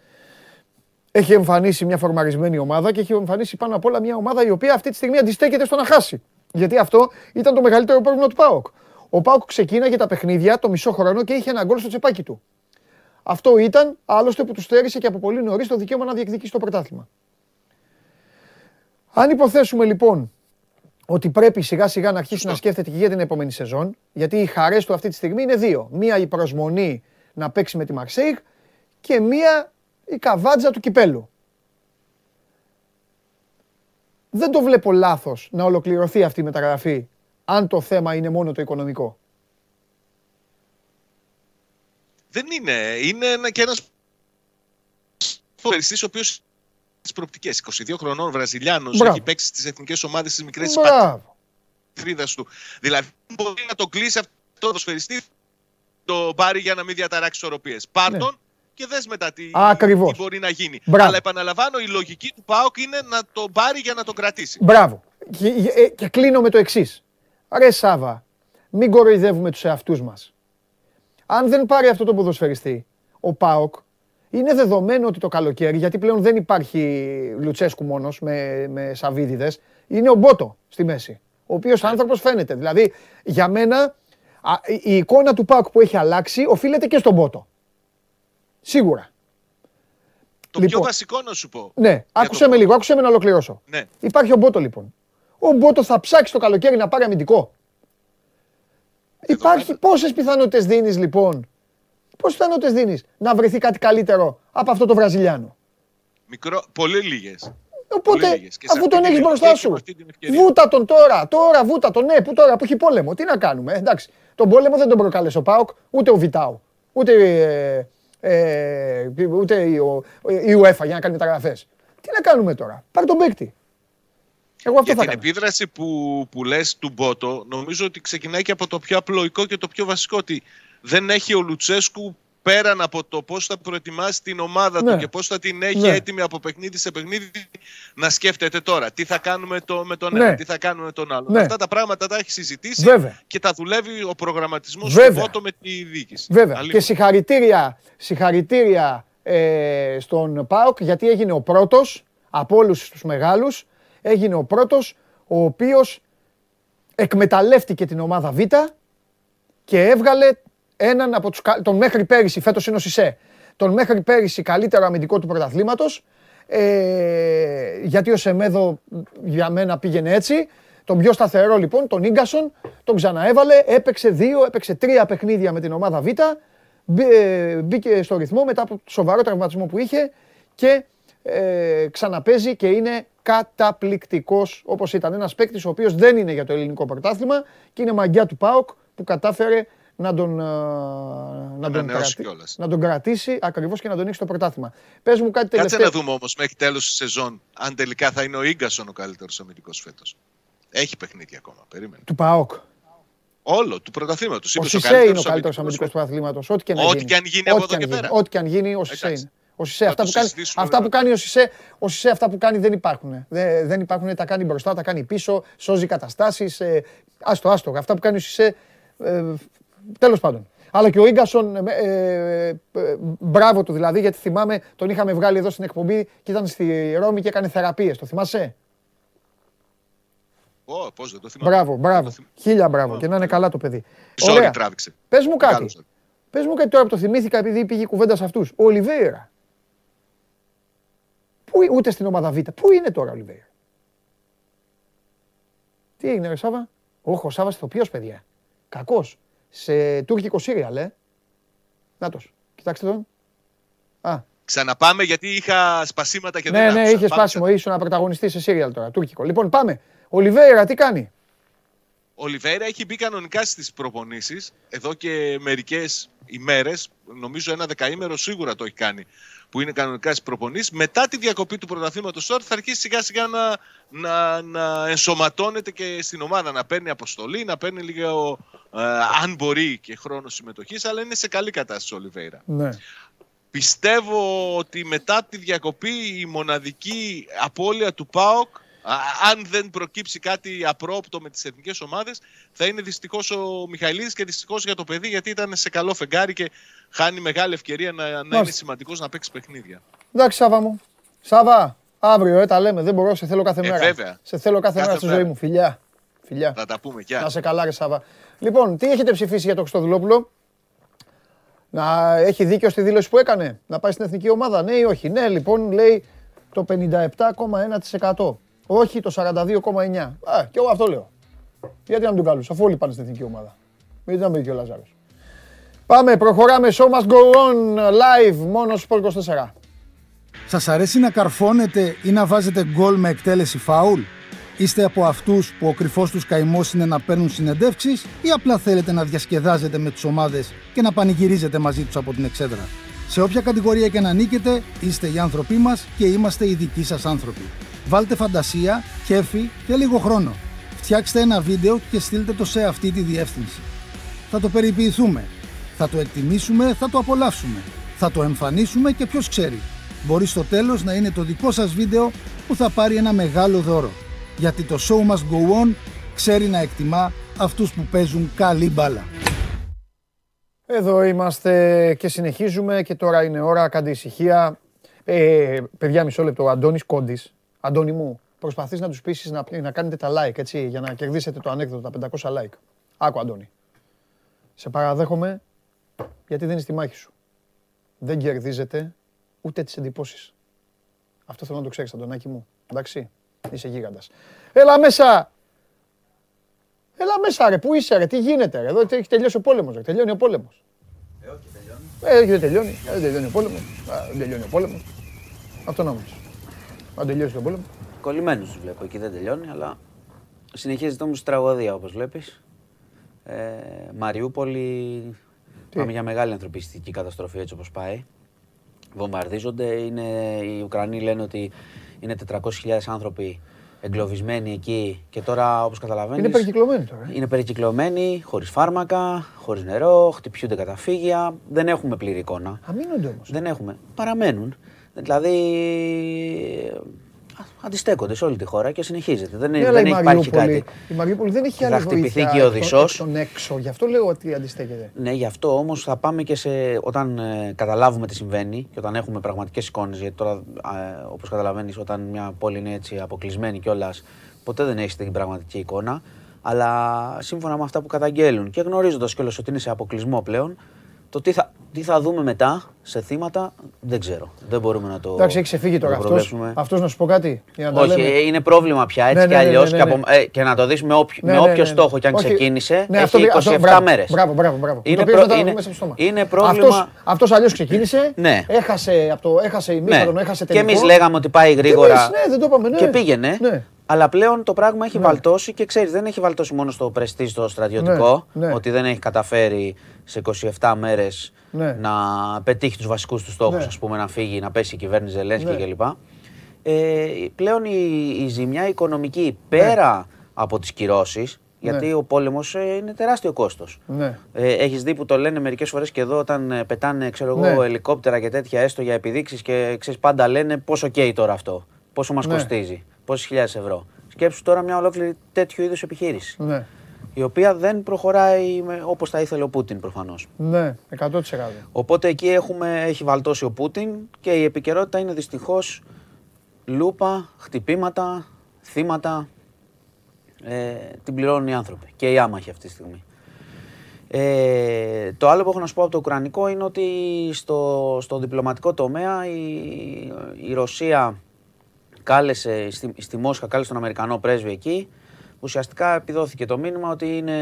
Έχει εμφανίσει μια φορμαρισμένη ομάδα και έχει εμφανίσει πάνω απ' όλα μια ομάδα η οποία αυτή τη στιγμή αντιστέκεται στο να χάσει. Γιατί αυτό ήταν το μεγαλύτερο πρόβλημα του ΠΑΟΚ. Ο ΠΑΟΚ ξεκίναγε τα παιχνίδια το μισό χρόνο και είχε ένα γκολ στο τσεπάκι του. Αυτό ήταν άλλωστε που τους στέρισε και από πολύ νωρίς το δικαίωμα να διεκδικήσει το πρωτάθλημα. Αν υποθέσουμε λοιπόν ότι πρέπει σιγά σιγά να αρχίσει να σκέφτεται και για την επόμενη σεζόν, γιατί οι χαρές του αυτή τη στιγμή είναι δύο. Μία η προσμονή να παίξει με τη Μαρσέιγ και μία η καβάτζα του κυπέλου. δεν το βλέπω λάθος να ολοκληρωθεί αυτή η μεταγραφή αν το θέμα είναι μόνο το οικονομικό. Δεν είναι. Είναι ένα, και ένας ποδοσφαιριστής ο οποίος τις προοπτικές. 22 χρονών Βραζιλιάνος, Μπράβο. έχει παίξει στις εθνικές ομάδες στις μικρές Μπράβο. πατρίδας του. Δηλαδή μπορεί να το κλείσει αυτό το ποδοσφαιριστή, το πάρει για να μην διαταράξει ισορροπίες. Πάρ' Ναι. τον και δες μετά τι, Ακριβώς. τι μπορεί να γίνει. Μπράβο. Αλλά επαναλαμβάνω, η λογική του ΠΑΟΚ είναι να τον πάρει για να τον κρατήσει. Μπράβο. Και, ε, και κλείνω με το εξής. Ρε Σάβα, μην κοροϊδεύουμε τους εαυτούς μας. Αν δεν πάρει αυτό το ποδοσφαιριστή, ο ΠΑΟΚ, είναι δεδομένο ότι το καλοκαίρι, γιατί πλέον δεν υπάρχει Λουτσέσκου μόνος με, με Σαββίδιδες, είναι ο Μπότο στη μέση. Ο οποίος άνθρωπος φαίνεται. Δηλαδή, για μένα, α, η- η εικόνα του ΠΑΟΚ που έχει αλλάξει οφείλεται και στον Μπότο. Σίγουρα. Το Λοιπόν. πιο βασικό να σου πω. Ναι, για άκουσε το με ΠΑΟΚ. λίγο, άκουσε με να ολοκληρώσω. Ναι. Υπάρχει ο Μπότο λοιπόν. Ο Μπότο θα ψάξει το καλοκαίρι να πάρει αμυντικό. Υπάρχει πόσες πιθανότητες δίνεις λοιπόν. Πόσε πιθανότητε δίνεις να βρεθεί κάτι καλύτερο από αυτό το Βραζιλιάνο; Μικρό, πολύ λίγες. Οπότε, Πολύ λίγες. Και σε αφού αυτή τον την έχει μπροστά εποχή σου, με αυτή την ευκαιρία. βούτα τον τώρα, τώρα βούτα τον, ναι, που τώρα που έχει πόλεμο. Τι να κάνουμε, ε, εντάξει. Τον πόλεμο δεν τον προκάλεσε ο Πάοκ, ούτε ο Βιτάου, ούτε, ε, ε, ούτε η, ο- η UEFA για να κάνει μεταγραφές. Τι να κάνουμε τώρα, πάρε τον παίκτη. Εγώ αυτό Για θα την κάνω. επίδραση που, που λες του Μπότο, νομίζω ότι ξεκινάει και από το πιο απλοϊκό και το πιο βασικό, ότι δεν έχει ο Λουτσέσκου πέραν από το πώς θα προετοιμάσει την ομάδα Ναι. του και πώς θα την έχει Ναι. έτοιμη από παιχνίδι σε παιχνίδι να σκέφτεται τώρα τι θα κάνουμε το, με τον Ναι. ένα, τι θα κάνουμε με τον άλλο. Ναι. Αυτά τα πράγματα τα έχει συζητήσει Βέβαια. και τα δουλεύει ο προγραμματισμός Βέβαια. του Μπότο με τη διοίκηση. Βέβαια. Αλίμονο. Και συγχαρητήρια, συγχαρητήρια ε, στον ΠΑΟΚ γιατί έγινε ο πρώτος από όλους τους μεγάλους έγινε ο πρώτος ο οποίος εκμεταλλεύτηκε την ομάδα Β και έβγαλε έναν από τους, κα- τον μέχρι πέρυσι, φέτος είναι ο Σισε, τον μέχρι πέρυσι καλύτερο αμυντικό του πρωταθλήματος ε, γιατί ο Σεμέδο για μένα πήγαινε έτσι. Τον πιο σταθερό λοιπόν, τον Ίγκασον, τον ξαναέβαλε, έπαιξε δύο, έπαιξε τρία παιχνίδια με την ομάδα Β, μπή- ε, μπήκε στο ρυθμό μετά από το σοβαρό τραυματισμό που είχε και ε, ξαναπέζει και είναι καταπληκτικός όπως ήταν ένας παίκτης ο οποίος δεν είναι για το ελληνικό πρωτάθλημα και είναι μαγιά του ΠΑΟΚ που κατάφερε να τον, ε, να τον, ανανεώσει κρατη- κιόλας. να τον κρατήσει ακριβώς και να τον έχει στο πρωτάθλημα. Πες μου κάτι Κάτσε τελευταίο. να δούμε όμως μέχρι τέλος της σεζόν αν τελικά θα είναι ο Ίγκασον ο καλύτερος αμυντικός φέτος. Έχει παιχνίδια ακόμα, περίμενε. Του ΠΑΟΚ. Όλο, του πρωταθλήματος. Ο Είπες Σισε είναι ο καλύτερος αμυντικός αμυντικός του φέτος. αθλήματο. Ό,τι και να Ό,τι γίνει. και αν γίνει από Ό,τι εδώ και και αν γίνει. πέρα. Ό,τι και αν γίνει, ο Σισε Εντάξει. είναι. Ο Σισε, Θα αυτά, το που κάνει, συζητήσουμε αυτά που μετά. κάνει ο Σισε, ο Σισε αυτά που κάνει δεν υπάρχουν. Δεν, δεν υπάρχουν, τα κάνει μπροστά, τα κάνει πίσω, σώζει καταστάσεις. Ε, άστο, άστο. Αυτά που κάνει ο Σισε, ε, τέλος πάντων. Αλλά και ο Ίγκασον, ε, ε, ε, μπράβο του δηλαδή, γιατί θυμάμαι, τον είχαμε βγάλει εδώ στην εκπομπή και ήταν στη Ρώμη και έκανε θεραπείες. Το θυμάσαι; Ω, πώς δεν το θυμάμαι. Μπράβο, Δεν μπράβο. το θυμάμαι. Χίλια μπράβο και να είναι καλά το παιδί. Sorry, Ωραία. τράβηξε. Πες μου κάτι. Μεγάλος. Πες μου κάτι τώρα που το θυμήθηκα επειδή πήγε η κουβέντα σε αυτούς. Ο Ολιβέηρα. Πού, είναι- ούτε στην ομάδα Β. Πού είναι τώρα ο Ολιβέηρα; Τι έγινε ρε Σάβα; Όχι, ο Σάβας ηθοποιός παιδιά. Κακός. Σε τουρκικό σύριαλ, ε. Νάτος. Κοιτάξτε τον. Α, Ξαναπάμε γιατί είχα σπασίματα και δεν ναι, ναι, άκουσα. είχε Πάμε σπάσιμο. Ήσουν ένα πρωταγωνιστής σε σύριαλ τώρα, τουρκικό. Λοιπόν, πάμε. Ο Ολιβέηρα τι κάνει; Ο Λιβέρα έχει μπει κανονικά στις προπονήσεις εδώ και μερικές ημέρες, νομίζω ένα δεκαήμερο σίγουρα το έχει κάνει, που είναι κανονικά στις προπονήσεις. Μετά τη διακοπή του πρωταθλήματος τώρα θα αρχίσει σιγά σιγά να, να, να ενσωματώνεται και στην ομάδα, να παίρνει αποστολή, να παίρνει λίγο, ε, αν μπορεί και χρόνο συμμετοχής, αλλά είναι σε καλή κατάσταση ο Λιβέρα. Ναι. Πιστεύω ότι μετά τη διακοπή η μοναδική απώλεια του ΠΑΟΚ, α, αν δεν προκύψει κάτι απρόπτο με τις εθνικές ομάδες, θα είναι δυστυχώς ο Μιχαηλίδης και δυστυχώς για το παιδί γιατί ήταν σε καλό φεγγάρι και χάνει μεγάλη ευκαιρία να, να είναι Μάλιστα. σημαντικός να παίξει παιχνίδια. Εντάξει, Σάβα μου. Σάβα, αύριο, ε, τα λέμε. Δεν μπορώ, σε θέλω κάθε Ε, μέρα. βέβαια. Σε θέλω κάθε, Κάθε μέρα στη μέρα. ζωή μου. Φιλιά. Φιλιά. Θα τα πούμε Να και σε καλά, ρε Σάβα. Λοιπόν, τι έχετε ψηφίσει για το Χριστοδουλόπουλο; Να έχει δίκιο στη δήλωση που έκανε; Να πάει στην εθνική ομάδα, ναι ή όχι; Ναι, λοιπόν, λέει το 57,1%. Όχι το 42,9%. Α, και εγώ αυτό λέω. Γιατί να μην τον καλούς, αφού όλοι πάνε στην εθνική ομάδα. Γιατί να μην και ο Λαζάρος. Πάμε, προχωράμε. Show must go on live, μόνο στο 24. Σας αρέσει να καρφώνετε ή να βάζετε γκολ με εκτέλεση φάουλ; Είστε από αυτούς που ο κρυφός τους καημός είναι να παίρνουν συνεντεύξεις ή απλά θέλετε να διασκεδάζετε με τις ομάδες και να πανηγυρίζετε μαζί τους από την εξέδρα; Σε όποια κατηγορία και να νίκετε, είστε οι άνθρωποι μας και είμαστε οι δικοί σας άνθρωποι. Βάλτε φαντασία, κέφι και λίγο χρόνο. Φτιάξτε ένα βίντεο και στείλτε το σε αυτή τη διεύθυνση. Θα το περιποιηθούμε. Θα το εκτιμήσουμε, θα το απολαύσουμε. Θα το εμφανίσουμε και ποιος ξέρει. Μπορεί στο τέλος να είναι το δικό σας βίντεο που θα πάρει ένα μεγάλο δώρο. Γιατί το show must go on ξέρει να εκτιμά αυτούς που παίζουν καλή μπάλα. Εδώ είμαστε και συνεχίζουμε και τώρα είναι ώρα, κάντε ησυχία. Ε, παιδιά, μισό λεπτό, ο Αντώνης Κόντης, Αντώνη μου, προσπαθείς να τους πείσεις να, να κάνετε τα like, έτσι, για να κερδίσετε το ανέκδοτο, τα 500 like. Άκου, Αντώνη. Σε παραδέχομαι, γιατί δεν είναι στη μάχη σου. Δεν κερδίζετε ούτε τις εντυπώσεις. Αυτό θέλω να το ξέρεις, Αντωνάκη μου. Εντάξει, είσαι γίγαντας. Έλα μέσα! Έλα μέσα ρε, πού είσαι ρε, τι γίνεται ρε, εδώ έχει τελειώσει ο πόλεμος ρε, τελειώνει ο πόλεμος. Ε, όχι τελειώνει. Ε, δεν τελειώνει, ε, δεν τελειώνει ο πόλεμος, Α, δεν τελειώνει ο πόλεμος. Αυτό νόμιζες. Αν τελειώσει ο πόλεμο. Κολλημένου του βλέπω. Εκεί δεν τελειώνει, αλλά συνεχίζεται όμως η τραγωδία όπως βλέπεις. Ε, Μαριούπολη. Πάμε για μεγάλη ανθρωπιστική καταστροφή έτσι όπως πάει. Βομβαρδίζονται. Είναι, οι Ουκρανοί λένε ότι είναι 400.000 άνθρωποι εγκλωβισμένοι εκεί και τώρα όπως καταλαβαίνεις... Είναι περικυκλωμένοι τώρα. ε. Είναι περικυκλωμένοι, χωρίς φάρμακα, χωρίς νερό, χτυπιούνται καταφύγια. Δεν έχουμε πλήρη εικόνα. Αμήνονται όμως. Δεν έχουμε. Παραμένουν. Δηλαδή α, αντιστέκονται σε όλη τη χώρα και συνεχίζεται. Δεν, Ναι, αλλά δεν η έχει υπάρχει Μαριούπολη, κάτι. η Μαριούπολη δεν έχει Θα άλλη χτυπηθεί βοήθεια και ο εκ των- Οδυσσός. εκ των έξω. Γι' αυτό λέω ότι αντιστέκεται. Ναι, γι' αυτό όμως θα πάμε και σε. όταν ε, καταλάβουμε τι συμβαίνει και όταν έχουμε πραγματικές εικόνες. Γιατί τώρα, όπως καταλαβαίνεις, όταν μια πόλη είναι έτσι αποκλεισμένη κιόλας, ποτέ δεν έχεις την πραγματική εικόνα. Αλλά σύμφωνα με αυτά που καταγγέλουν και γνωρίζοντας κιόλας ότι είναι σε αποκλεισμό πλέον, το τι θα, τι θα δούμε μετά σε θύματα δεν ξέρω. Δεν μπορούμε να το. Εντάξει, έχει ξεφύγει να τώρα το αυτό. προβλέψουμε. Αυτός να σου πω κάτι. Για να τα Όχι, λέμε. ε, είναι πρόβλημα πια έτσι Ναι, κι ναι, ναι, αλλιώς. ναι, ναι, και, από- ναι. ε, και να το δει με, όποιο, Ναι, με ναι, όποιο ναι, ναι. στόχο κι αν Όχι, ξεκίνησε. ναι, έχει αυτό, 27 αυτό, μπράβο, μέρες. Μπράβο, μπράβο, μπράβο. Είναι το οποίο προ- δεν θα είναι- βγούμε μέσα στο στόμα. είναι πρόβλημα- Αυτός, αυτός αλλιώς ξεκίνησε, Ναι. έχασε, από το, έχασε η Ναι. μήχρονο, έχασε Και τελικό. εμεί λέγαμε ότι πάει γρήγορα. εμείς, ναι, δεν το είπαμε, ναι. Και πήγαινε. Ναι. Αλλά πλέον το πράγμα έχει βαλτώσει και ξέρεις, δεν έχει βαλτώσει μόνο στο πρεστή στο στρατιωτικό. Ναι, ναι. Ότι δεν έχει καταφέρει σε 27 μέρες Ναι. να πετύχει τους βασικούς του στόχους, Ναι. ας πούμε, να φύγει, να πέσει η κυβέρνηση Ζελένσκι Ναι. κλπ. Ε, πλέον η, η ζημιά οικονομική πέρα από τις κυρώσεις, γιατί Ναι. ο πόλεμος είναι τεράστιο κόστος. Ναι. Ε, Έχεις δει που το λένε μερικές φορές και εδώ όταν ε, πετάνε ξέρω εγώ, Ναι. ελικόπτερα και τέτοια έστω για επιδείξεις και ξέρεις πάντα λένε πόσο καίει τώρα αυτό. Πόσο μας Ναι. κοστίζει. Πόσες χιλιάδες ευρώ. Σκέψου τώρα μια ολόκληρη τέτοιου είδους επιχείρηση. Ναι, Η οποία δεν προχωράει όπως θα ήθελε ο Πούτιν προφανώς. ναι, 100%. Οπότε εκεί έχουμε, έχει βαλτώσει ο Πούτιν και η επικαιρότητα είναι δυστυχώς λούπα, χτυπήματα, θύματα. Ε, την πληρώνουν οι άνθρωποι και οι άμαχοι αυτή τη στιγμή. Ε, το άλλο που έχω να σου πω από το Ουκρανικό είναι ότι στο, στο διπλωματικό τομέα η, η Ρωσία κάλεσε στη, στη Μόσχα, κάλεσε τον Αμερικανό πρέσβη εκεί. Ουσιαστικά επιδόθηκε το μήνυμα ότι είναι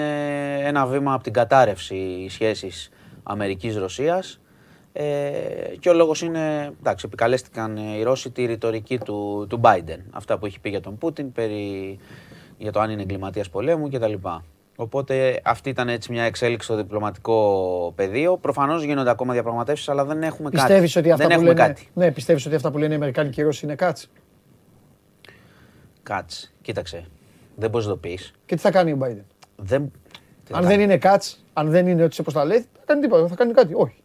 ένα βήμα από την κατάρρευση οι σχέσεις Αμερικής-Ρωσίας. Ε, και ο λόγος είναι, εντάξει, επικαλέστηκαν οι Ρώσοι τη ρητορική του, του Biden. Αυτά που έχει πει για τον Πούτιν, περί, για το αν είναι εγκληματίας πολέμου κτλ. Οπότε αυτή ήταν έτσι μια εξέλιξη στο διπλωματικό πεδίο. Προφανώς γίνονται ακόμα διαπραγματεύσεις, αλλά δεν έχουμε κάτι. Πιστεύεις ότι αυτά δεν που έχουμε λένε, κάτι. ναι, πιστεύεις ότι αυτά που λένε οι Αμερικάνοι και οι Ρώσοι είναι κάτς; Κάτσε, κοίταξε. Δεν μπορείς να το πεις. Και τι θα κάνει ο Biden; Δεν... τι Αν θα δεν είναι κάτς, αν δεν είναι ότι σε τα λέει, θα κάνει τίποτα, θα κάνει κάτι. Όχι.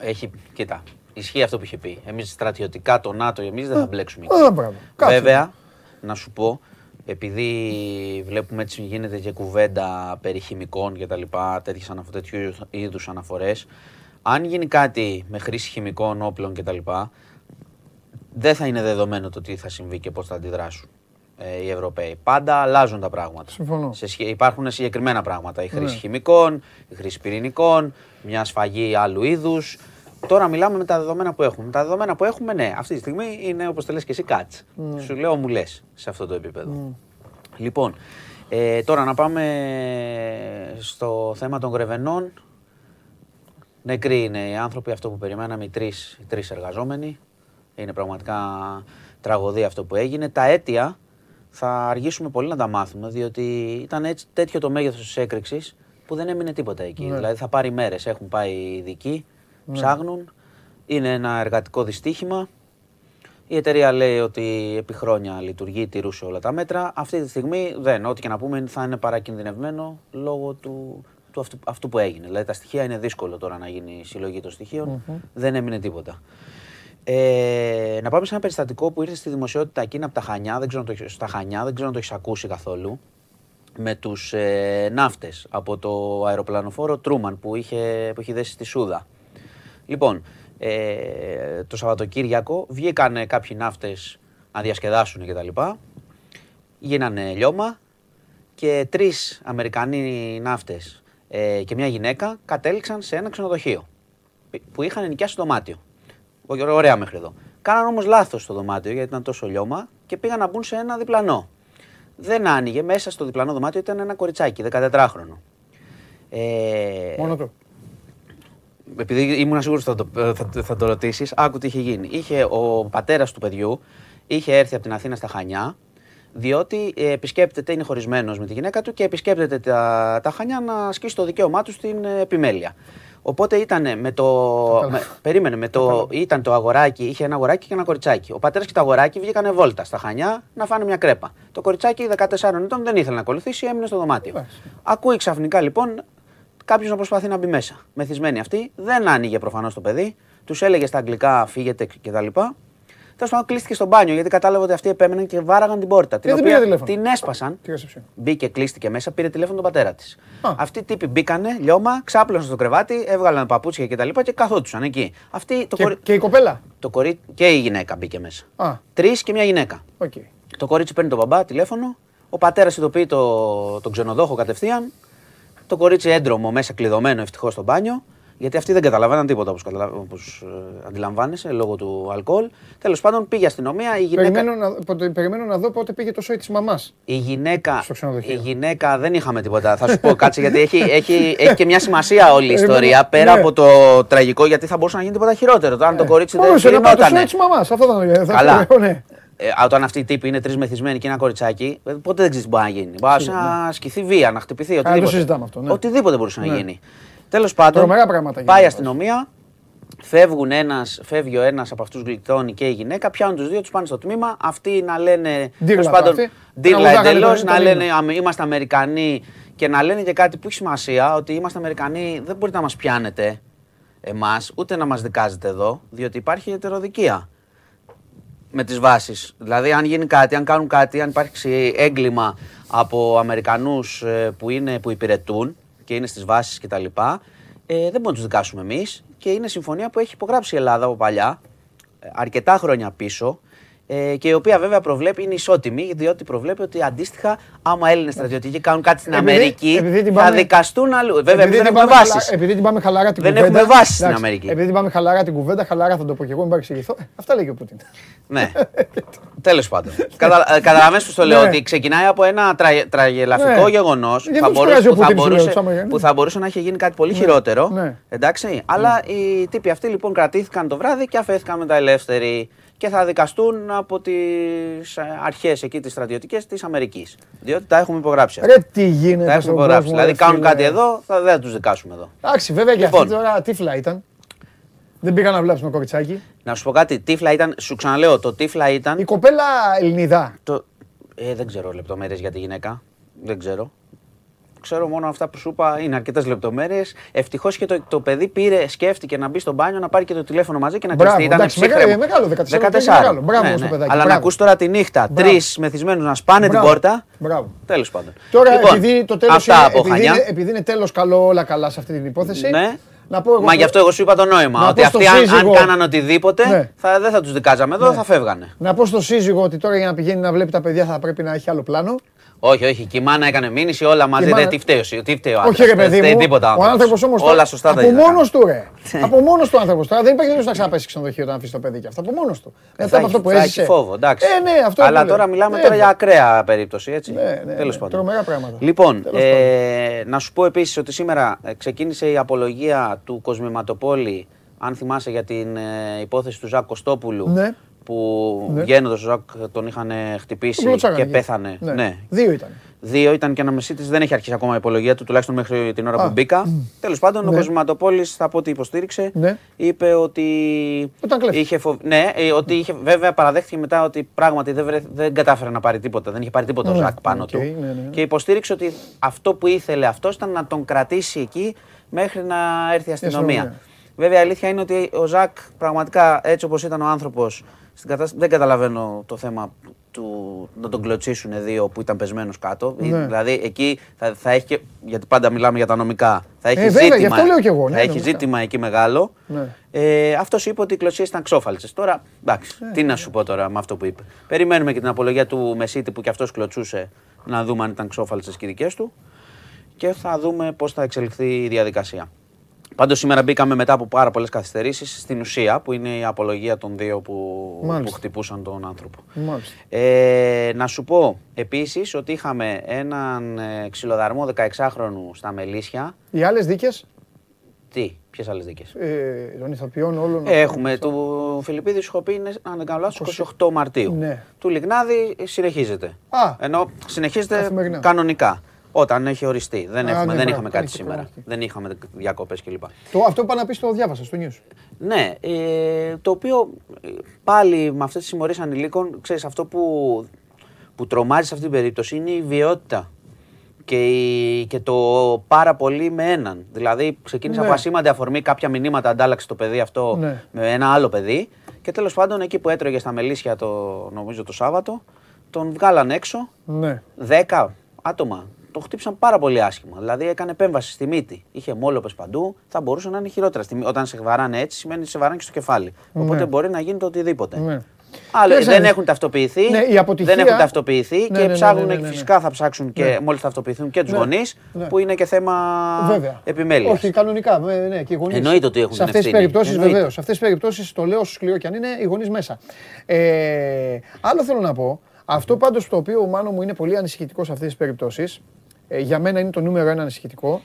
Έχει, κοίτα, ισχύει αυτό που είχε πει. Εμείς στρατιωτικά το ΝΑΤΟ, εμείς δεν θα μπλέξουμε. εκεί. Α, μπράβο. Κάτσε. Βέβαια, να σου πω, επειδή βλέπουμε έτσι γίνεται και κουβέντα περί χημικών και τα λοιπά, τέτοιες αναφο- τέτοιου είδους αναφορές, αν γίνει κάτι με χρήση χημικών όπλων και τα λοιπά, δεν θα είναι δεδομένο το τι θα συμβεί και πώς θα αντιδράσουν ε, οι Ευρωπαίοι. Πάντα αλλάζουν τα πράγματα. Συμφωνώ. Σε σχέ- υπάρχουν συγκεκριμένα πράγματα. Η χρήση Ναι. χημικών, η χρήση πυρηνικών, μια σφαγή άλλου είδους. Τώρα μιλάμε με τα δεδομένα που έχουμε. Με τα δεδομένα που έχουμε, ναι, αυτή τη στιγμή είναι όπως το λες και εσύ, κάτς. Ναι. Σου λέω, μου λες σε αυτό το επίπεδο. Λοιπόν, ε, τώρα να πάμε στο θέμα των Γρεβενών. Νεκροί είναι οι άνθρωποι, αυτό που περιμέναμε, οι τρεις, οι τρεις εργαζόμενοι. Είναι πραγματικά τραγωδία αυτό που έγινε. Τα αίτια θα αργήσουμε πολύ να τα μάθουμε, διότι ήταν έτσι, τέτοιο το μέγεθος της έκρηξης που δεν έμεινε τίποτα εκεί. Ναι. Δηλαδή θα πάρει μέρες. Έχουν πάει οι ειδικοί, ψάχνουν. Είναι ένα εργατικό δυστύχημα. Η εταιρεία λέει ότι επί χρόνια λειτουργεί, τηρούσε όλα τα μέτρα. Αυτή τη στιγμή δεν. Ό,τι και να πούμε θα είναι παρακινδυνευμένο λόγω του, του αυτού, αυτού που έγινε. Δηλαδή τα στοιχεία είναι δύσκολο τώρα να γίνει η συλλογή των στοιχειων Δεν έμεινε τίποτα. Ε, να πάμε σε ένα περιστατικό που ήρθε στη δημοσιότητα εκείνα από τα Χανιά, δεν ξέρω αν το, έχεις- στα Χανιά, δεν ξέρω αν το έχεις ακούσει καθόλου, με τους ε, ναύτες από το αεροπλανοφόρο Τρούμαν που είχε, που είχε δέσει στη Σούδα. Λοιπόν, ε, το Σαββατοκύριακο βγήκαν κάποιοι ναύτες να διασκεδάσουν κτλ. Γίνανε λιώμα και τρεις Αμερικανοί ναύτες ε, και μια γυναίκα κατέληξαν σε ένα ξενοδοχείο που είχαν νοικιάσει δωμάτιο. Ω- Ωραία μέχρι εδώ. Κάναν όμως λάθος στο δωμάτιο γιατί ήταν τόσο λιώμα και πήγαν να μπουν σε ένα διπλανό. Δεν άνοιγε. Μέσα στο διπλανό δωμάτιο ήταν ένα κοριτσάκι, 14χρονο. Ε, Μόνο του. επειδή ήμουν σίγουρος θα, το, θα, θα το ρωτήσεις, άκου τι είχε γίνει. Είχε ο πατέρας του παιδιού είχε έρθει από την Αθήνα στα Χανιά, διότι ε, επισκέπτεται, είναι χωρισμένος με τη γυναίκα του και επισκέπτεται τα, τα Χανιά να ασκήσει το δικαίωμά του στην ε, επιμέλεια. Οπότε ήταν με το. Με, περίμενε, με το, ήταν το αγοράκι, είχε ένα αγοράκι και ένα κοριτσάκι. Ο πατέρας και το αγοράκι βγήκανε βόλτα στα Χανιά να φάνε μια κρέπα. Το κοριτσάκι 14 ετών δεν ήθελε να ακολουθήσει, έμεινε στο δωμάτιο. Ακούει ξαφνικά λοιπόν κάποιος να προσπαθεί να μπει μέσα. Μεθυσμένη αυτή, δεν άνοιγε προφανώς το παιδί, τους έλεγε στα αγγλικά φύγετε κτλ. Τέλος πάντων, κλείστηκε στο μπάνιο γιατί κατάλαβε ότι αυτοί επέμεναν και βάραγαν την πόρτα. Την δεν πήρε οποία τηλέφωνο; την έσπασαν. Τι ρεσεψιόν. Μπήκε, κλείστηκε μέσα, πήρε τηλέφωνο τον πατέρα της. Α. Αυτοί οι τύποι μπήκανε, λιώμα, ξάπλωσαν στο κρεβάτι, έβγαλαν παπούτσια κτλ. Και, και καθόντουσαν εκεί. Αυτή το, Και, κορι... και η κοπέλα; το κορί... και η γυναίκα μπήκε μέσα. Α, Τρεις και μια γυναίκα. οκ. Το κορίτσι παίρνει τον μπαμπά τηλέφωνο. Ο πατέρας ειδοποιεί το, τον ξενοδόχο κατευθείαν. Το κορίτσι έντρομο μέσα κλειδωμένο ευτυχώς στο μπάνιο. Γιατί αυτοί δεν καταλαβαίναν τίποτα όπως ε, αντιλαμβάνεσαι λόγω του αλκοόλ. Τέλος πάντων πήγε αστυνομία. Η γυναίκα, Περιμένω να, πότε- περιμένω να δω πότε πήγε το σόι της μαμάς. η γυναίκα, Στο ξενοδοχείο. η γυναίκα δεν είχαμε τίποτα. Θα σου πω κάτσε γιατί έχει, έχει, έχει και μια σημασία όλη η Περιμένω, ιστορία. Πέρα ναι. από το τραγικό, γιατί θα μπορούσε να γίνει τίποτα χειρότερο. Το αν το κορίτσι δεν Μπορούσε να πάει το γινότανε. σόι της μαμάς. Αυτό ήταν. θα Καλά. το λέω, ναι. Ε, όταν αυτοί οι τύποι είναι τρεις μεθυσμένοι και ένα κοριτσάκι, ε, ποτέ δεν ξέρεις τι μπορεί να γίνει. Μπορεί να ασκηθεί βία, να χτυπηθεί, οτιδήποτε. το συζητάμε αυτό, ναι. Οτιδήποτε μπορούσε να Ναι. γίνει. Τέλος πάντων, Τρομερά πράγματα πάει γίνονται η αστυνομία, φεύγουν ένας, φεύγει ο ένας από αυτούς, γλιτώνει και η γυναίκα, πιάνουν τους δύο, τους πάνε στο τμήμα. Αυτοί να λένε. Ντύρλα τέλος τώρα πάντων, αυτοί. ντύρλα Τραγουδάγανε εντελώς, το- να το λένε ύμνο. «Α, είμαστε Αμερικανοί και να λένε και κάτι που έχει σημασία ότι είμαστε Αμερικανοί, δεν μπορείτε να μας πιάνετε εμάς, ούτε να μας δικάζετε εδώ, διότι υπάρχει ετεροδικία με τις βάσεις. Δηλαδή αν γίνει κάτι, αν κάνουν κάτι, αν υπάρξει έγκλημα από Αμερικανούς ε, που, είναι, που υπηρετούν και είναι στις βάσεις κτλ. Ε, δεν μπορούμε να τους δικάσουμε εμείς και είναι συμφωνία που έχει υπογράψει η Ελλάδα από παλιά, ε, αρκετά χρόνια πίσω, ε, και η οποία βέβαια προβλέπει, είναι ισότιμη, διότι προβλέπει ότι αντίστοιχα, άμα Έλληνες στρατιωτικοί κάνουν κάτι στην Επειδή- Αμερική, επειδή την θα πάμε- δικαστούν αλλού. Βέβαια, Επειδή εμείς δεν την έχουμε πάμε βάσεις. χαλα- Επειδή την πάμε χαλαρά την Δεν κουβέντα. έχουμε βάση στην εντάξει, Αμερική. Επειδή την πάμε χαλαρά την κουβέντα, χαλαρά θα το πω και εγώ, μην παρεξηγηθώ. Ε, Αυτά λέγει ο Πούτιν. Ναι. Τέλος πάντων. Κατα, Καταλαβαίνετε που το λέω Ναι. ότι ξεκινάει από ένα τρα, τραγελαφικό Ναι. γεγονός Γιατί που, τους μπορούσε- πειράζει ο που, θα Πούτιν, σου λέω, μπορούσε, τους άμα- που θα μπορούσε να είχε γίνει κάτι πολύ χειρότερο. Ναι. Εντάξει. Αλλά οι τύποι αυτοί λοιπόν κρατήθηκαν το βράδυ και αφέθηκαν μετά ελεύθεροι και θα δικαστούν από τις αρχές εκεί τι στρατιωτικέ της Αμερικής. Διότι τα έχουμε υπογράψει. αυτά. Ρε τι γίνεται. Τα έχουμε στον υπογράψει. κόσμο, Δηλαδή ρε κάνουν φίλε. κάτι εδώ, θα, δεν θα τους δικάσουμε εδώ. Εντάξει, βέβαια και Λοιπόν. αυτή τώρα τύφλα ήταν. Δεν πήγαν να βλάψουν το κοριτσάκι. Να σου πω κάτι, τύφλα ήταν, σου ξαναλέω, το τύφλα ήταν. Η κοπέλα Ελληνιδά. Το... Ε, δεν ξέρω λεπτομέρειες για τη γυναίκα. Δεν ξέρω. Ξέρω μόνο αυτά που σου είπα, είναι αρκετές λεπτομέρειες. Ευτυχώς και το, το παιδί πήρε, σκέφτηκε να μπει στο μπάνιο, να πάρει και το τηλέφωνο μαζί και να Μπράβο, κλειστεί. Ήταν εντάξει, ψύχρεμο. μεγάλο, μεγάλο, 14 είναι μεγάλο. Μπράβο στο παιδάκι, Αλλά να μπράβο. ακούς τώρα τη νύχτα Μπράβο. τρεις μεθυσμένους να σπάνε Μπράβο, την πόρτα. Μπράβο. Τέλος πάντων. Τώρα, Λοιπόν, επειδή το τέλος αυτά είναι, από επειδή Χανιά. είναι, επειδή είναι τέλος καλό όλα καλά σε αυτή την υπόθεση, Ναι. να πω εγώ... Μα γι' αυτό εγώ σου είπα το νόημα. Να ότι πω στο αυτοί αν, αν σύζυγο- κάναν οτιδήποτε, Ναι. θα, δεν θα τους δικάζαμε εδώ, Ναι. θα φεύγανε. Να πω στο σύζυγο ότι τώρα για να πηγαίνει να βλέπει τα παιδιά θα πρέπει να έχει άλλο πλάνο. Όχι, όχι. Και η μάνα έκανε μήνυση, όλα μαζί. Η μάνα- Δεν τι φταίει, ο- τι φταίει ο Όχι άντρας, ρε δεν παιδί φταίει μου, τίποτα ο άνθρωπος. άνθρωπος όμως Όλα τώρα- σωστά τα από είδα. μόνος του ρε. από μόνος του ο άνθρωπος τώρα δεν υπάρχει περίπτωση να ξαναπέσει ξενοδοχείο όταν αφήσεις το παιδί και αυτό. Από μόνος του. Μετά Θα από αυτό έχει- που θα έζησε. έχει φόβο, εντάξει. Ε, ναι, αυτό Αλλά που λέω. τώρα μιλάμε Ναι, τώρα για ακραία περίπτωση, έτσι. Ναι, ναι, Τέλος ναι, πάντων. τρομερά πράγματα. Λοιπόν, Τέλος ε, να σου πω επίσης ότι σήμερα ε, ξεκίνησε η απολογία του κοσμηματοπώλη, αν θυμάσαι για την ε, υπόθεση του Ζακ Κωστόπουλου, Ναι. Που Ναι. βγαίνοντας ο Ζακ τον είχαν χτυπήσει Τον κλωτσάγανε και εκεί. πέθανε. Ναι. Ναι. Δύο ήταν. Δύο ήταν και ένα μεσίτη, δεν έχει αρχίσει ακόμα η απολογία του, τουλάχιστον μέχρι την ώρα Α, που μπήκα. Τέλος πάντων, ο Ναι. κοσμηματοπώλη, θα πω ότι υποστήριξε, Ναι. είπε ότι. Ήταν κλέφτης. είχε φοβ... Ναι, ε, ότι είχε, βέβαια παραδέχτηκε μετά ότι πράγματι δεν, βρε- δεν κατάφερε να πάρει τίποτα. Δεν είχε πάρει τίποτα ο Ναι, Ζακ πάνω οκ, του. ναι, ναι, ναι. Και υποστήριξε ότι αυτό που ήθελε αυτός ήταν να τον κρατήσει εκεί μέχρι να έρθει η αστυνομία. αστυνομία. Βέβαια, η αλήθεια είναι ότι ο Ζακ πραγματικά έτσι όπως ήταν ο άνθρωπος, δεν καταλαβαίνω το θέμα του να τον κλωτσίσουν δύο που ήταν πεσμένος κάτω. Ναι. Δηλαδή εκεί θα, θα έχει. και- Γιατί πάντα μιλάμε για τα νομικά. Θα έχει βέβαια, ζήτημα, γι' αυτό λέω κι εγώ, ναι, θα έχει νομικά. ζήτημα εκεί μεγάλο. Ναι. Ε, αυτός είπε ότι οι κλωτσίες ήταν ξόφαλτσες. Τώρα, εντάξει, Ε, τι να σου πω τώρα με αυτό που είπε. Περιμένουμε και την απολογία του Μεσίτη που κι αυτός κλωτσούσε να δούμε αν ήταν ξόφαλτσες και οι δικέ του. Και θα δούμε πώς θα εξελιχθεί η διαδικασία. Πάντως σήμερα μπήκαμε μετά από πάρα πολλές καθυστερήσεις στην ουσία που είναι η απολογία των δύο που, που Μάλιστα. χτυπούσαν τον άνθρωπο. Μάλιστα. Ε, να σου πω επίσης ότι είχαμε έναν ε, ξυλοδαρμό 16χρονου στα Μελίσια. Οι άλλες δίκες; Τι, ποιες άλλες δίκες; ε, των ηθοποιών όλων. Έχουμε του Φιλιππίδης σου πει είναι, αν δεν κάνω λάθος, 28 Μαρτίου. Ναι. Του Λιγνάδη συνεχίζεται. Α. Ενώ συνεχίζεται Καθημερινά. κανονικά. Όταν έχει οριστεί. Δεν, Α, έχουμε, ναι, δεν μπράβο, είχαμε κάνει κάτι και σήμερα. κομμάτι. Δεν είχαμε διακοπές κλπ. Το, αυτό που είπα να πεις το διάβασα στο news. Ναι, ε, το οποίο ε, πάλι με αυτές τις συμμορίες ανηλίκων, ξέρεις, αυτό που, που τρομάζει σε αυτή την περίπτωση είναι η βιαιότητα και, η- και το πάρα πολύ με έναν. Δηλαδή, ξεκίνησε Ναι. από ασήμαντη αφορμή, κάποια μηνύματα αντάλλαξε το παιδί αυτό Ναι. με ένα άλλο παιδί και τέλος πάντων εκεί που έτρωγε στα μελίσια το, νομίζω το Σάββατο, τον βγάλαν έξω, Ναι. 10 άτομα. Το χτύπησαν πάρα πολύ άσχημα. Δηλαδή έκανε επέμβαση στη μύτη. Είχε μόλοπες παντού. Θα μπορούσε να είναι χειρότερα. Στη μύ- Όταν σε βαράνε έτσι, σημαίνει ότι σε βαράνε και στο κεφάλι. Οπότε Ναι. μπορεί να γίνει το οτιδήποτε. Ναι. Άλλο, Δεν δεν ξέρεις. έχουν ταυτοποιηθεί. Ναι, η αποτυχία- Δεν έχουν ταυτοποιηθεί Ναι, και ναι, ναι, ψάχνουν ναι, και ναι, ναι. φυσικά θα ψάξουν και Ναι. μόλις ταυτοποιηθούν και τους Ναι, γονείς, ναι. που είναι και θέμα Βέβαια. επιμέλειας. Όχι, κανονικά. ε, Ναι, και οι γονείς. Εννοείται ότι έχουν Σε την αυτές τις ευθύνη. περιπτώσεις, Εννοείται. βεβαίως. Σε αυτές τις περιπτώσεις, το λέω όσο σκληρό κι αν είναι, οι γονείς μέσα. Ε, άλλο θέλω να πω. Αυτό πάντως το οποίο μάλλον μου είναι πολύ ανησυχητικό σε αυτές τις περιπτώσεις, ε, για μένα είναι το νούμερο ένα ανησυχητικό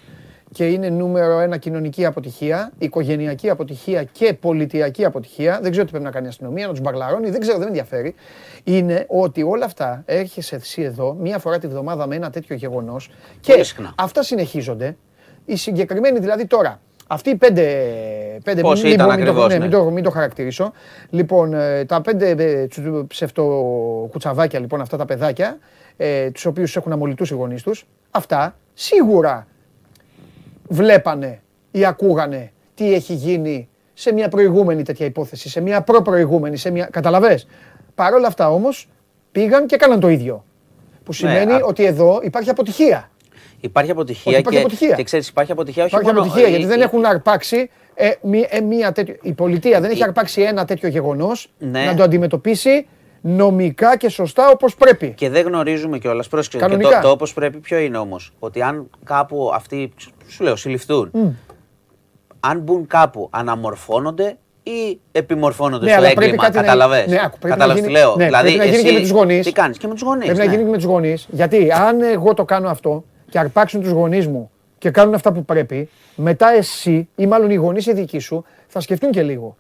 και είναι νούμερο ένα κοινωνική αποτυχία, οικογενειακή αποτυχία και πολιτιακή αποτυχία. Δεν ξέρω τι πρέπει να κάνει η αστυνομία, να τους μπαγλαρώνει, δεν ξέρω, δεν με ενδιαφέρει. Είναι ότι όλα αυτά έρχεσαι εσύ εδώ μία φορά τη βδομάδα με ένα τέτοιο γεγονός και Πολύ συχνά. αυτά συνεχίζονται. Οι συγκεκριμένοι δηλαδή τώρα, αυτοί οι πέντε. πέντε Πόσοι μην, ήταν πω- μην, το, ακριβώς, ναι, ναι. μην, το, μην το χαρακτηρίσω. Λοιπόν, ε, τα πέντε ε, τσου- ψευτοκουτσαβάκια, λοιπόν, αυτά τα παιδάκια, ε, τους οποίους έχουν αμολυτούς οι γονείς τους, αυτά σίγουρα βλέπανε ή ακούγανε τι έχει γίνει σε μια προηγούμενη τέτοια υπόθεση, σε μια προ-προηγούμενη, σε μια. Καταλαβες; Παρ' όλα αυτά όμως πήγαν και έκαναν το ίδιο. Που σημαίνει Ναι, α- ότι εδώ υπάρχει αποτυχία. Υπάρχει αποτυχία, Ότι υπάρχει και, αποτυχία. και ξέρεις, υπάρχει αποτυχία όχι Υπάρχει μόνο... αποτυχία η- γιατί δεν η- έχουν αρπάξει ε, μη- ε, μία τέτοιο, η πολιτεία δεν έχει αρπάξει ένα τέτοιο γεγονός Ναι. να το αντιμετωπίσει νομικά και σωστά όπως πρέπει. Και δεν γνωρίζουμε κιόλας. Πρόσεξε. Και Κανονικά. το, το όπως πρέπει, ποιο είναι όμως. Ότι αν κάπου αυτοί, σου λέω, συλληφθούν, αν μπουν κάπου, αναμορφώνονται ή επιμορφώνονται Ναι, στο αλλά πρέπει έγκλημα. κάτι να- Καταλαβες; ναι, άκου, πρέπει να Καταλαβες τι γίνει- λέω; ναι, δηλαδή, πρέπει να γίνει εσύ και με τους γονείς. Τι κάνεις και με τους γονείς. Πρέπει να γίνει και με τους γονείς. Γιατί αν εγώ το κάνω αυτό και αρπάξουν τους γονείς μου και κάνουν αυτά που πρέπει, μετά εσύ ή μάλλον οι γονείς οι δικοί σου θα σκεφτούν και λίγο.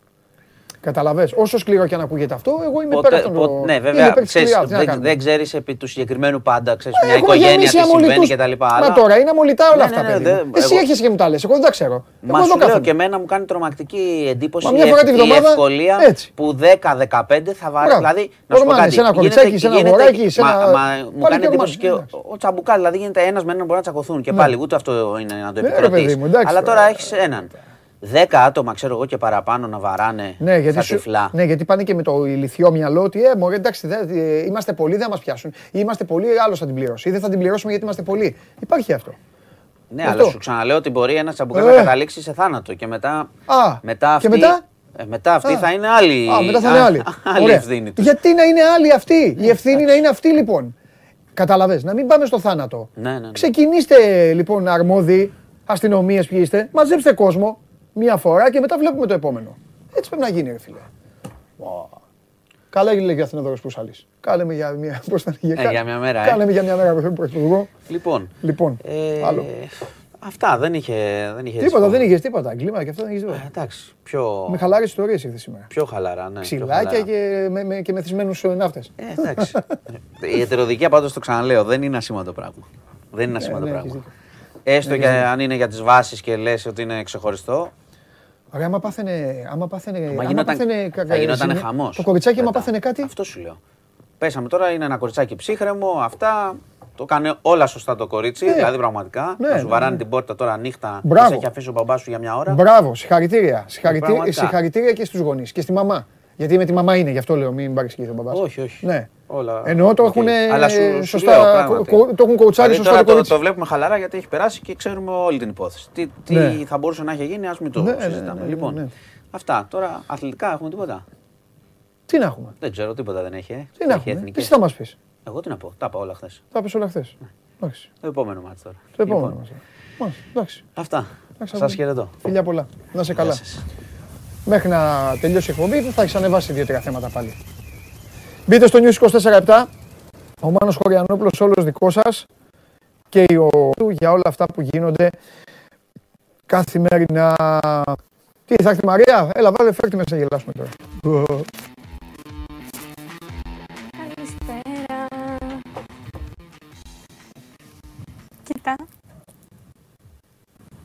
Καταλαβες. Όσο σκληρό και αν ακούγεται αυτό, εγώ είμαι Ποτέ- πέρα από τον. πο- ναι, είμαι βέβαια. υπέρ της Ξέρεις, σκληράς, τι να δεν, κάνουμε. δεν ξέρεις επί του συγκεκριμένου πάντα. Ξέρεις, μια Έχω οικογένεια τι γεμίσει συμβαίνει αμολυτούς. κτλ. Μα τώρα είναι αμολυτά όλα Ναι, αυτά, ναι, ναι, παιδί. δεν- μου. Εσύ εγώ- έχεις και μου τα λες, εγώ δεν τα ξέρω. Μα Εγώ εδώ σου λέω κάθομαι. και εμένα μου κάνει τρομακτική εντύπωση Μα μια η, φορά ευ- τη η βδομάδα, ευκολία έτσι. που 10-15 θα βάρει. Μπράβο. Δηλαδή, να σου πω Ορμάνι, κάτι. σε ένα γίνεται- κοριτσάκι, σε ένα γίνεται- αγοράκι, σε μα- ένα- μα μου πάλι κάνει και εντύπωση και ορμάνι, ο, εντάξει. ο Τσαμπουκάλ. Δηλαδή γίνεται ένας με έναν μπορεί να τσακωθούν και Ναι. πάλι ούτε αυτό είναι να το Ναι, ρε επικροτείς. παιδί μου, εντάξει Αλλά τώρα. τώρα έχεις έναν. 10 άτομα, ξέρω εγώ και παραπάνω να βαράνε Ναι, γιατί, στα σου- τυφλά. ναι, γιατί πάνε και με το ηλικιό μυαλό ότι ε, μωρέ, εντάξει, δεν- ε, είμαστε πολλοί, δεν θα μας πιάσουν. Ή είμαστε πολλοί, άλλος θα την πληρώσει. Ή δεν θα την πληρώσουμε γιατί είμαστε πολλοί. Υπάρχει αυτό. Ναι, Αυτό. αλλά σου ξαναλέω ότι μπορεί ένας τσαμπουκάλ Ε. να καταλήξει σε θάνατο και μετά. Α, μετά και αυτή, μετά; ε, μετά αυτή Α. θα είναι άλλη. Α, μετά θα είναι α- άλλη. άλλη Ωραία. ευθύνη του. Γιατί να είναι άλλη αυτή; Η ευθύνη να είναι αυτή λοιπόν. Καταλαβες, να μην πάμε στο θάνατο. Ναι, ναι, ναι. Ξεκινήστε λοιπόν αρμόδιοι, αστυνομίες ποιοι είστε, μαζέψτε κόσμο μία φορά και μετά βλέπουμε το επόμενο. Έτσι πρέπει να γίνει, ρε φίλε. Wow. Καλά λέγει ο Αθηνοδόρος Πουσάλης. Κάλε με για μια, πώς ήταν, Ε, για μια μέρα, ε. Κάλε με για μια μέρα πρωθυπουργό. Λοιπόν, Λοιπόν, ε, άλλο. Αυτά δεν είχε. Δεν είχε Τίποτα, έτσι δεν φοβ- είχες τίποτα. Εγκλήματα και αυτά δεν είχες Ε, τίποτα. Εντάξει. Πιο, Με χαλάρε ιστορίες ήρθες σήμερα. πιο χαλαρά, ναι. πιο Ξυλάκια χαλαρά. και, με, με, και μεθυσμένους ναύτες. Ε, εντάξει. Η ετεροδικία πάντως το ξαναλέω, δεν είναι ασήμαντο πράγμα. Δεν είναι ασήμαντο ναι, πράγμα. έχεις δίκιο. Έστω και αν είναι για τις βάσεις και λες ότι είναι ξεχωριστό. Ωραία, άμα πάθαινε. Άμα πάθαινε. Μα άμα γινόταν, πάθαινε κα- θα γινόταν ζημιά- χαμός. Το κοριτσάκι, άμα πάθαινε κάτι; Αυτό σου λέω. Πέσαμε τώρα, είναι ένα κοριτσάκι ψύχραιμο, αυτά. Το κάνει όλα σωστά το κορίτσι, Ναι. δηλαδή πραγματικά. Ναι, να σου ναι, βαράνει ναι. την πόρτα τώρα νύχτα. Μπράβο. να σε έχει αφήσει ο μπαμπάς σου για μια ώρα. Μπράβο, συγχαρητήρια. Συγχαρητήρια, Πραγματικά. συγχαρητήρια και στους γονείς και στη μαμά. Γιατί με τη μαμά είναι, γι' αυτό λέω, μην παρεξηγήσει ο μπαμπάς. Όχι, όχι. Ναι. Όλα. Εννοώ το οκ. έχουν Αλλά σου- σου σωστά. λέω πράγματι. κο- το έχουν κοουτσάρει Δηλαδή σωστά τώρα το το, κορίτσι. το βλέπουμε χαλαρά γιατί έχει περάσει και ξέρουμε όλη την υπόθεση. Τι, τι Ναι. θα μπορούσε να έχει γίνει, ας μην το Ναι, ναι, συζητάμε. ναι, ναι, λοιπόν, ναι. αυτά. Τώρα αθλητικά έχουμε τίποτα; Τι να έχουμε; Δεν ξέρω, τίποτα δεν έχει. Ε. Τι να έχει έχουμε; εθνικές. Εσύ θα μας πεις. Εγώ τι να πω, τα είπα όλα χθες. Τα είπε όλα χθες. Εντάξει. Το επόμενο μάτι τώρα. Το επόμενο Λοιπόν, μας. Μάλιστα, Εντάξει. Αυτά. Εντάξει, Σας αγόρι. χαιρετώ. Φιλιά πολλά. Να σε Γεια καλά. σας. Μέχρι να τελειώσει η εκπομπή θα έχεις ανεβάσει δύο-τρία θέματα πάλι. Μπείτε στο News 24-7. Ο Μάνος Χωριανόπουλος όλος δικός σας και ο του για όλα αυτά που γίνονται καθημερινά. Τι, θα έρθει η Μαρία, έλα βάλε φέρτη μέσα να γελάσουμε τώρα. Καλησπέρα. Κοίτα.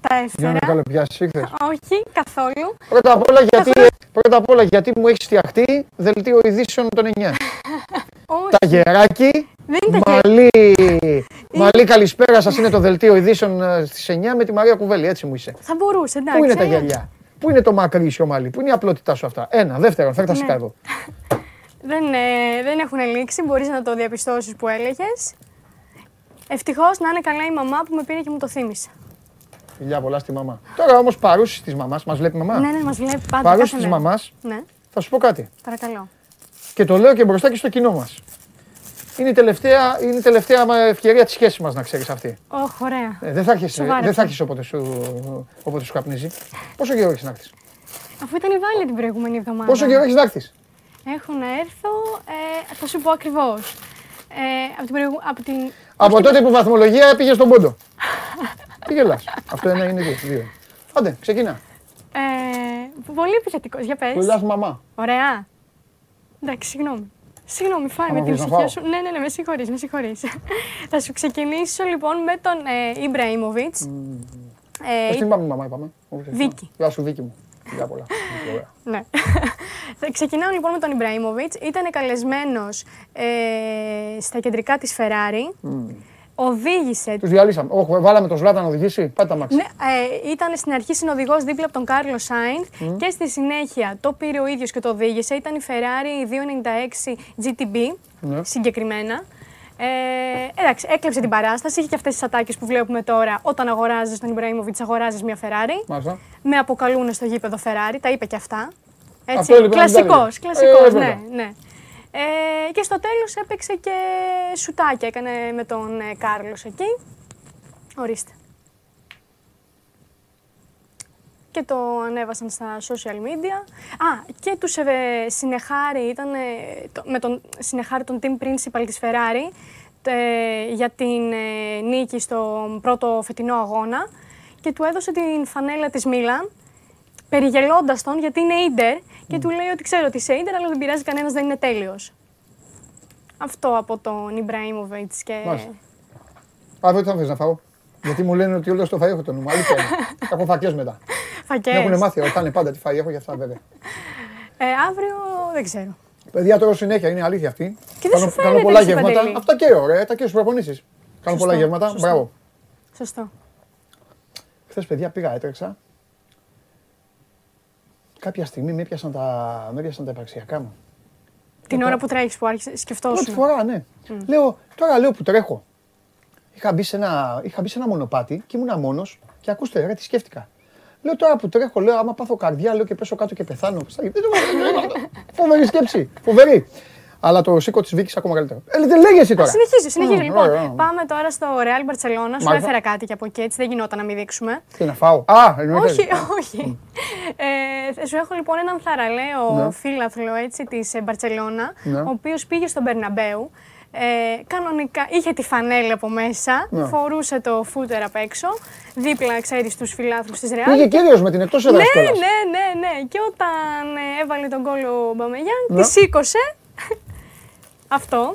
Τα Για έφερα. να καλοπιάσεις ήρθες. Όχι, καθόλου. Πρώτα απ' όλα γιατί, πρώτα απ' όλα γιατί μου έχει φτιαχτεί δελτίο ειδήσεων των 9. Όχι, Τα γεράκι, δεν είναι τα γε- μαλλί, μαλλί καλησπέρα σας είναι το δελτίο ειδήσεων ε, στις 9 με τη Μαρία Κουβέλη, έτσι μου είσαι. Θα μπορούσε, εντάξει. Πού είναι τα ε. γυαλιά, πού είναι το μακρύσιο μαλλί, πού είναι η απλότητά σου αυτά; Ένα, δεύτερον, φέρ τα Ναι. σικά εδώ. Δεν, ε, δεν έχουν λήξει, μπορείς να το διαπιστώσεις που έλεγες. Ευτυχώς να είναι καλά η μαμά που με πήρε και μου το θύμισε. Φιλιά πολλά στη μαμά. Τώρα όμως παρούσεις της μαμάς, μας βλέπει η μαμά; Ναι, ναι, μας βλέπει πάντα. Παρούσεις κάθε της μέρα. μαμάς, Ναι, θα σου πω κάτι. παρακαλώ. Και το λέω και μπροστά και στο κοινό μας. Είναι η τελευταία, είναι η τελευταία μα- ευκαιρία της σχέσης μας να ξέρεις αυτή. Όχ, ωραία. Ε, δεν θα έρχεσαι, Σοβαρά δεν θα πια. έρχεσαι όποτε σου, όποτε σου καπνίζει. Πόσο καιρό έχεις να έρθεις; Αφού ήταν η Βάλια την προηγούμενη εβδομάδα. Πόσο καιρό έχεις να έρθεις; Έχω να έρθω, ε, θα σου πω ακριβώς. Ε, από την, προηγου... από την... Από τότε που βαθμολογία πήγε στον πόντο. Τι γελάς. Αυτό ένα είναι δύο. δύο. Άντε, ξεκινά. Ε, πολύ επιθετικός, για πες. Που λες μαμά. Ωραία. Εντάξει, συγγνώμη. Συγγνώμη, φάει Άμα με την βρεις να ησυχία φάω. σου. Ναι, ναι, ναι, με συγχωρείς, με συγχωρείς. θα σου ξεκινήσω λοιπόν με τον ε, Ιμπραήμοβιτς. Πώς Ε, την πάμε μαμά είπαμε. Βίκη. Γεια σου Βίκη μου. Φιλιά πολλά. Ωραία. ναι. Θα Ξεκινάω λοιπόν με τον Ιμπραήμοβιτς. Ήταν καλεσμένος ε, στα κεντρικά της Ferrari. Οδήγησε Τους διαλύσαμε. Όχι, βάλαμε τον Ζλάτα να οδηγήσει. Πάτε τα μάξι. Ναι, ε, ήταν στην αρχή συνοδηγός δίπλα από τον Κάρλο Σάινθ και στη συνέχεια το πήρε ο ίδιος και το οδήγησε. Ήταν η Ferrari 296 GTB Ναι. συγκεκριμένα. Ε, εντάξει, έκλεψε την παράσταση. Είχε και αυτές τις ατάκες που βλέπουμε τώρα. Όταν αγοράζεις τον Ιμπραήμοβιτς, αγοράζεις μια Ferrari. Μάλιστα. Με αποκαλούν στο γήπεδο Ferrari, τα είπε και αυτά. Έτσι, Αυτό λοιπόν είναι κλασικός, τα ίδια. κλασικός, Ε, ναι, βέβαια. ναι. Ε, και στο τέλος έπαιξε και σουτάκια, έκανε με τον ε, Κάρλος εκεί. Ορίστε. Και το ανέβασαν στα social media. Α, και τους ε, συνεχάρη, ήταν ε, το- με τον συνεχάρη τον team principal της Ferrari ε, για την ε, νίκη στο πρώτο φετινό αγώνα και του έδωσε την φανέλα της Μίλαν περιγελώντας τον γιατί είναι ίντερ και του λέει ότι ξέρω ότι είσαι ίντερ, αλλά δεν πειράζει κανένας, δεν είναι τέλειος. Αυτό από τον Ιμπραήμοβιτς και. Μάλιστα. Αύριο τι θα θες να φάω. Γιατί μου λένε ότι όλο στο φαΐ έχω το νου. Αλήθεια είναι. Έχω φακές μετά. Φακές. Με έχουν μάθει, ρωτάνε πάντα τι φαΐ έχω για αυτά βέβαια. Ε, αύριο δεν ξέρω. Παιδιά τρώω συνέχεια, είναι αλήθεια αυτή. Και δεν κάνω, σου φαίνεται, κάνω πολλά εσύ, γεύματα. Παντελή; Αυτά και ωραία, τα και στου προπονήσεις. Κάνω πολλά Σωστό, γεύματα. σωστό. Μπράβο. Σωστό. Χθες, παιδιά, πήγα, έτρεξα. Κάποια στιγμή με έπιασαν τα, με έπιασαν τα υπαρξιακά μου. Την ώρα που τρέχει που άρχισε, Πρώτη σκεφτόσουν. φορά, ναι. Λέω, τώρα λέω που τρέχω. Είχα μπει σε ένα, είχα μπει σε ένα μονοπάτι και ήμουνα μόνο και ακούστε, ρε, τι σκέφτηκα. Λέω τώρα που τρέχω, λέω, άμα πάθω καρδιά, λέω και πέσω κάτω και πεθάνω. Δεν το Φοβερή σκέψη. Φοβερή. Αλλά το σήκω της Βίκης ακόμα καλύτερο. Ε, δεν λέγε εσύ τώρα. Συνεχίζει, συνεχίζει. Μμ, λοιπόν, ωραία. πάμε τώρα στο Real Barcelona. Σου Μάλιστα. έφερα κάτι και από εκεί, έτσι δεν γινόταν να μην δείξουμε. Τι να φάω. Α, εννοείται. όχι, όχι. Ε, σου έχω λοιπόν έναν θαραλέο Ναι. φίλαθλο έτσι, της ε, Μπαρτσελώνα, Ναι. ο οποίος πήγε στον Μπερναμπέου. Ε, κανονικά είχε τη φανέλα από μέσα, Ναι. φορούσε το φούτερ απ' έξω, δίπλα, ξέρεις, στους φιλάθλους της Ρεάλ. Πήγε κύριος με την εκτός Ναι, έδρας ναι, κιόλας. ναι, ναι. Και όταν ε, έβαλε τον κόλλο ο Μπαμεγιάν, Ναι. τη σήκωσε. Αυτό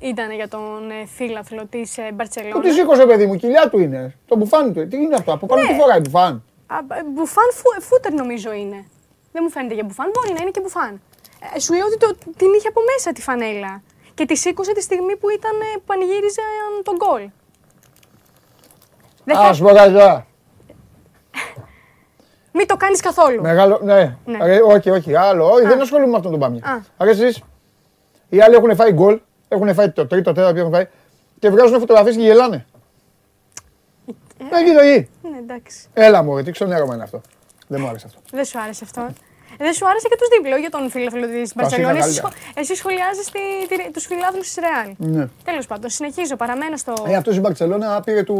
ήταν για τον ε, φίλαθλο της ε, Πού Μπαρτσελώνα. της σήκωσε, παιδί μου, κοιλιά του είναι. Το μπουφάν του. Τι είναι αυτό, από πάνω Ναι. τι φοράει μπουφάν. Α, ε, Μπουφάν φου- φούτερ νομίζω είναι. Δεν μου φαίνεται για μπουφάν. Μπορεί να είναι και μπουφάν. Ε, σου λέω ότι το, την είχε από μέσα τη φανέλα. Και τη σήκωσε τη στιγμή που ήταν ε, που πανηγύριζε ε, τον γκολ. Δεν Α, θα... σου πω κάτι τώρα. Μην το κάνεις καθόλου. Μεγάλο, ναι. Ναι. Ρε, όχι, όχι, άλλο. Όχι, δεν ασχολούμαι με αυτόν τον Πάμια. Α. Άρα εσείς, οι άλλοι έχουν φάει γκολ, έχουν φάει το τρίτο, τέταρτο, έχουν φάει και βγάζουν φωτογραφίες και γελάνε. Ε, Εκεί το γη. Ναι, εντάξει. Έλα μου, τι ξενέρωμα είναι αυτό. Δεν μου άρεσε αυτό. Δεν σου άρεσε αυτό. Ε, Δεν σου άρεσε και τους δίπλα, για τον φίλαθλο της Μπαρσελόνα. Εσύ, καλύτερα. σχο- εσύ σχολιάζεις τους φιλάθλου της Ρεάλ. Ναι. Τέλος πάντων, συνεχίζω. Παραμένω στο Ε, αυτός η Μπαρτσελώνα πήρε του,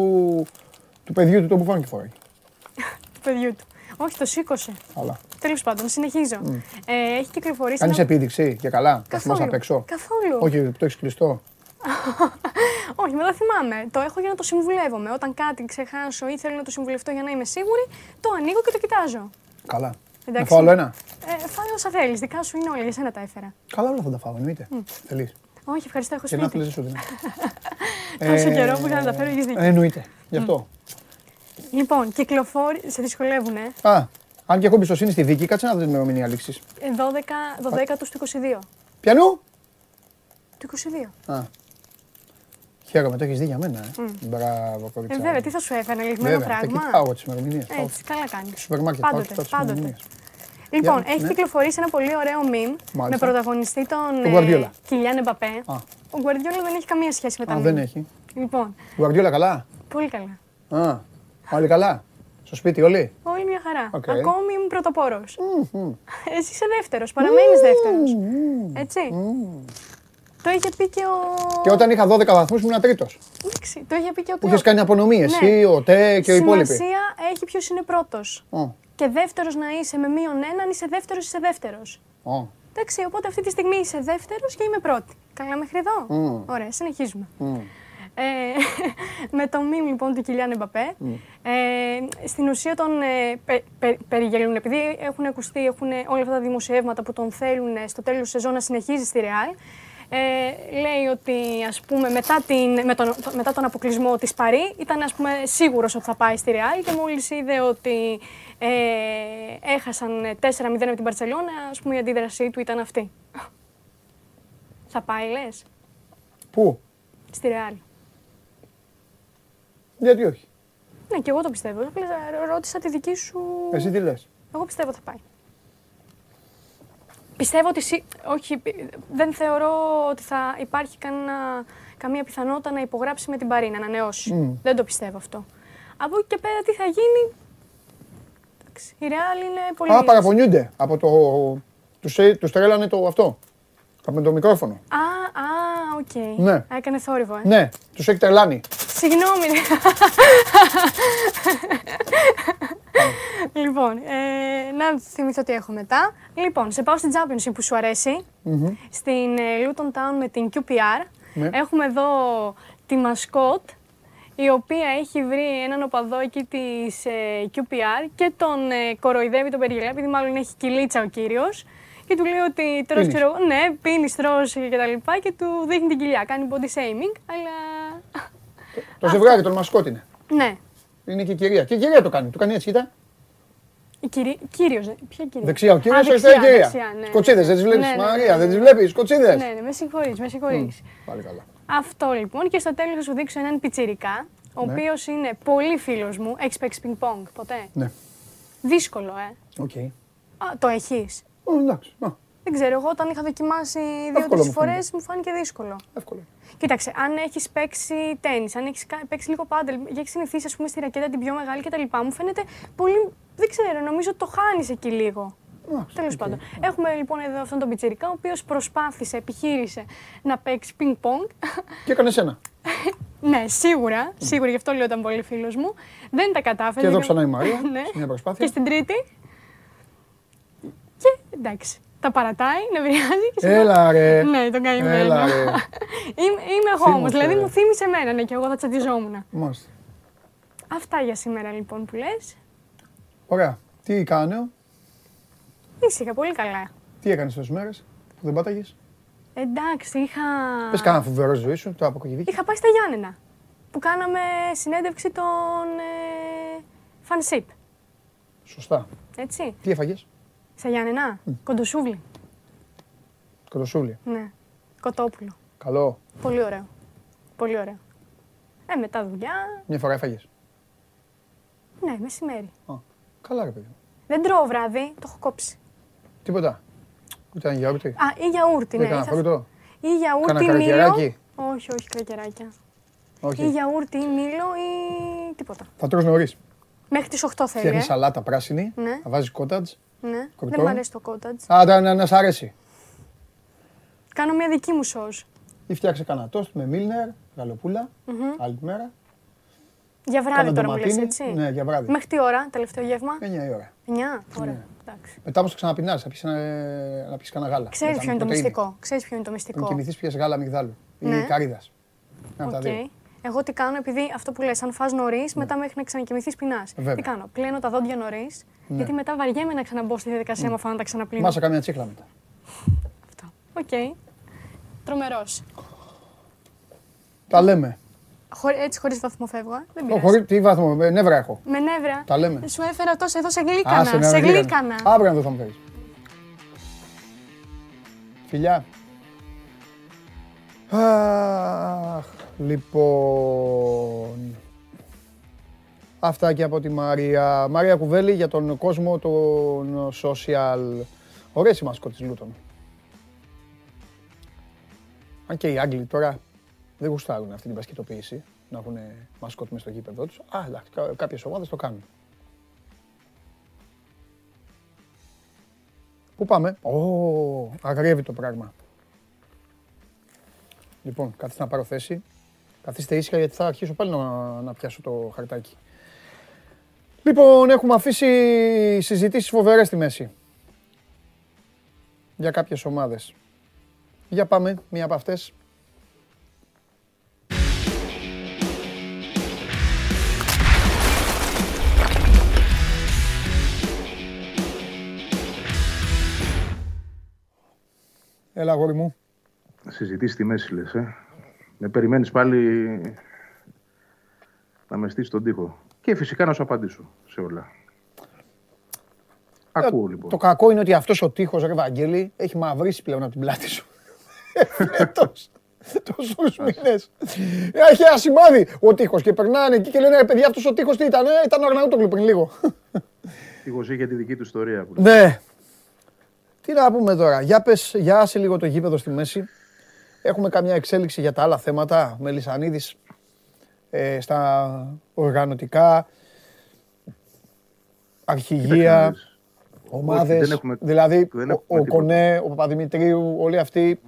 του παιδιού του το μπουφάν και φοράει. παιδιού του. Όχι, το σήκωσε. Αλλά. Τέλος πάντων, συνεχίζω. Ε, έχει κυκλοφορήσει. Κάνεις ένα- επίδειξη και καλά. Θα θυμάσαι Καθόλου. απ' έξω; Καθόλου. Όχι, που το έχεις κλειστό. Όχι, μετά θυμάμαι. Το έχω για να το συμβουλεύομαι. Όταν κάτι ξεχάσω ή θέλω να το συμβουλευτώ για να είμαι σίγουρη, το ανοίγω και το κοιτάζω. Καλά. Να Εντάξει. φάω άλλο ένα; Ε, φάω όσα θέλεις. Δικά σου είναι όλα, για σένα τα έφερα. Καλά όλα θα τα φάω, εννοείται. Θέλεις. Όχι, ευχαριστώ, έχω Και να σπίτι. θέλεις δεν σου δίνω. Τόσο Ε, καιρό που είχα να τα φέρω, έχεις δίκιο. ε, Εννοείται. Γι' αυτό. Λοιπόν, κυκλοφόρη. Σε δυσκολεύουνε; Α, αν και έχω εμπιστοσύνη στη δίκη, κάτσε να δεις την ημερομηνία λήξης. Ε, 12, 12 τους 22. Πιανού! Του 22. Α. Χαίρομαι, το έχεις δει για μένα. Ε. Μπράβο, Ε, κοριτσάκι. βέβαια, τι θα σου έφερε, λιγμένο Βέβαια, τα πράγμα. κοιτάω τις ημερομηνίες. Έτσι, καλά κάνεις. Στο σούπερ μάρκετ πάω και Πάντοτε, κοιτάω τις πάντοτε. ημερομηνίες. Λοιπόν, Για, έχει ναι. κυκλοφορήσει ένα πολύ ωραίο meme με Μάλιστα. πρωταγωνιστή τον Τον Guardiola. Κιλιάν Εμπαπέ. Α. Ο Γκουαρδιόλα δεν έχει καμία σχέση με τα Α, meme. δεν έχει. Λοιπόν, Γκουαρδιόλα καλά; πολύ καλά. Α, όλοι καλά; Στο σπίτι όλοι; Όλοι μια χαρά. Οκ. Ακόμη είμαι πρωτοπόρος. Εσύ είσαι δεύτερος, παραμένεις δεύτερος. Έτσι. Το είχε πει και ο. Και όταν είχα 12 βαθμούς ήμουν τρίτος. Εντάξει, το είχε πει και ο Που είχες κάνει απονομή εσύ, Ναι. ο Τε και ο υπόλοιποι. Σημασία έχει ποιος είναι πρώτος. Ω, Και δεύτερος να είσαι με μείον ένα, αν είσαι δεύτερος, είσαι δεύτερος. ω. Εντάξει, οπότε αυτή τη στιγμή είσαι δεύτερος και είμαι πρώτη. Καλά μέχρι εδώ. Μμ. Ωραία, συνεχίζουμε. Μμ. Ε, με το μήνυμα λοιπόν του Κιλιάν Εμπαπέ, ε, στην ουσία τον ε, πε, πε- περιγελούν. Επειδή έχουν ακουστεί έχουν όλα αυτά τα δημοσιεύματα που τον θέλουν ε, στο τέλος της σεζόν να συνεχίζει στη Ρεάλ, ε, λέει ότι ας πούμε μετά, την, με τον, μετά τον αποκλεισμό της Παρή ήταν ας πούμε σίγουρος ότι θα πάει στη Ρεάλ και μόλις είδε ότι ε, έχασαν 4-0 από την Παρσελόνα, ας πούμε η αντίδρασή του ήταν αυτή. θα πάει λες, Πού, στη Ρεάλ. Γιατί όχι; Ναι, και εγώ το πιστεύω. Απλά ρώτησα τη δική σου. Εσύ τι λες; Εγώ πιστεύω θα πάει. Πιστεύω ότι. σι- Όχι, πι- δεν θεωρώ ότι θα υπάρχει κανένα, καμία πιθανότητα να υπογράψει με την Παρή, να ανανεώσει. Μμ. Δεν το πιστεύω αυτό. Από εκεί και πέρα τι θα γίνει; Εντάξει, η Real είναι πολύ. Α, παραπονιούνται από το. Του τους τρέλανε το αυτό. Από το μικρόφωνο. Α, α, οκ. Ναι. Έκανες θόρυβο, ε. Ναι, τους έχει τρελάνει. Συγγνώμη. λοιπόν, ε, να θυμηθώ τι έχω μετά. Λοιπόν, σε πάω στην Championship που σου αρέσει. Στην ε, Luton Town με την QPR. Ναι. Έχουμε εδώ τη μασκότ, η οποία έχει βρει έναν οπαδό εκεί της ε, QPR και τον ε, κοροϊδεύει, τον περιγελάει, επειδή μάλλον έχει κοιλίτσα ο κύριος. Και του λέει ότι τρως, Πίνεις. ξέρω εγώ, ναι, πίνεις, τρως και τα λοιπά και του δείχνει την κοιλιά. Κάνει body shaming, αλλά Το ζευγάρι, τον μασκότ είναι. ναι. Είναι και η κυρία. Και η κυρία το κάνει. Του κάνει έτσι, κοίτα. Η κυρί... Κύριος, ε, ποια κυρία; Δεξιά ο κύριος, Α, αριστερά η δεξιά, κυρία. δεξιά, ναι, Σκοτσίδε, ναι. δεν τις βλέπεις. Ναι, ναι, ναι, Μαρία, ναι, δεν τις ναι. βλέπεις. Σκοτσίδε. Ναι, ναι, με συγχωρείς, με συγχωρείς. Πάλι καλά. Αυτό λοιπόν και στο τέλος θα σου δείξω έναν πιτσιρικά, ο Ναι. οποίος είναι πολύ φίλος μου. Έχεις παίξει πινκ-πονγκ ποτέ. Ναι. Δύσκολο, ε. Οκ. Α, το έχεις. Ω, Εντάξει. Α, Δεν ξέρω, εγώ όταν είχα δοκιμάσει Εύκολο δύο-τρεις μου φορές φαίνεται. μου φάνηκε δύσκολο. Εύκολο. Κοίταξε, αν έχεις παίξει τένις, αν έχεις παίξει λίγο πάντελ, και έχεις συνηθίσει ας πούμε, στη ρακέτα την πιο μεγάλη κτλ. Μου φαίνεται πολύ. Δεν ξέρω, νομίζω ότι το χάνεις εκεί λίγο. Εντάξει, Τέλος οκ. πάντων. Έχουμε λοιπόν εδώ αυτόν τον πιτσιρικά, ο οποίος προσπάθησε, επιχείρησε να παίξει πινκ-πονγκ. Και έκανε ένα. ναι, σίγουρα, σίγουρα γι' αυτό λέω ήταν πολύ φίλος μου. Δεν τα κατάφερε. Και εδώ δεν- ξανά η Μαρία, ναι. σε μια προσπάθεια. Και στην τρίτη. Και εντάξει. Τα παρατάει, νευριάζει και σε Έλα ρε. Ναι, τον καημένο. Έλα ρε. είμαι, είμαι εγώ όμως. Θύμωσε, Δηλαδή ρε. μου θύμισε εμένα, ναι, και εγώ θα τσαντιζόμουν. Μάλιστα. Αυτά για σήμερα λοιπόν που λες. Ωραία. Τι κάνω, Ήσυχα, πολύ καλά. τι έκανες τόσες μέρες που δεν πάταγες; Εντάξει, είχα. Πες κάνα φοβερό ζωή σου, το αποκογιδίκι. Είχα πάει στα Γιάννενα. Που κάναμε συνέντευξη των ε, Φανσίπ. Σωστά. Έτσι. Τι έφαγες, Στα Γιάννενα. Κοντοσούβλι. κοντοσούλη. Ναι. Κοτόπουλο. Καλό. Πολύ ωραίο. Πολύ ωραίο. Ε, μετά δουλειά. Μια φορά έφαγες. Ναι, μεσημέρι. Α, καλά ρε παιδί. μου. Δεν τρώω βράδυ, το έχω κόψει. Τίποτα. Ούτε ένα γιαούρτι. Α, ή γιαούρτι, ναι. Δεν έκανα θα- φρούτο. Ή γιαούρτι, Κάνα μήλο. κρακεράκι. Όχι, όχι, κρακεράκια. Ή Όχι. γιαούρτι, ή μήλο ή τίποτα. Θα τρως νωρίς. Μέχρι τις 8 θέλει. Φτιάχνεις Ε. σαλάτα πράσινη, Ναι. θα βάζεις κότατζ. Ναι. Κορτό. Δεν μου αρέσει το κότατζ. Α, να, να, να σ' αρέσει. Κάνω μια δική μου σοζ. Ή φτιάξε κανένα τόστ με μίλνερ, γαλοπούλα, άλλη μέρα. Για βράδυ Κάνα τώρα μου λες, ντοματίνι. έτσι. Ναι, για βράδυ. Μέχρι τι ώρα, τελευταίο γεύμα; 9 η ώρα. 9. Ωραία. Ναι. Εντάξει. Μετά όμως το ξαναπεινάς, θα πεις, ένα- να πεις κανένα γάλα. Ξέρεις Μετά ποιο είναι το πρωτεΐνη. μυστικό. Ξέρεις ποιο είναι το Πριν μυστικό. κοιμηθείς πιες γάλα αμυγδάλου ή Ναι. καρύδας. Ένα από τα Οκ. δύο. Ναι. Εγώ τι κάνω, επειδή αυτό που λες, αν φας νωρίς, μετά μέχρι να ξανακοιμηθείς πεινάς. Βέβαια. Ναι. Τι κάνω, πλένω τα δόντια νωρίς, γιατί μετά βαριέμαι να ξαναμπω στη διαδικασία μου αφού να τα ξαναπλύνω. Μάσα κάμια τσίχλα μετά. Αυτό. Οκ. Τρομερός. Τα λέμε. Έτσι χωρίς βαθμό φεύγω. ε. Δεν Ω, πειράζει. χωρί- τι βάθμο, ε, νεύρα έχω. Με νεύρα. Τα λέμε. Σου έφερα τόσο εδώ σε Α, γλύκανα. σε νεύρα, γλύκανα. Αύριο να δω θα μου φέρεις. Φιλιά. Αχ, λοιπόν. Αυτά και από τη Μαρία. Μαρία Κουβέλη για τον κόσμο των social. Ωραίες οι μασκότ της Λούτων. Αν και οι Άγγλοι τώρα δεν γουστάρουν αυτή την πασκετοποίηση, να έχουν μασκότ μες στο γήπεδο τους. Α, εντάξει, κα- κάποιες ομάδες το κάνουν. Πού πάμε; Ω, αγριεύει το πράγμα. Λοιπόν, καθίστε να πάρω θέση. Καθίστε ήσυχα γιατί θα αρχίσω πάλι να, να πιάσω το χαρτάκι. Λοιπόν, έχουμε αφήσει συζητήσεις φοβερές στη μέση. Για κάποιες ομάδες. Για πάμε, μία από αυτές. Έλα, αγόρι μου. Συζητήσεις στη μέση, λες, ε. Με περιμένεις πάλι να με στήσεις τον τοίχο. Και φυσικά να σου απαντήσω σε όλα. Ακούω, λοιπόν. Το κακό είναι ότι αυτός ο τείχος, ρε Βαγγέλη, έχει μαυρίσει πλέον από την πλάτη σου. Φέτος, τόσους μήνες. Έχει ένα σημάδι ο τείχος και περνάνε εκεί και λένε, ρε παιδιά, αυτός ο τείχος τι ήταν, ε, ήταν ο Αρναούτογλου πριν λίγο. Τείχος είχε τη δική του ιστορία. Που... Ναι. Τι να πούμε τώρα. Για πες, για άσε λίγο το γήπεδο στη μέση. Έχουμε καμιά εξέλιξη για τα άλλα θέματα. Μελισανίδης ε, στα οργανωτικά, αρχηγεία, Κοίταξε, ομάδες. δεν έχουμε- δηλαδή δεν ο, έχουμε ο τίποτα. Κονέ, ο Παπαδημητρίου, όλοι αυτοί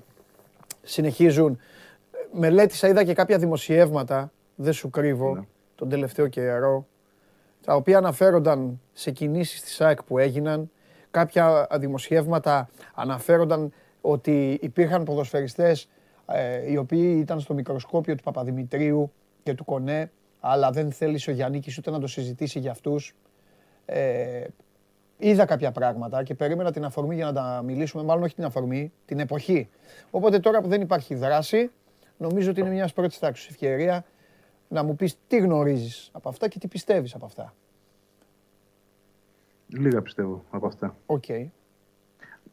συνεχίζουν. Μελέτησα, είδα και κάποια δημοσιεύματα, δεν σου κρύβω, Ναι. τον τελευταίο καιρό, τα οποία αναφέρονταν σε κινήσεις της ΑΕΚ που έγιναν. Κάποια δημοσιεύματα αναφέρονταν ότι υπήρχαν ποδοσφαιριστές ε, οι οποίοι ήταν στο μικροσκόπιο του Παπαδημητρίου και του Κονέ, αλλά δεν θέλησε ο Γιάννικης ούτε να το συζητήσει για αυτούς. Ε, είδα κάποια πράγματα και περίμενα την αφορμή για να τα μιλήσουμε, μάλλον όχι την αφορμή, την εποχή. Οπότε τώρα που δεν υπάρχει δράση, νομίζω ότι είναι μια πρώτης τάξης ευκαιρία να μου πεις τι γνωρίζεις από αυτά και τι πιστεύεις από αυτά. Λίγα πιστεύω από αυτά. Οκ.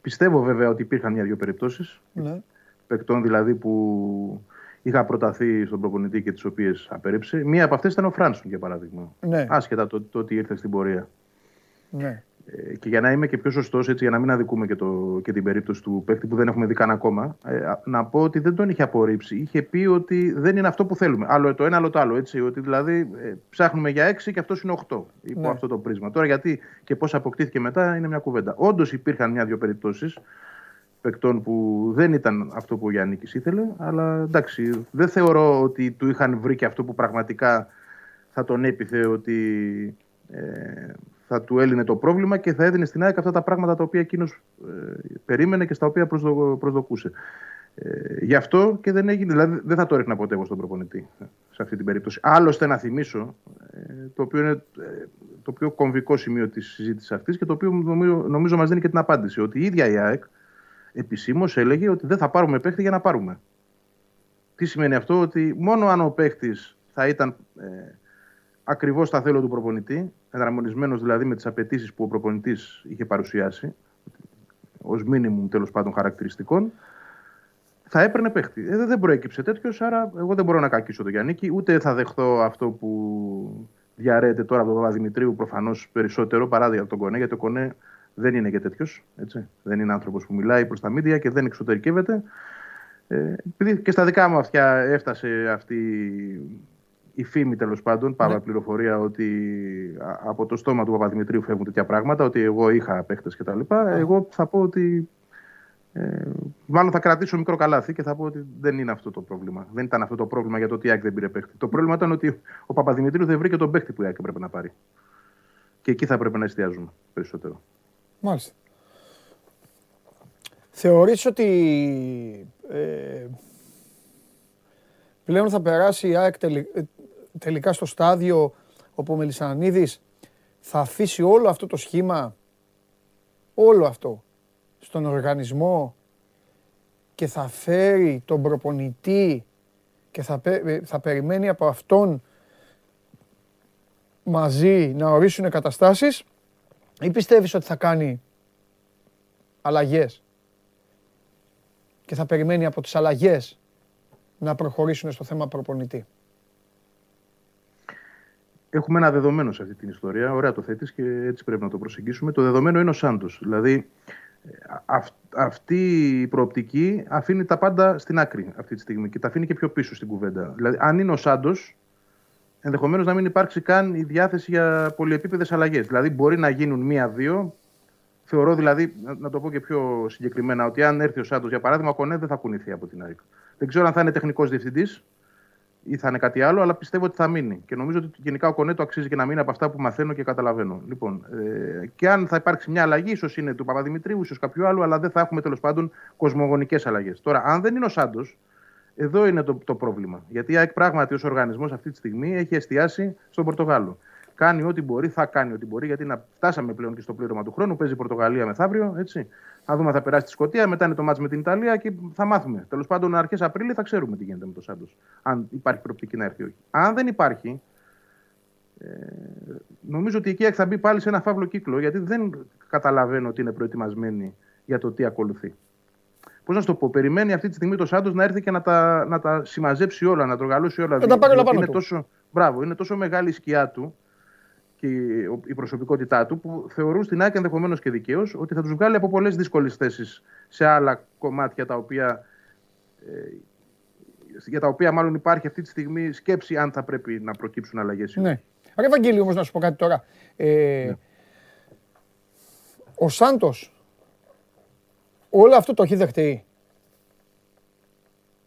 Πιστεύω βέβαια ότι υπήρχαν μια-δυο περιπτώσεις. Ναι. Παικτών δηλαδή που είχα προταθεί στον προπονητή και τις οποίες απέρριψε. Μία από αυτές ήταν ο Φράνσον για παράδειγμα. Ναι. Άσχετα το, το ότι ήρθε στην πορεία. Ναι. Ε, και για να είμαι και πιο σωστός, για να μην αδικούμε και, το, και την περίπτωση του παίκτη που δεν έχουμε δει καν ακόμα, ε, α- να πω ότι δεν τον είχε απορρίψει. Είχε πει ότι δεν είναι αυτό που θέλουμε. Άλλο το ένα, άλλο το άλλο. Έτσι, ότι δηλαδή ε, ψάχνουμε για έξι και αυτός είναι οχτώ. Υπό Ναι. αυτό το πρίσμα. Τώρα γιατί και πώς αποκτήθηκε μετά είναι μια κουβέντα. Όντως υπήρχαν μια-δυο περιπτώσεις παικτών που δεν ήταν αυτό που ο Γιάννη ήθελε, αλλά εντάξει, δεν θεωρώ ότι του είχαν βρει και αυτό που πραγματικά θα τον έπιθε ότι ε, θα του έλυνε το πρόβλημα και θα έδινε στην ΑΕΚ αυτά τα πράγματα τα οποία εκείνος περίμενε και στα οποία προσδο, προσδοκούσε. Ε, γι' αυτό και δεν έγινε, δηλαδή δεν θα το έριχνα ποτέ εγώ στον προπονητή σε αυτή την περίπτωση. Άλλωστε να θυμίσω, ε, το οποίο είναι ε, το πιο κομβικό σημείο της συζήτησης αυτής και το οποίο νομίζω, νομίζω μας δίνει και την απάντηση, ότι η ίδια η ΑΕΚ επισήμως έλεγε ότι δεν θα πάρουμε παίχτη για να πάρουμε. Τι σημαίνει αυτό, ότι μόνο αν ο παίχτη θα ήταν ε, ακριβώς στα θέλω του προπονητή, εναρμονισμένος δηλαδή με τις απαιτήσεις που ο προπονητής είχε παρουσιάσει, ως μήνυμου τέλος πάντων χαρακτηριστικών, θα έπαιρνε παίχτη. Ε, δεν προέκυψε τέτοιος, άρα εγώ δεν μπορώ να κακίσω τον Γιάννη, ούτε θα δεχθώ αυτό που διαρρέεται τώρα από τον Παπαδημητρίου προφανώς περισσότερο παρά τον Κονέ, γιατί ο Κονέ δεν είναι και τέτοιος. Δεν είναι άνθρωπος που μιλάει προς τα μίντια και δεν εξωτερικεύεται. Ε, επειδή και στα δικά μου αυτιά έφτασε αυτή η φήμη τέλος πάντων, ναι. πληροφορία ότι από το στόμα του Παπαδημητρίου φεύγουν τέτοια πράγματα, ότι εγώ είχα παίχτες κτλ. Ναι. Εγώ θα πω ότι ε, μάλλον θα κρατήσω μικρό καλάθι και θα πω ότι δεν είναι αυτό το πρόβλημα. Δεν ήταν αυτό το πρόβλημα για το ότι η Άκη δεν πήρε παίχτη. Το πρόβλημα ήταν ότι ο Παπαδημητρίου δεν βρήκε τον παίχτη που η Άκη πρέπει να πάρει. Και εκεί θα πρέπει να εστιάζουμε περισσότερο. Μάλιστα. Θεωρείς ότι ε, πλέον θα περάσει η ΑΕΚ ε, τελικά στο στάδιο όπου ο Μελισανίδης θα αφήσει όλο αυτό το σχήμα, όλο αυτό, στον οργανισμό και θα φέρει τον προπονητή και θα, ε, θα περιμένει από αυτόν μαζί να ορίσουν καταστάσεις; Ή πιστεύεις ότι θα κάνει αλλαγές και θα περιμένει από τις αλλαγές να προχωρήσουν στο θέμα προπονητή; Έχουμε ένα δεδομένο σε αυτή την ιστορία. Ωραία το θέτεις και έτσι πρέπει να το προσεγγίσουμε. Το δεδομένο είναι ο Σάντος. Δηλαδή αυτή η προοπτική αφήνει τα πάντα στην άκρη αυτή τη στιγμή και τα αφήνει και πιο πίσω στην κουβέντα. Δηλαδή, αν είναι ο Σάντος, ενδεχομένως να μην υπάρξει καν η διάθεση για πολυεπίπεδες αλλαγές. Δηλαδή, μπορεί να γίνουν μία-δύο. Θεωρώ δηλαδή, να το πω και πιο συγκεκριμένα, ότι αν έρθει ο Σάντος, για παράδειγμα, ο Κονέ δεν θα κουνηθεί από την ΑΕΚ. Δεν ξέρω αν θα είναι τεχνικός διευθυντής ή θα είναι κάτι άλλο, αλλά πιστεύω ότι θα μείνει. Και νομίζω ότι γενικά ο Κονέτο αξίζει και να μείνει από αυτά που μαθαίνω και καταλαβαίνω. Λοιπόν, ε, και αν θα υπάρξει μια αλλαγή, ίσως είναι του Παπαδημητρίου, ίσως κάποιου άλλου, αλλά δεν θα έχουμε τέλος πάντων κοσμογονικές αλλαγές. Τώρα, αν δεν είναι ο Σάντος, εδώ είναι το, το πρόβλημα. Γιατί η ΑΕΚ πράγματι ως οργανισμός αυτή τη στιγμή έχει εστιάσει στον Πορτογάλο κάνει ό,τι μπορεί, θα κάνει ό,τι μπορεί, γιατί να φτάσαμε πλέον και στο πλήρωμα του χρόνου. Παίζει η Πορτογαλία μεθαύριο. Έτσι. Θα δούμε, θα περάσει τη Σκωτία, μετά είναι το μάτς με την Ιταλία και θα μάθουμε. Τέλος πάντων, αρχές Απρίλη θα ξέρουμε τι γίνεται με το Σάντος. Αν υπάρχει προοπτική να έρθει ή όχι. Αν δεν υπάρχει, ε, νομίζω ότι η θα μπει πάλι σε ένα φαύλο κύκλο, γιατί δεν καταλαβαίνω ότι είναι προετοιμασμένη για το τι ακολουθεί. Πώς να σου το πω, περιμένει αυτή τη στιγμή το Σάντος να έρθει και να τα, να τα συμμαζέψει όλα, να τρογαλώσει όλα. Να τα πάρει είναι τόσο, μπράβο, είναι τόσο μεγάλη η σκιά του και η προσωπικότητά του, που θεωρούν στην άκρη ενδεχομένως και δικαίως ότι θα τους βγάλει από πολλές δύσκολες θέσεις σε άλλα κομμάτια τα οποία. Ε, για τα οποία μάλλον υπάρχει αυτή τη στιγμή σκέψη αν θα πρέπει να προκύψουν αλλαγές. Ναι. Ρε Βαγγέλη, όμως να σου πω κάτι τώρα. Ε, ναι. Ο Σάντος όλο αυτό το έχει δεχτεί;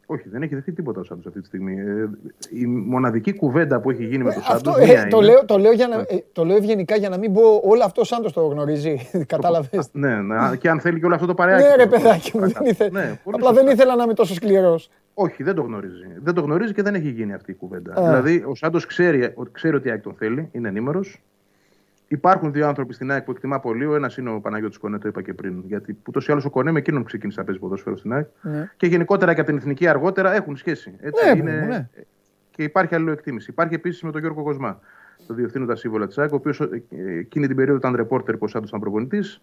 Όχι, δεν έχει δεχτεί τίποτα ο Σάντο αυτή τη στιγμή. Ε, η μοναδική κουβέντα που έχει γίνει με τον ε, Σάντος. Ε, το, λέω, το, λέω για να, ναι. ε, το λέω ευγενικά για να μην πω όλο αυτό ο Σάντος το γνωρίζει. Κατάλαβες; Ναι, ναι, και αν θέλει και όλο αυτό το παρεάκι. Ναι, ρε παιδάκι μου. Δεν ήθε... ναι, Απλά δεν ήθελα να είμαι τόσο σκληρός. Όχι, δεν το γνωρίζει. Δεν το γνωρίζει και δεν έχει γίνει αυτή η κουβέντα. Δηλαδή, ο Σάντος ξέρει, ξέρει ότι τον θέλει, είναι ενήμερος. Υπάρχουν δύο άνθρωποι στην ΑΕΚ που εκτιμά πολύ. Ο ένας είναι ο Παναγιώτης Κονέ, το είπα και πριν. Γιατί ούτως ή άλλως ο Κονέ με εκείνον ξεκίνησε να παίζει ποδόσφαιρο στην ΑΕΚ. Ναι. Και γενικότερα και από την εθνική αργότερα έχουν σχέση. Έτσι, ναι, είναι... ναι. Και υπάρχει αλληλοεκτίμηση. Υπάρχει επίσης με τον Γιώργο Κοσμά, το διευθύνοντα σύμβολα της ΑΕΚ, ο οποίος ε, εκείνη την περίοδο ήταν ρεπόρτερ που ο Σάντος ήταν προπονητής.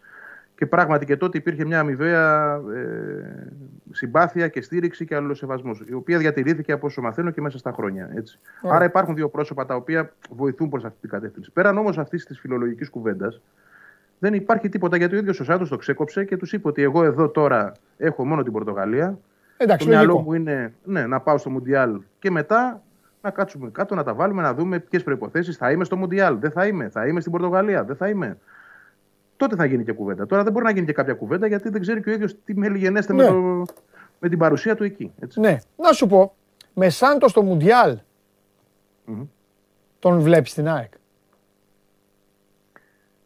Και πράγματι και τότε υπήρχε μια αμοιβαία ε, συμπάθεια και στήριξη και αλληλοσεβασμός, η οποία διατηρήθηκε από όσο μαθαίνω και μέσα στα χρόνια. Έτσι. Άρα υπάρχουν δύο πρόσωπα τα οποία βοηθούν προς αυτή την κατεύθυνση. Πέραν όμως αυτής της φιλολογικής κουβέντας, δεν υπάρχει τίποτα γιατί ο ίδιος ο Σάντος το ξέκοψε και τους είπε ότι εγώ εδώ τώρα έχω μόνο την Πορτογαλία. Εντάξει, το μυαλό μου είναι ναι, να πάω στο Μουντιάλ και μετά να κάτσουμε κάτω, να τα βάλουμε, να δούμε ποιες προποθέσει θα είμαι στο Μουντιάλ. Δεν θα είμαι. Θα είμαι στην Πορτογαλία. Δεν θα είμαι τότε θα γίνει και κουβέντα. Τώρα δεν μπορεί να γίνει και κάποια κουβέντα γιατί δεν ξέρει και ο ίδιος τι μελιγενέστε ναι. με, με την παρουσία του εκεί. Έτσι. Ναι. Να σου πω, με Σάντο στο Μουντιάλ τον βλέπεις στην ΑΕΚ;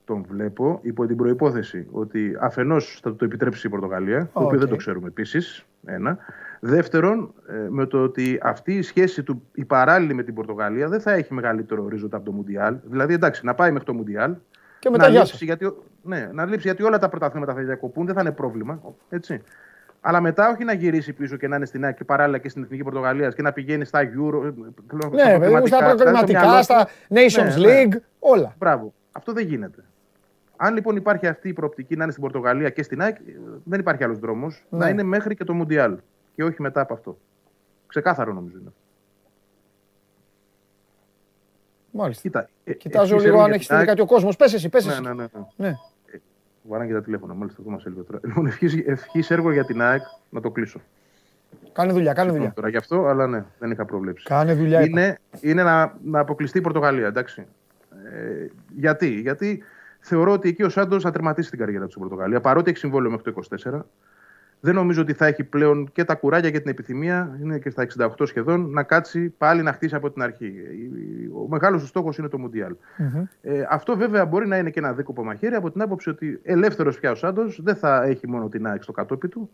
τον βλέπω υπό την προϋπόθεση ότι αφενός θα το επιτρέψει η Πορτογαλία, το οποίο Οκ. δεν το ξέρουμε επίσης. Ένα. Δεύτερον, ε, με το ότι αυτή η σχέση του, η παράλληλη με την Πορτογαλία, δεν θα έχει μεγαλύτερο ορίζοντα από το Μουντιάλ. Δηλαδή, εντάξει, να πάει μέχρι το Μουντιάλ. Και μετά να γεια λείψει, σας. γιατί, ναι, να λείψει γιατί όλα τα πρωταθλήματα θα διακοπούν, δεν θα είναι πρόβλημα. Έτσι. Αλλά μετά όχι να γυρίσει πίσω και να είναι στην ΑΕΚ και παράλληλα και στην Εθνική Πορτογαλίας και να πηγαίνει στα Euro. Ναι, παιδί μου, στα προκριματικά, στα Nations Ναι, ναι. League, όλα. Μπράβο. Αυτό δεν γίνεται. Αν λοιπόν υπάρχει αυτή η προοπτική να είναι στην Πορτογαλία και στην ΑΕΚ, δεν υπάρχει άλλος δρόμος. Ναι. Να είναι μέχρι και το Μουντιάλ. Και όχι μετά από αυτό. Ξεκάθαρο νομίζω είναι. Μάλιστα. Κοίτα, ε, Κοιτάζω ευχής λίγο έργο αν για έχεις την τη ΑΕΚ. κάτι ο κόσμο. Πες εσύ, πες Ναι, εσύ. ναι, ναι. ναι. Ναι. Βαράνε και τα τηλέφωνα, μάλιστα αυτό μα έλεγε τώρα. Λοιπόν, ευχής έργο για την ΑΕΚ να το κλείσω. Κάνε δουλειά, κάνε Συγγνώμη δουλειά. Τώρα γι' αυτό, αλλά ναι, δεν είχα προβλέψει. Κάνε δουλειά. είπα. είναι, είναι να, να αποκλειστεί η Πορτογαλία, εντάξει. Ε, γιατί, γιατί θεωρώ ότι εκεί ο Σάντος θα τερματίσει την καριέρα του στην Πορτογαλία, παρότι έχει συμβόλαιο μέχρι το 24. Δεν νομίζω ότι θα έχει πλέον και τα κουράγια και την επιθυμία, είναι και στα 68 σχεδόν, να κάτσει πάλι να χτίσει από την αρχή. Ο μεγάλος του στόχος είναι το Μουντιάλ. Μμμ. Ε, αυτό βέβαια μπορεί να είναι και ένα δίκοπο μαχαίρι από την άποψη ότι ελεύθερος πια ο Σάντος δεν θα έχει μόνο την ΑΕΚ στο κατόπι του.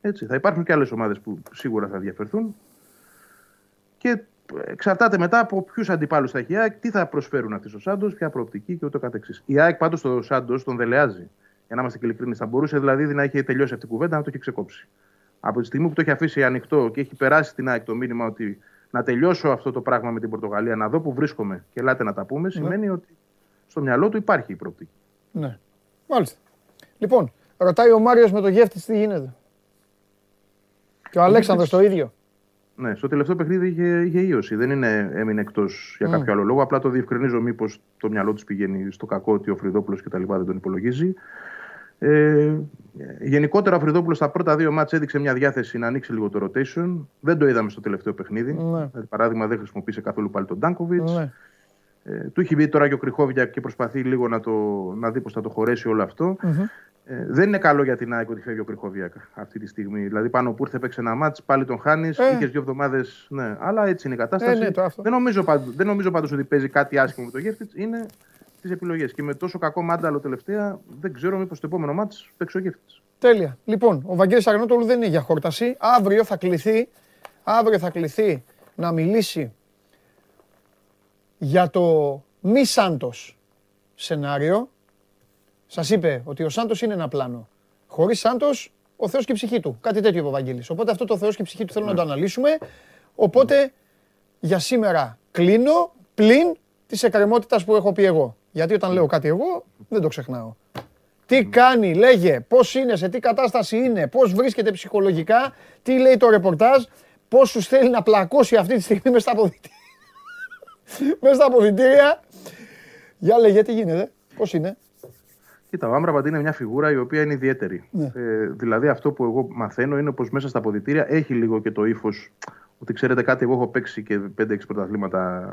Έτσι, θα υπάρχουν και άλλες ομάδες που σίγουρα θα διαφερθούν. Και εξαρτάται μετά από ποιους αντιπάλους θα έχει η ΑΕΚ, τι θα προσφέρουν αυτοί στο Σάντος, ποια προοπτική και ούτω καθεξής. Η ΑΕΚ πάντως το Σάντος τον δελεάζει. Για να είμαστε και ειλικρινείς, θα μπορούσε δηλαδή να έχει τελειώσει αυτή η κουβέντα να το έχει ξεκόψει. Από τη στιγμή που το έχει αφήσει ανοιχτό και έχει περάσει στην ΑΕΚ το μήνυμα ότι να τελειώσω αυτό το πράγμα με την Πορτογαλία, να δω που βρίσκομαι και ελάτε να τα πούμε, σημαίνει ότι στο μυαλό του υπάρχει η προοπτική. Ναι. Μάλιστα. Λοιπόν, ρωτάει ο Μάριος με το γεύτης τι γίνεται. Και ο Αλέξανδρος το ίδιο. Ναι, στο τελευταίο παιχνίδι είχε, είχε ίωση. Δεν είναι, έμεινε εκτός για Μμ. κάποιο άλλο λόγο. Απλά το διευκρινίζω μήπως το μυαλό τους πηγαίνει στο κακό ότι ο Φρυδόπουλος κτλ. δεν τον υπολογίζει. Ε, γενικότερα ο Φρυδόπουλο στα πρώτα δύο μάτς έδειξε μια διάθεση να ανοίξει λίγο το rotation. Δεν το είδαμε στο τελευταίο παιχνίδι. Ναι. Δηλαδή, παράδειγμα, δεν χρησιμοποίησε καθόλου πάλι τον Ντάνκοβιτς. Ναι. Ε, του έχει μπει τώρα και ο Κρυχόβια και προσπαθεί λίγο να, το, να δει πώς θα το χωρέσει όλο αυτό. Μμμ. Ε, δεν είναι καλό για την ΑΕΚ ότι φεύγει ο Κρυχόβια αυτή τη στιγμή. Δηλαδή πάνω που ήρθε, παίξε ένα μάτς, πάλι τον χάνεις, Ε. είχες δύο εβδομάδες. Ναι, αλλά έτσι είναι η κατάσταση. Ε, ναι, το αυτό. δεν, νομίζω πάντως, δεν νομίζω πάντως ότι παίζει κάτι άσχημο με το Γεύτιτ. Είναι τις επιλογές. Και με τόσο κακό μάνταλο τελευταία, δεν ξέρω μήπως το επόμενο μάτς παίξει ο Γεύτιτ. Τέλεια. Λοιπόν, ο Βαγγέλης Αγνότολου δεν είναι για χόρταση. Αύριο θα κληθεί, αύριο θα κληθεί να μιλήσει για το μη Σάντος σενάριο. Σας είπε ότι ο Σάντος είναι ένα πλάνο. Χωρίς Σάντος, ο Θεός και η ψυχή του. Κάτι τέτοιο είπε ο Βαγγέλης. Οπότε αυτό το Θεός και η ψυχή του θέλω να το αναλύσουμε. Οπότε για σήμερα κλείνω πλην της εκκρεμότητας που έχω πει εγώ. Γιατί όταν λέω κάτι εγώ δεν το ξεχνάω. Τι κάνει, λέγε, πώς είναι, σε τι κατάσταση είναι, πώς βρίσκεται ψυχολογικά, τι λέει το ρεπορτάζ, πώς σου θέλει να πλακώσει αυτή τη στιγμή μέσα στα αποδυτήρια. μέσα στα αποδυτήρια. Για λέγε, τι γίνεται, πώς είναι. Κοίτα, ο Άμραμπατ είναι μια φιγούρα η οποία είναι ιδιαίτερη. Ναι. Ε, δηλαδή, αυτό που εγώ μαθαίνω είναι πως μέσα στα αποδυτήρια έχει λίγο και το ύφος ότι ξέρετε κάτι, εγώ έχω παίξει και 5-6 πρωταθλήματα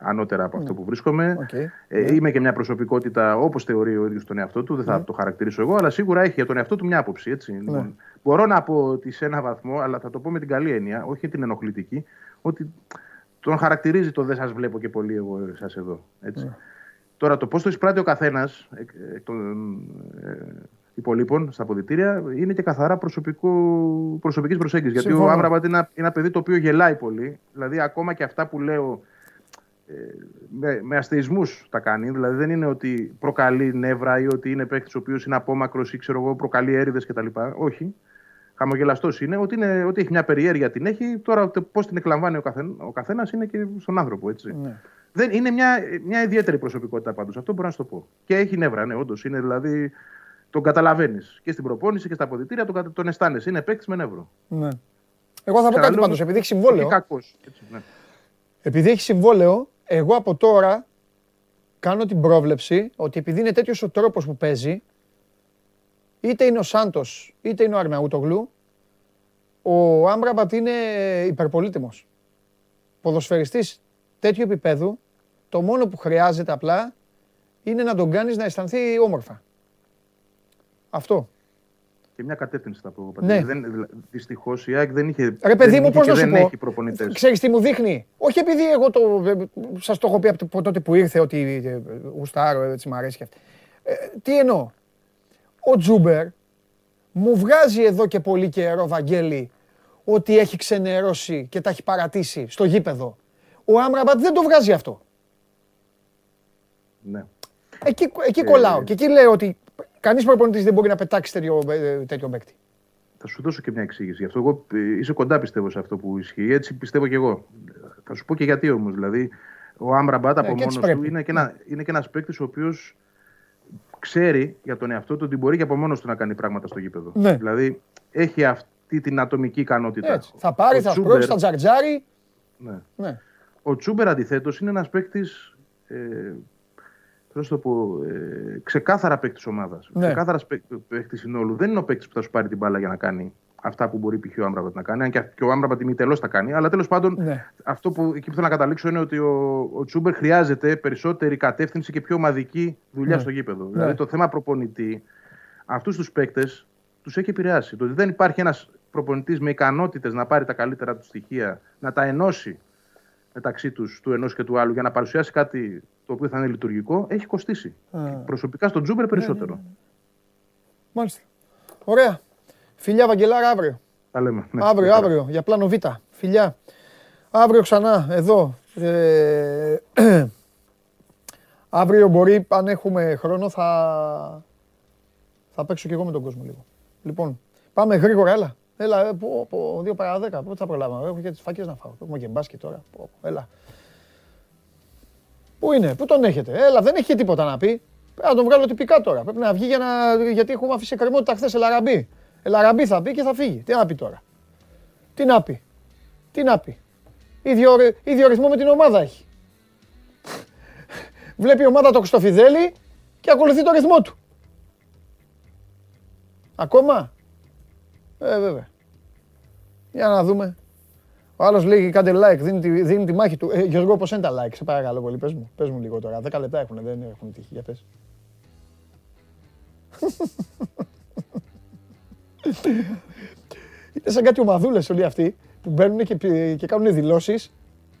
ανώτερα από αυτό που βρίσκομαι. Οκ. Ε, Είμαι και μια προσωπικότητα όπως θεωρεί ο ίδιος τον εαυτό του, δεν θα το χαρακτηρίσω εγώ, αλλά σίγουρα έχει για τον εαυτό του μια άποψη. Έτσι. Λοιπόν, μπορώ να πω ότι σε ένα βαθμό, αλλά θα το πω με την καλή έννοια, όχι την ενοχλητική, ότι τον χαρακτηρίζει το δεν σας βλέπω και πολύ εγώ εσά εδώ. Έτσι. Τώρα το πώς το εισπράττει ο καθένας εκ, εκ των ε, υπολείπων στα αποδητήρια είναι και καθαρά προσωπικής προσέγγισης. Γιατί Συμφωνώ. ο Άμραμπατ είναι, ένα- είναι ένα παιδί το οποίο γελάει πολύ. Δηλαδή, ακόμα και αυτά που λέω ε, με, με αστεισμού τα κάνει. Δηλαδή, δεν είναι ότι προκαλεί νεύρα ή ότι είναι παίκτης ο οποίος είναι απόμακρος ή ξέρω εγώ, προκαλεί έρηδες κτλ. Όχι. Χαμογελαστός είναι ότι, είναι, ότι έχει μια περιέργεια την έχει. Τώρα, πώς την εκλαμβάνει ο, καθένα ο καθένας είναι και στον άνθρωπο. Έτσι. Ναι. Δεν, είναι μια, μια ιδιαίτερη προσωπικότητα πάντως. Αυτό μπορώ να σου το πω. Και έχει νεύρα, ναι, όντως. Είναι δηλαδή. Τον καταλαβαίνεις και στην προπόνηση και στα αποδητήρια τον, κατα- τον αισθάνεσαι. Είναι παίκτης με νεύρο. ναι. Εγώ θα πω κάτι Ξαναλέω, πάντως, επειδή έχει συμβόλαιο. όχι κακός, έτσι, ναι. Επειδή έχει συμβόλαιο, εγώ από τώρα κάνω την πρόβλεψη ότι επειδή είναι τέτοιος ο τρόπος που παίζει, είτε είναι ο Σάντος είτε είναι ο Αρναούτογλου, ο Άμπραμπατ είναι υπερπολίτημος. Ποδοσφαιριστής τέτοιου επίπεδου, το μόνο που χρειάζεται απλά είναι να τον κάνεις να αισθανθεί όμορφα. Αυτό. Και μια κατεύθυνση θα πω. Ναι. Ναι. Δυστυχώς η ΑΕΚ δεν είχε. Ρε παιδί δεν μου, είχε πώς και να σου δεν πω; έχει προπονητές. Ξέρεις τι μου δείχνει; Όχι επειδή εγώ το, σας το έχω πει από το- τότε που ήρθε ότι ε, γουστάρω, έτσι μ' αρέσει και αυτό. Ε, τι εννοώ; Ο Τζούμπερ μου βγάζει εδώ και πολύ καιρό, Βαγγέλη, ότι έχει ξενερώσει και τα έχει παρατήσει στο γήπεδο. Ο Άμραμπατ δεν το βγάζει αυτό. Ναι. Εκεί, εκεί Ε, κολλάω. Και εκεί λέω ότι κανείς προπονητής δεν μπορεί να πετάξει τέτοιο, ε, τέτοιο παίκτη. Θα σου δώσω και μια εξήγηση. Γι' αυτό εγώ ε, είσαι κοντά πιστεύω σε αυτό που ισχύει. Έτσι πιστεύω και εγώ. Θα σου πω και γιατί όμως. Δηλαδή, ο Άμραμπατ από και έτσι μόνος του πρέπει. είναι και, ένα, είναι και ένας παίκτης ο οποίος ξέρει για τον εαυτό του ότι μπορεί και από μόνος του να κάνει πράγματα στο γήπεδο. Ναι. Δηλαδή, έχει αυτή την ατομική ικανότητα. Έτσι. Θα πάρει, Ο θα Τσούμπερ- σπρώξει, θα τζαρτζάρει. Ναι. Ναι. Ο Τσούμπερ αντιθέτως είναι ένας παίκτης. Ε, πώς να το πω, ε, ξεκάθαρα παίκτης ομάδας. Ναι. Ξεκάθαρα παίκτης συνόλου. Δεν είναι ο παίκτης που θα σου πάρει την μπάλα για να κάνει αυτά που μπορεί π.χ. ο Άμραμπατ να κάνει. Αν και, και ο Άμραμπατ ημιτελώ τα κάνει. Αλλά τέλος πάντων, Ναι. αυτό που εκεί που θέλω να καταλήξω είναι ότι ο, ο Τσούμπερ χρειάζεται περισσότερη κατεύθυνση και πιο ομαδική δουλειά Ναι. στο γήπεδο. Ναι. Δηλαδή το θέμα προπονητή, αυτούς τους παίκτες τους έχει επηρεάσει. Το ότι δεν υπάρχει ένας προπονητής με ικανότητες να πάρει τα καλύτερα του στοιχεία, να τα ενώσει μεταξύ τους, του ενός και του άλλου για να παρουσιάσει κάτι το οποίο θα είναι λειτουργικό, έχει κοστίσει. Α. Και προσωπικά στον Τσούμπερ περισσότερο. Μάλιστα. Ωραία. Φιλιά, Βαγγελάρα, αύριο. Τα λέμε. Ναι, αύριο, καλά. αύριο, για πλάνο Β. Φιλιά. Αύριο ξανά, εδώ. Ε, αύριο μπορεί, αν έχουμε χρόνο, θα, θα παίξω και εγώ με τον κόσμο λίγο. Λοιπόν, πάμε γρήγορα, έλα. Έλα, ε, πω, πω, δύο παρά δέκα, πότε θα προλάβαμε. Έχω και τις φακές να φάω. Έχουμε και μπάσκετ τώρα. Πω, πω, έλα. Πού είναι, πού τον έχετε; Έλα, δεν έχει τίποτα να πει. Πρέπει να τον βγάλω τυπικά τώρα. Πρέπει να βγει για να... γιατί έχουμε αφήσει εκκρεμότητα χθες Ελαραμπή. Ελαραμπή θα πει και θα φύγει. Τι να πει τώρα; Τι να πει; Τι να πει; Ίδιο, ρυ- ίδιο ρυθμό με την ομάδα έχει. Βλέπει η ομάδα το Χριστοφιδέλη και ακολουθεί το ρυθμό του. Ακόμα; Ε, βέβαια. Για να δούμε. Ο άλλος λέει κάντε like, δίνει τη, δίνει τη μάχη του. Ε, Γιώργο, πώς είναι τα like, σε παρακαλώ πολύ, πες μου. Πες μου λίγο τώρα. 10 λεπτά έχουν, δεν έχουν τύχει. Για πες. Είναι σαν κάτι ομαδούλες όλοι αυτοί που μπαίνουν και, πι- και κάνουν δηλώσεις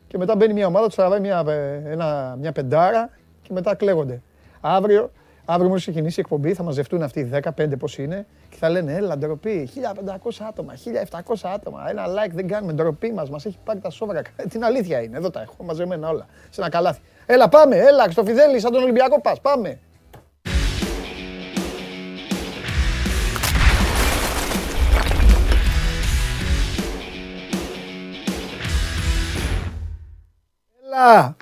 και μετά μπαίνει μια ομάδα, τους τραβάει μια, ε, ένα, μια πεντάρα και μετά κλαίγονται. Αύριο, αύριο μόλις ξεκινήσει η εκπομπή θα μαζευτούν αυτοί οι 15 πώς είναι και θα λένε έλα ντροπή, 1500 άτομα, 1700 άτομα, ένα like δεν κάνουμε, ντροπή μας, μας έχει πάρει τα σόβρακα. Την αλήθεια είναι, εδώ τα έχω μαζεμένα όλα, σε ένα καλάθι. Έλα πάμε, έλα, στο Φιδέλη, σαν τον Ολυμπιακό πας, πάμε. Έλα,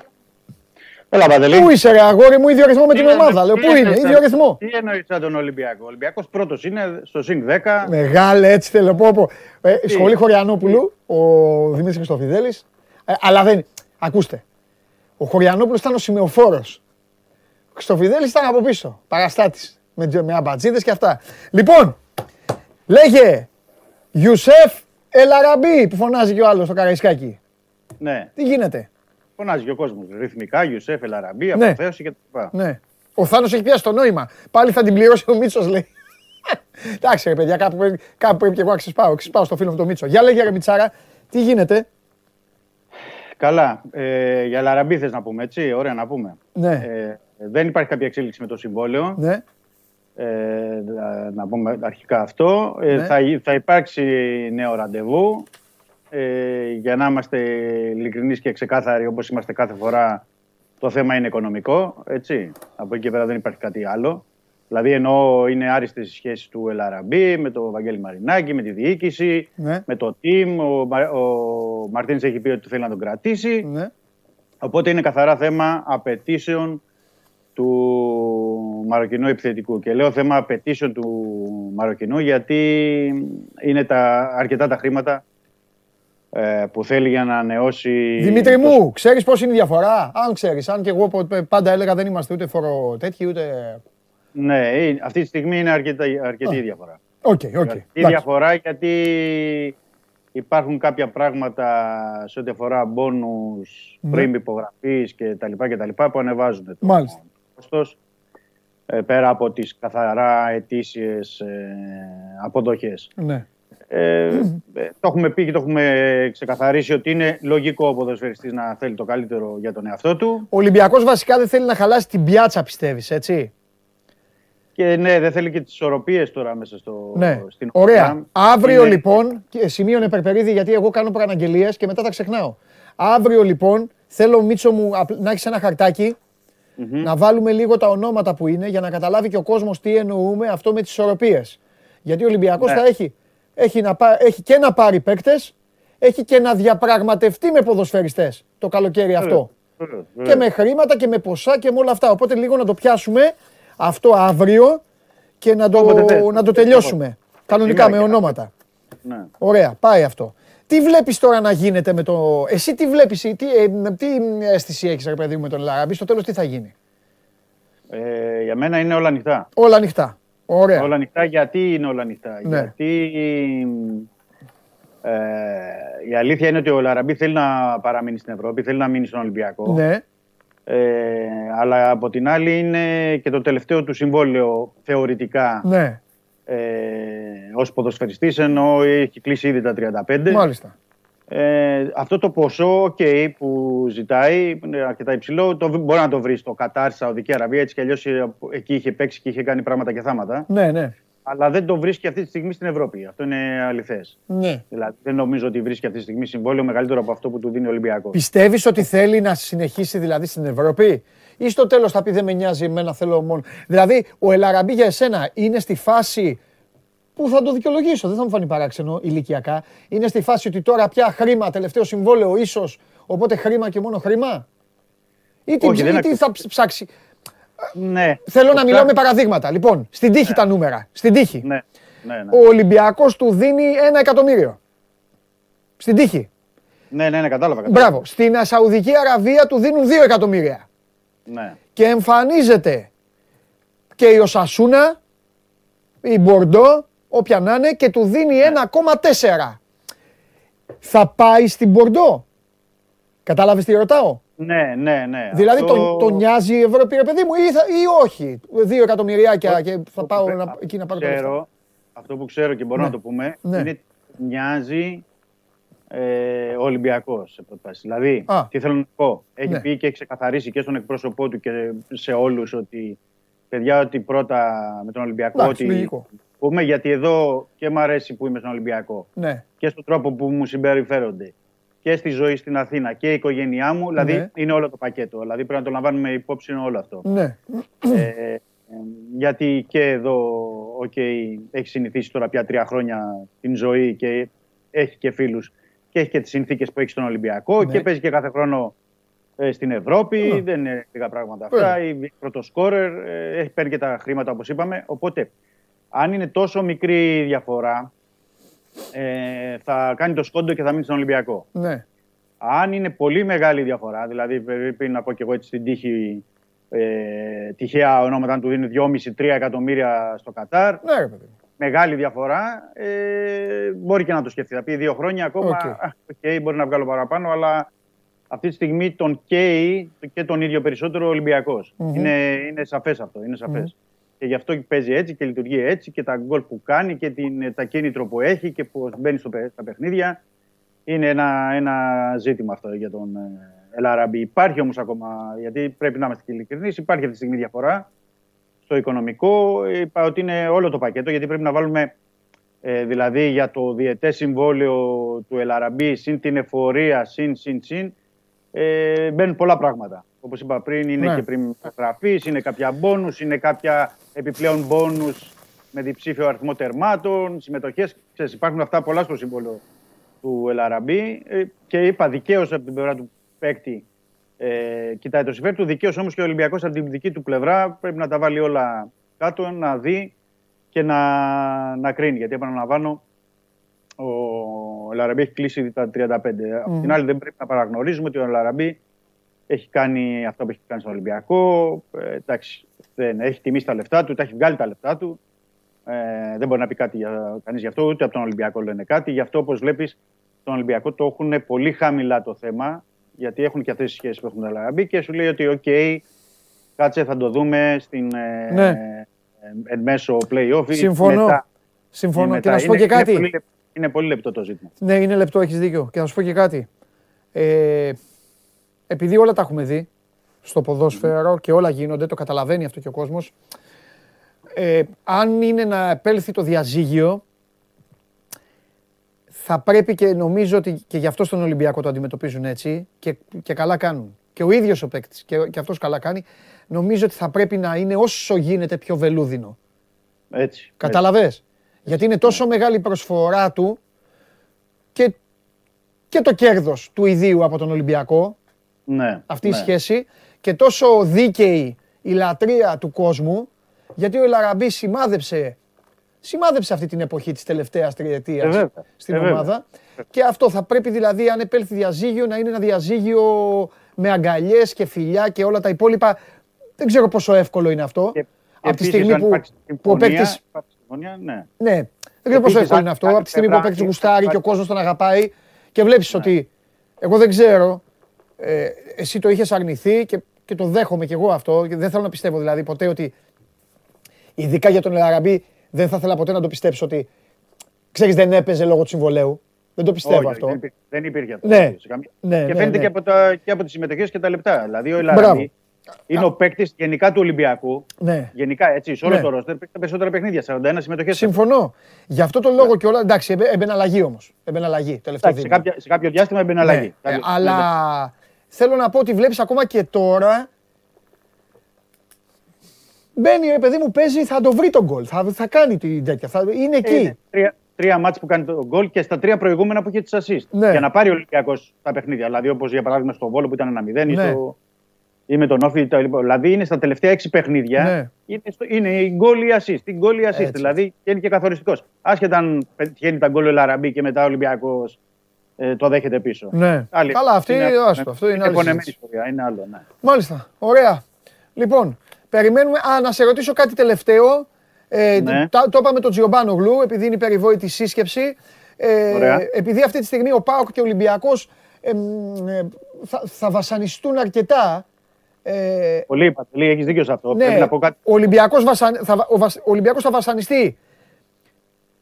Έλα, Παντελή. πού είσαι ρε αγόρι μου, ίδιο ρυθμό με την Τι ομάδα, εννοείς- λέω, τι πού είναι, εννοείς ίδιο σαν- ρυθμό. Τι εννοείς σαν τον Ολυμπιακό; Ο Ολυμπιακός πρώτος είναι στο συν 10. Μεγάλε, έτσι θέλω πω. πω. Ε, σχολή Χωριανόπουλου, ο Δημήτρης Χριστοφιδέλης. Ε, αλλά δεν. Ακούστε. Ο Χωριανόπουλος ήταν ο σημεοφόρος. Ο Χριστοφιδέλης ήταν από πίσω. Παραστάτης. Με, με αμπατζίδες και αυτά. Λοιπόν, λέγε Ιουσέφ Ελαραμπή που φωνάζει και ο άλλος στο Καραϊσκάκι. Ναι, Τι γίνεται; Φωνάζει και ο κόσμος. Ρυθμικά, Ιουσέφ, Ελαραμπή, Ναι. αποθέωση κτλ. Ναι. Ο Θάνος έχει πιάσει το νόημα. Πάλι θα την πληρώσει ο Μίτσος λέει. Εντάξει ρε παιδιά, κάπου, πρέπει- κάπου πρέπει και εγώ να ξεσπάω. Ξεσπάω στο φίλο μου τον Μίτσο. Για λέγε ρε Μιτσάρα, τι γίνεται; Καλά. Ε, για Ελαραμπή θες να πούμε έτσι; Ωραία να πούμε. Ναι, Ε, δεν υπάρχει κάποια εξέλιξη με το συμβόλαιο. ναι. Ε, να- να πούμε αρχικά αυτό. Ε, Ναι. θα, θα υπάρξει νέο ραντεβού. Ε, για να είμαστε ειλικρινείς και ξεκάθαροι όπως είμαστε κάθε φορά, το θέμα είναι οικονομικό. Έτσι. Από εκεί και πέρα δεν υπάρχει κάτι άλλο. Δηλαδή εννοώ είναι άριστες οι σχέσεις του Ελαραμπή με τον Βαγγέλη Μαρινάκη, με τη διοίκηση, Ναι. με το team. Ο, Μα- ο Μαρτίνης έχει πει ότι θέλει να τον κρατήσει. ναι. Οπότε είναι καθαρά θέμα απαιτήσεων του Μαροκινού επιθετικού. Και λέω θέμα απαιτήσεων του Μαροκινού γιατί είναι τα, αρκετά τα χρήματα ε, που θέλει για να ανανεώσει. Δημήτρη το- μου, ξέρεις πώς είναι η διαφορά; Αν ξέρεις, αν και εγώ πο- πάντα έλεγα δεν είμαστε ούτε φορο τέτοιοι ούτε... Ναι, ε, αυτή τη στιγμή είναι αρκετά, αρκετή η διαφορά. Οκ, οκ. Αρκετή εντάξει. διαφορά γιατί υπάρχουν κάποια πράγματα σε ό,τι αφορά μπόνους Ναι. πριν υπογραφής και τα λοιπά και τα λοιπά που ανεβάζουν το Μάλιστα. κόστος ε, πέρα από τις καθαρά ετήσιες ε, αποδοχές. Ναι. Ε, ε, το έχουμε πει και το έχουμε ξεκαθαρίσει ότι είναι λογικό ο ποδοσφαιριστής να θέλει το καλύτερο για τον εαυτό του. Ο Ολυμπιακός βασικά δεν θέλει να χαλάσει την πιάτσα πιστεύεις, έτσι; Και ναι, δεν θέλει και τις ισορροπίε τώρα μέσα στο, Ναι, στην ωραία. ομάδα. Αύριο Είναι- λοιπόν, και σημείωνε Περπερίδη γιατί εγώ κάνω προαναγγελίε και μετά τα ξεχνάω. Αύριο λοιπόν θέλω Μίτσο μου απ- να έχεις ένα χαρτάκι να βάλουμε λίγο τα ονόματα που είναι για να καταλάβει και ο κόσμος τι εννοούμε αυτό με τις ισορροπίε. Γιατί ο Ολυμπιακός Ναι. θα έχει, έχει, να, πά- έχει και να πάρει παίκτες, έχει και να διαπραγματευτεί με ποδοσφαιριστές το καλοκαίρι αυτό. Βεβαίως, Και βεβαίως. με χρήματα και με ποσά και με όλα αυτά. Οπότε λίγο να το πιάσουμε αυτό αύριο και να το, Όποτε θες. να το τελειώσουμε. Κανονικά με Σήμερα και ονόματα. Ναι. Ωραία, πάει αυτό. Τι βλέπεις τώρα να γίνεται με το. Εσύ τι βλέπεις, τι, ε, τι αίσθηση έχεις, ρε παιδί μου, με τον Λαραμπή, στο τέλος τι θα γίνει; Ε, για μένα είναι όλα ανοιχτά. Όλα ανοιχτά. Ωραία. Όλα ανοιχτά γιατί είναι όλα ανοιχτά. Ναι. Γιατί ε, η αλήθεια είναι ότι ο Λαραμπή θέλει να παραμείνει στην Ευρώπη, θέλει να μείνει στον Ολυμπιακό. Ναι, Ε, αλλά από την άλλη είναι και το τελευταίο του συμβόλαιο θεωρητικά ναι, ε, ως ποδοσφαιριστής ενώ έχει κλείσει ήδη τα 35. μάλιστα. Ε, αυτό το ποσό okay, που ζητάει είναι αρκετά υψηλό. Το, μπορεί να το βρει στο Κατάρ, στη Σαουδική Αραβία. Έτσι κι αλλιώς εκεί είχε παίξει και είχε κάνει πράγματα και θάματα. Ναι, ναι, Αλλά δεν το βρίσκει αυτή τη στιγμή στην Ευρώπη. Αυτό είναι αληθές. ναι. Δηλαδή δεν νομίζω ότι βρίσκει αυτή τη στιγμή συμβόλαιο μεγαλύτερο από αυτό που του δίνει ο Ολυμπιακός. Πιστεύεις ότι θέλει να συνεχίσει δηλαδή στην Ευρώπη, ή στο τέλος θα πει δεν με νοιάζει, εμένα θέλω μόνο. Δηλαδή, ο Ελαραμπή για εσένα είναι στη φάση που θα το δικαιολογήσω, δεν θα μου φανεί παράξενο ηλικιακά. Είναι στη φάση ότι τώρα πια χρήμα, τελευταίο συμβόλαιο ίσως, οπότε χρήμα και μόνο χρήμα. Ή τι, Όχι, δεν ή τι ακού- θα ψ- ψάξει. Ναι. Θέλω Το να ψά- μιλάω με παραδείγματα. Λοιπόν, στην τύχη τα νούμερα. Στην τύχη. Ναι, ναι, ναι. Ο Ολυμπιακός του δίνει ένα εκατομμύριο. Στην τύχη. Ναι, ναι, ναι, κατάλαβα. κατάλαβα. Μπράβο. Στην Σαουδική Αραβία του δίνουν 2 εκατομμύρια. Ναι. Και εμφανίζεται και η Οσασούνα, η Μπορντό, όποια να είναι, και του δίνει 1,4. Θα πάει στην Μπορντό. Κατάλαβες τι ρωτάω; Ναι, ναι, ναι. Δηλαδή Αυτό- τον, τον νοιάζει η Ευρώπη, ρε παιδί μου, ή, θα, ή όχι; Δύο εκατομμυριάκια Όχι, και θα αυτό πάω που να, ξέρω- εκεί να πάρω τα λεφτά. ξέρω, Αυτό που ξέρω και μπορώ Ναι. να το πούμε Ναι. είναι μοιάζει ε, ο Ολυμπιακός σε προτάσεις. Δηλαδή, Α. τι θέλω να πω; Έχει Ναι. πει και έχει ξεκαθαρίσει και στον εκπρόσωπό του και σε όλους ότι παιδιά, ότι πρώτα με τον Ολυμπιακό. Εντάξει, ότι λογικό. Πούμε, γιατί εδώ και μ' αρέσει που είμαι στον Ολυμπιακό Ναι, και στον τρόπο που μου συμπεριφέρονται και στη ζωή στην Αθήνα και η οικογένειά μου. Δηλαδή, Ναι. είναι όλο το πακέτο. Δηλαδή, πρέπει να το λαμβάνουμε υπόψη όλο αυτό. ναι. Ε, ε, γιατί και εδώ okay, έχει συνηθίσει τώρα πια τρία χρόνια την ζωή και έχει και φίλους και έχει και τις συνθήκες που έχει στον Ολυμπιακό Ναι. και παίζει και κάθε χρόνο ε, στην Ευρώπη. Ναι. Δεν είναι λίγα πράγματα Βέβαια. αυτά. Η πρώτος σκόρερ, ε, έχει παίρνει και τα χρήματα όπως είπαμε. Οπότε, αν είναι τόσο μικρή η διαφορά, ε, θα κάνει το σκόντο και θα μείνει στον Ολυμπιακό. ναι. Αν είναι πολύ μεγάλη διαφορά, δηλαδή πρέπει να πω και εγώ έτσι στην τύχη, ε, τυχαία ονόματα, αν του δίνει 2,5-3 εκατομμύρια στο Κατάρ, Ναι, ρε παιδί μου. μεγάλη διαφορά, ε, μπορεί και να το σκεφτεί. Θα πει δύο χρόνια ακόμα, Οκ. okay. okay, μπορεί να βγάλω παραπάνω, αλλά αυτή τη στιγμή τον καίει και τον ίδιο περισσότερο ο ολυμπιακος Μμμ. Είναι, είναι σαφές αυτό, είναι σαφές. Και γι' αυτό παίζει έτσι και λειτουργεί έτσι και τα γκολ που κάνει και την, τα κίνητρο που έχει και που μπαίνει στο, παι- στα παιχνίδια. Είναι ένα, ένα ζήτημα αυτό για τον ε, Ελαραμπή. Υπάρχει όμως ακόμα, γιατί πρέπει να είμαστε και ειλικρινείς, υπάρχει αυτή τη στιγμή διαφορά στο οικονομικό. Είπα ότι είναι όλο το πακέτο, γιατί πρέπει να βάλουμε ε, δηλαδή για το διετές συμβόλαιο του Ελαραμπή, συν την εφορία, συν, συν, συν, ε, μπαίνουν πολλά πράγματα. Όπως είπα πριν, είναι Ναι. και πριν γραφής, είναι κάποια μπόνους, είναι κάποια επιπλέον μπόνους με διψήφιο αριθμό τερμάτων, συμμετοχές. Ξέρεις, υπάρχουν αυτά πολλά στο σύμβολο του Ελαραμπή ε, και είπα δικαίως από την πλευρά του παίκτη ε, κοιτάει το συμφέρον του. Δικαίως όμως και ο Ολυμπιακός από την δική του πλευρά πρέπει να τα βάλει όλα κάτω, να δει και να, να κρίνει. Γιατί επαναλαμβάνω, ο Ελ Αραμπί έχει κλείσει τα 35. Απ' Μμμ. την άλλη, δεν πρέπει να παραγνωρίζουμε ότι ο Ελ Αραμπί έχει κάνει αυτό που έχει κάνει στον Ολυμπιακό. Ε, εντάξει, δεν, έχει τιμήσει τα λεφτά του, τα έχει βγάλει τα λεφτά του. Ε, δεν μπορεί να πει κάτι για, κανείς γι' αυτό, ούτε από τον Ολυμπιακό λένε κάτι. Γι' αυτό, όπως βλέπεις, τον Ολυμπιακό το έχουν πολύ χαμηλά το θέμα, γιατί έχουν και αυτές τις σχέσεις που έχουν τον Ελ Αραμπί και σου λέει ότι οκ, κάτσε θα το δούμε στην ε, Ναι. ε, εν μέσω play-off. ή Συμφωνώ. μετά. Συμφωνώ. Ή Και μετά. να σου πω Είναι- και κάτι. Είναι πολύ, λεπ- είναι πολύ λεπτό το ζήτημα. Ναι, είναι λεπτό, έχεις δίκιο. Και να σου πω και κάτι. Ε, επειδή όλα τα έχουμε δει στο ποδόσφαιρο και όλα γίνονται, το καταλαβαίνει αυτό και ο κόσμος, ε, αν είναι να επέλθει το διαζύγιο, θα πρέπει και νομίζω ότι και γι' αυτό στον Ολυμπιακό το αντιμετωπίζουν έτσι και, και καλά κάνουν. Και ο ίδιος ο παίκτης και, και αυτός καλά κάνει. Νομίζω ότι θα πρέπει να είναι όσο γίνεται πιο βελούδινο. Έτσι. Καταλαβες; Γιατί είναι τόσο μεγάλη η προσφορά του και, και το κέρδος του ιδίου από τον Ολυμπιακό, Ναι. αυτή η ναι. σχέση, και τόσο δίκαιη η λατρεία του κόσμου, γιατί ο Ελαραμπής σημάδεψε, σημάδεψε αυτή την εποχή της τελευταίας Ε, τριετίας βέβαια. στην Ε, βέβαια. ομάδα. Και αυτό θα πρέπει δηλαδή, αν επέλθει διαζύγιο, να είναι ένα διαζύγιο με αγκαλιές και φιλιά και όλα τα υπόλοιπα. Δεν ξέρω πόσο εύκολο είναι αυτό. Και- Από τη επίσης, στιγμή αν που, υπάρξει που ο συμφωνία, παίκτης υπάρξει συμφωνία, ναι. ναι. Δεν ξέρω πόσο Επίσης, εύκολο αν είναι αυτό. κάνει Από τη στιγμή που ο πλευρά, παίκτης είναι- γουστάρει και ο κόσμος τον αγαπάει και βλέπεις ότι. Εγώ δεν ξέρω. Ε, εσύ το είχες αρνηθεί και, και το δέχομαι κι εγώ αυτό. Και δεν θέλω να πιστεύω δηλαδή ποτέ ότι. Ειδικά για τον Ελαραμπή, δεν θα ήθελα ποτέ να το πιστέψω ότι. ξέρεις, δεν έπαιζε λόγω του συμβολέου. Δεν το πιστεύω Όχι, αυτό. Δεν υπήρχε, δεν υπήρχε αυτό. Ναι. σε καμία- Ναι, και ναι, φαίνεται ναι. Και, από τα, και από τις συμμετοχές και τα λεπτά. Δηλαδή ο Μπράβο. Ελαραμπή είναι ο παίκτης γενικά του Ολυμπιακού. Ναι. Γενικά έτσι, σε όλο Ναι. το ρόστερ παίξει τα περισσότερα παιχνίδια. 41 συμμετοχές. Συμφωνώ. Γι' αυτό τον λόγο και όλα. Εντάξει, έμπαι- έμπαινε αλλαγή όμως. Έμπαινε αλλαγή. Τελευταίο Εντάξει, σε, δίμηνο. κάποια, σε κάποιο διάστημα έμπαινε Ναι, αλλαγή. ε, Κάποιο- αλλά θέλω να πω ότι βλέπεις ακόμα και τώρα μπαίνει ρε παιδί μου παίζει, θα το βρει τον γκολ, θα, θα κάνει την τέτοια, θα, είναι Ε, εκεί. είναι τρία, τρία μάτς που κάνει το γκολ και στα τρία προηγούμενα που είχε τις assist. Ναι. Για να πάρει ο Ολυμπιακός τα παιχνίδια. Δηλαδή όπως για παράδειγμα στο Βόλο που ήταν ένα 0 ή, Ναι. στο, ή με τον Όφη. ή τα λοιπά. Δηλαδή είναι στα τελευταία έξι παιχνίδια. Ναι. Είναι, στο, είναι η γκολ ή assist. Η γκολ ή assist. Έτσι. Δηλαδή και είναι και καθοριστικός. Άσχετα αν πετυχαίνει τα γκολ ο Λαραμπή και μετά ο Ολυμπιακός ε, το δέχεται πίσω. Ναι. Άλλη- Καλά, αυτή είναι- άστο, αυτό είναι άλλη πονεμένη συζήτηση. ιστορία. Είναι άλλο. Ναι. Μάλιστα, ωραία. Λοιπόν, περιμένουμε, α, να σε ρωτήσω κάτι τελευταίο. Ε, Ναι. το, το είπαμε τον Τζιομπάνο Γλου, επειδή είναι η περιβόητη σύσκεψη. Ε, Ωραία. επειδή αυτή τη στιγμή ο Πάοκ και ο Ολυμπιακός ε, μ, ε, θα, θα βασανιστούν αρκετά. Ε, Πολύ Παντελή, έχεις δίκιο σε αυτό. Ναι, Πρέπει να πω κάτι. ο Ολυμπιακός, βασαν, θα, βα- ο, βασ- ο Ολυμπιακός θα βασανιστεί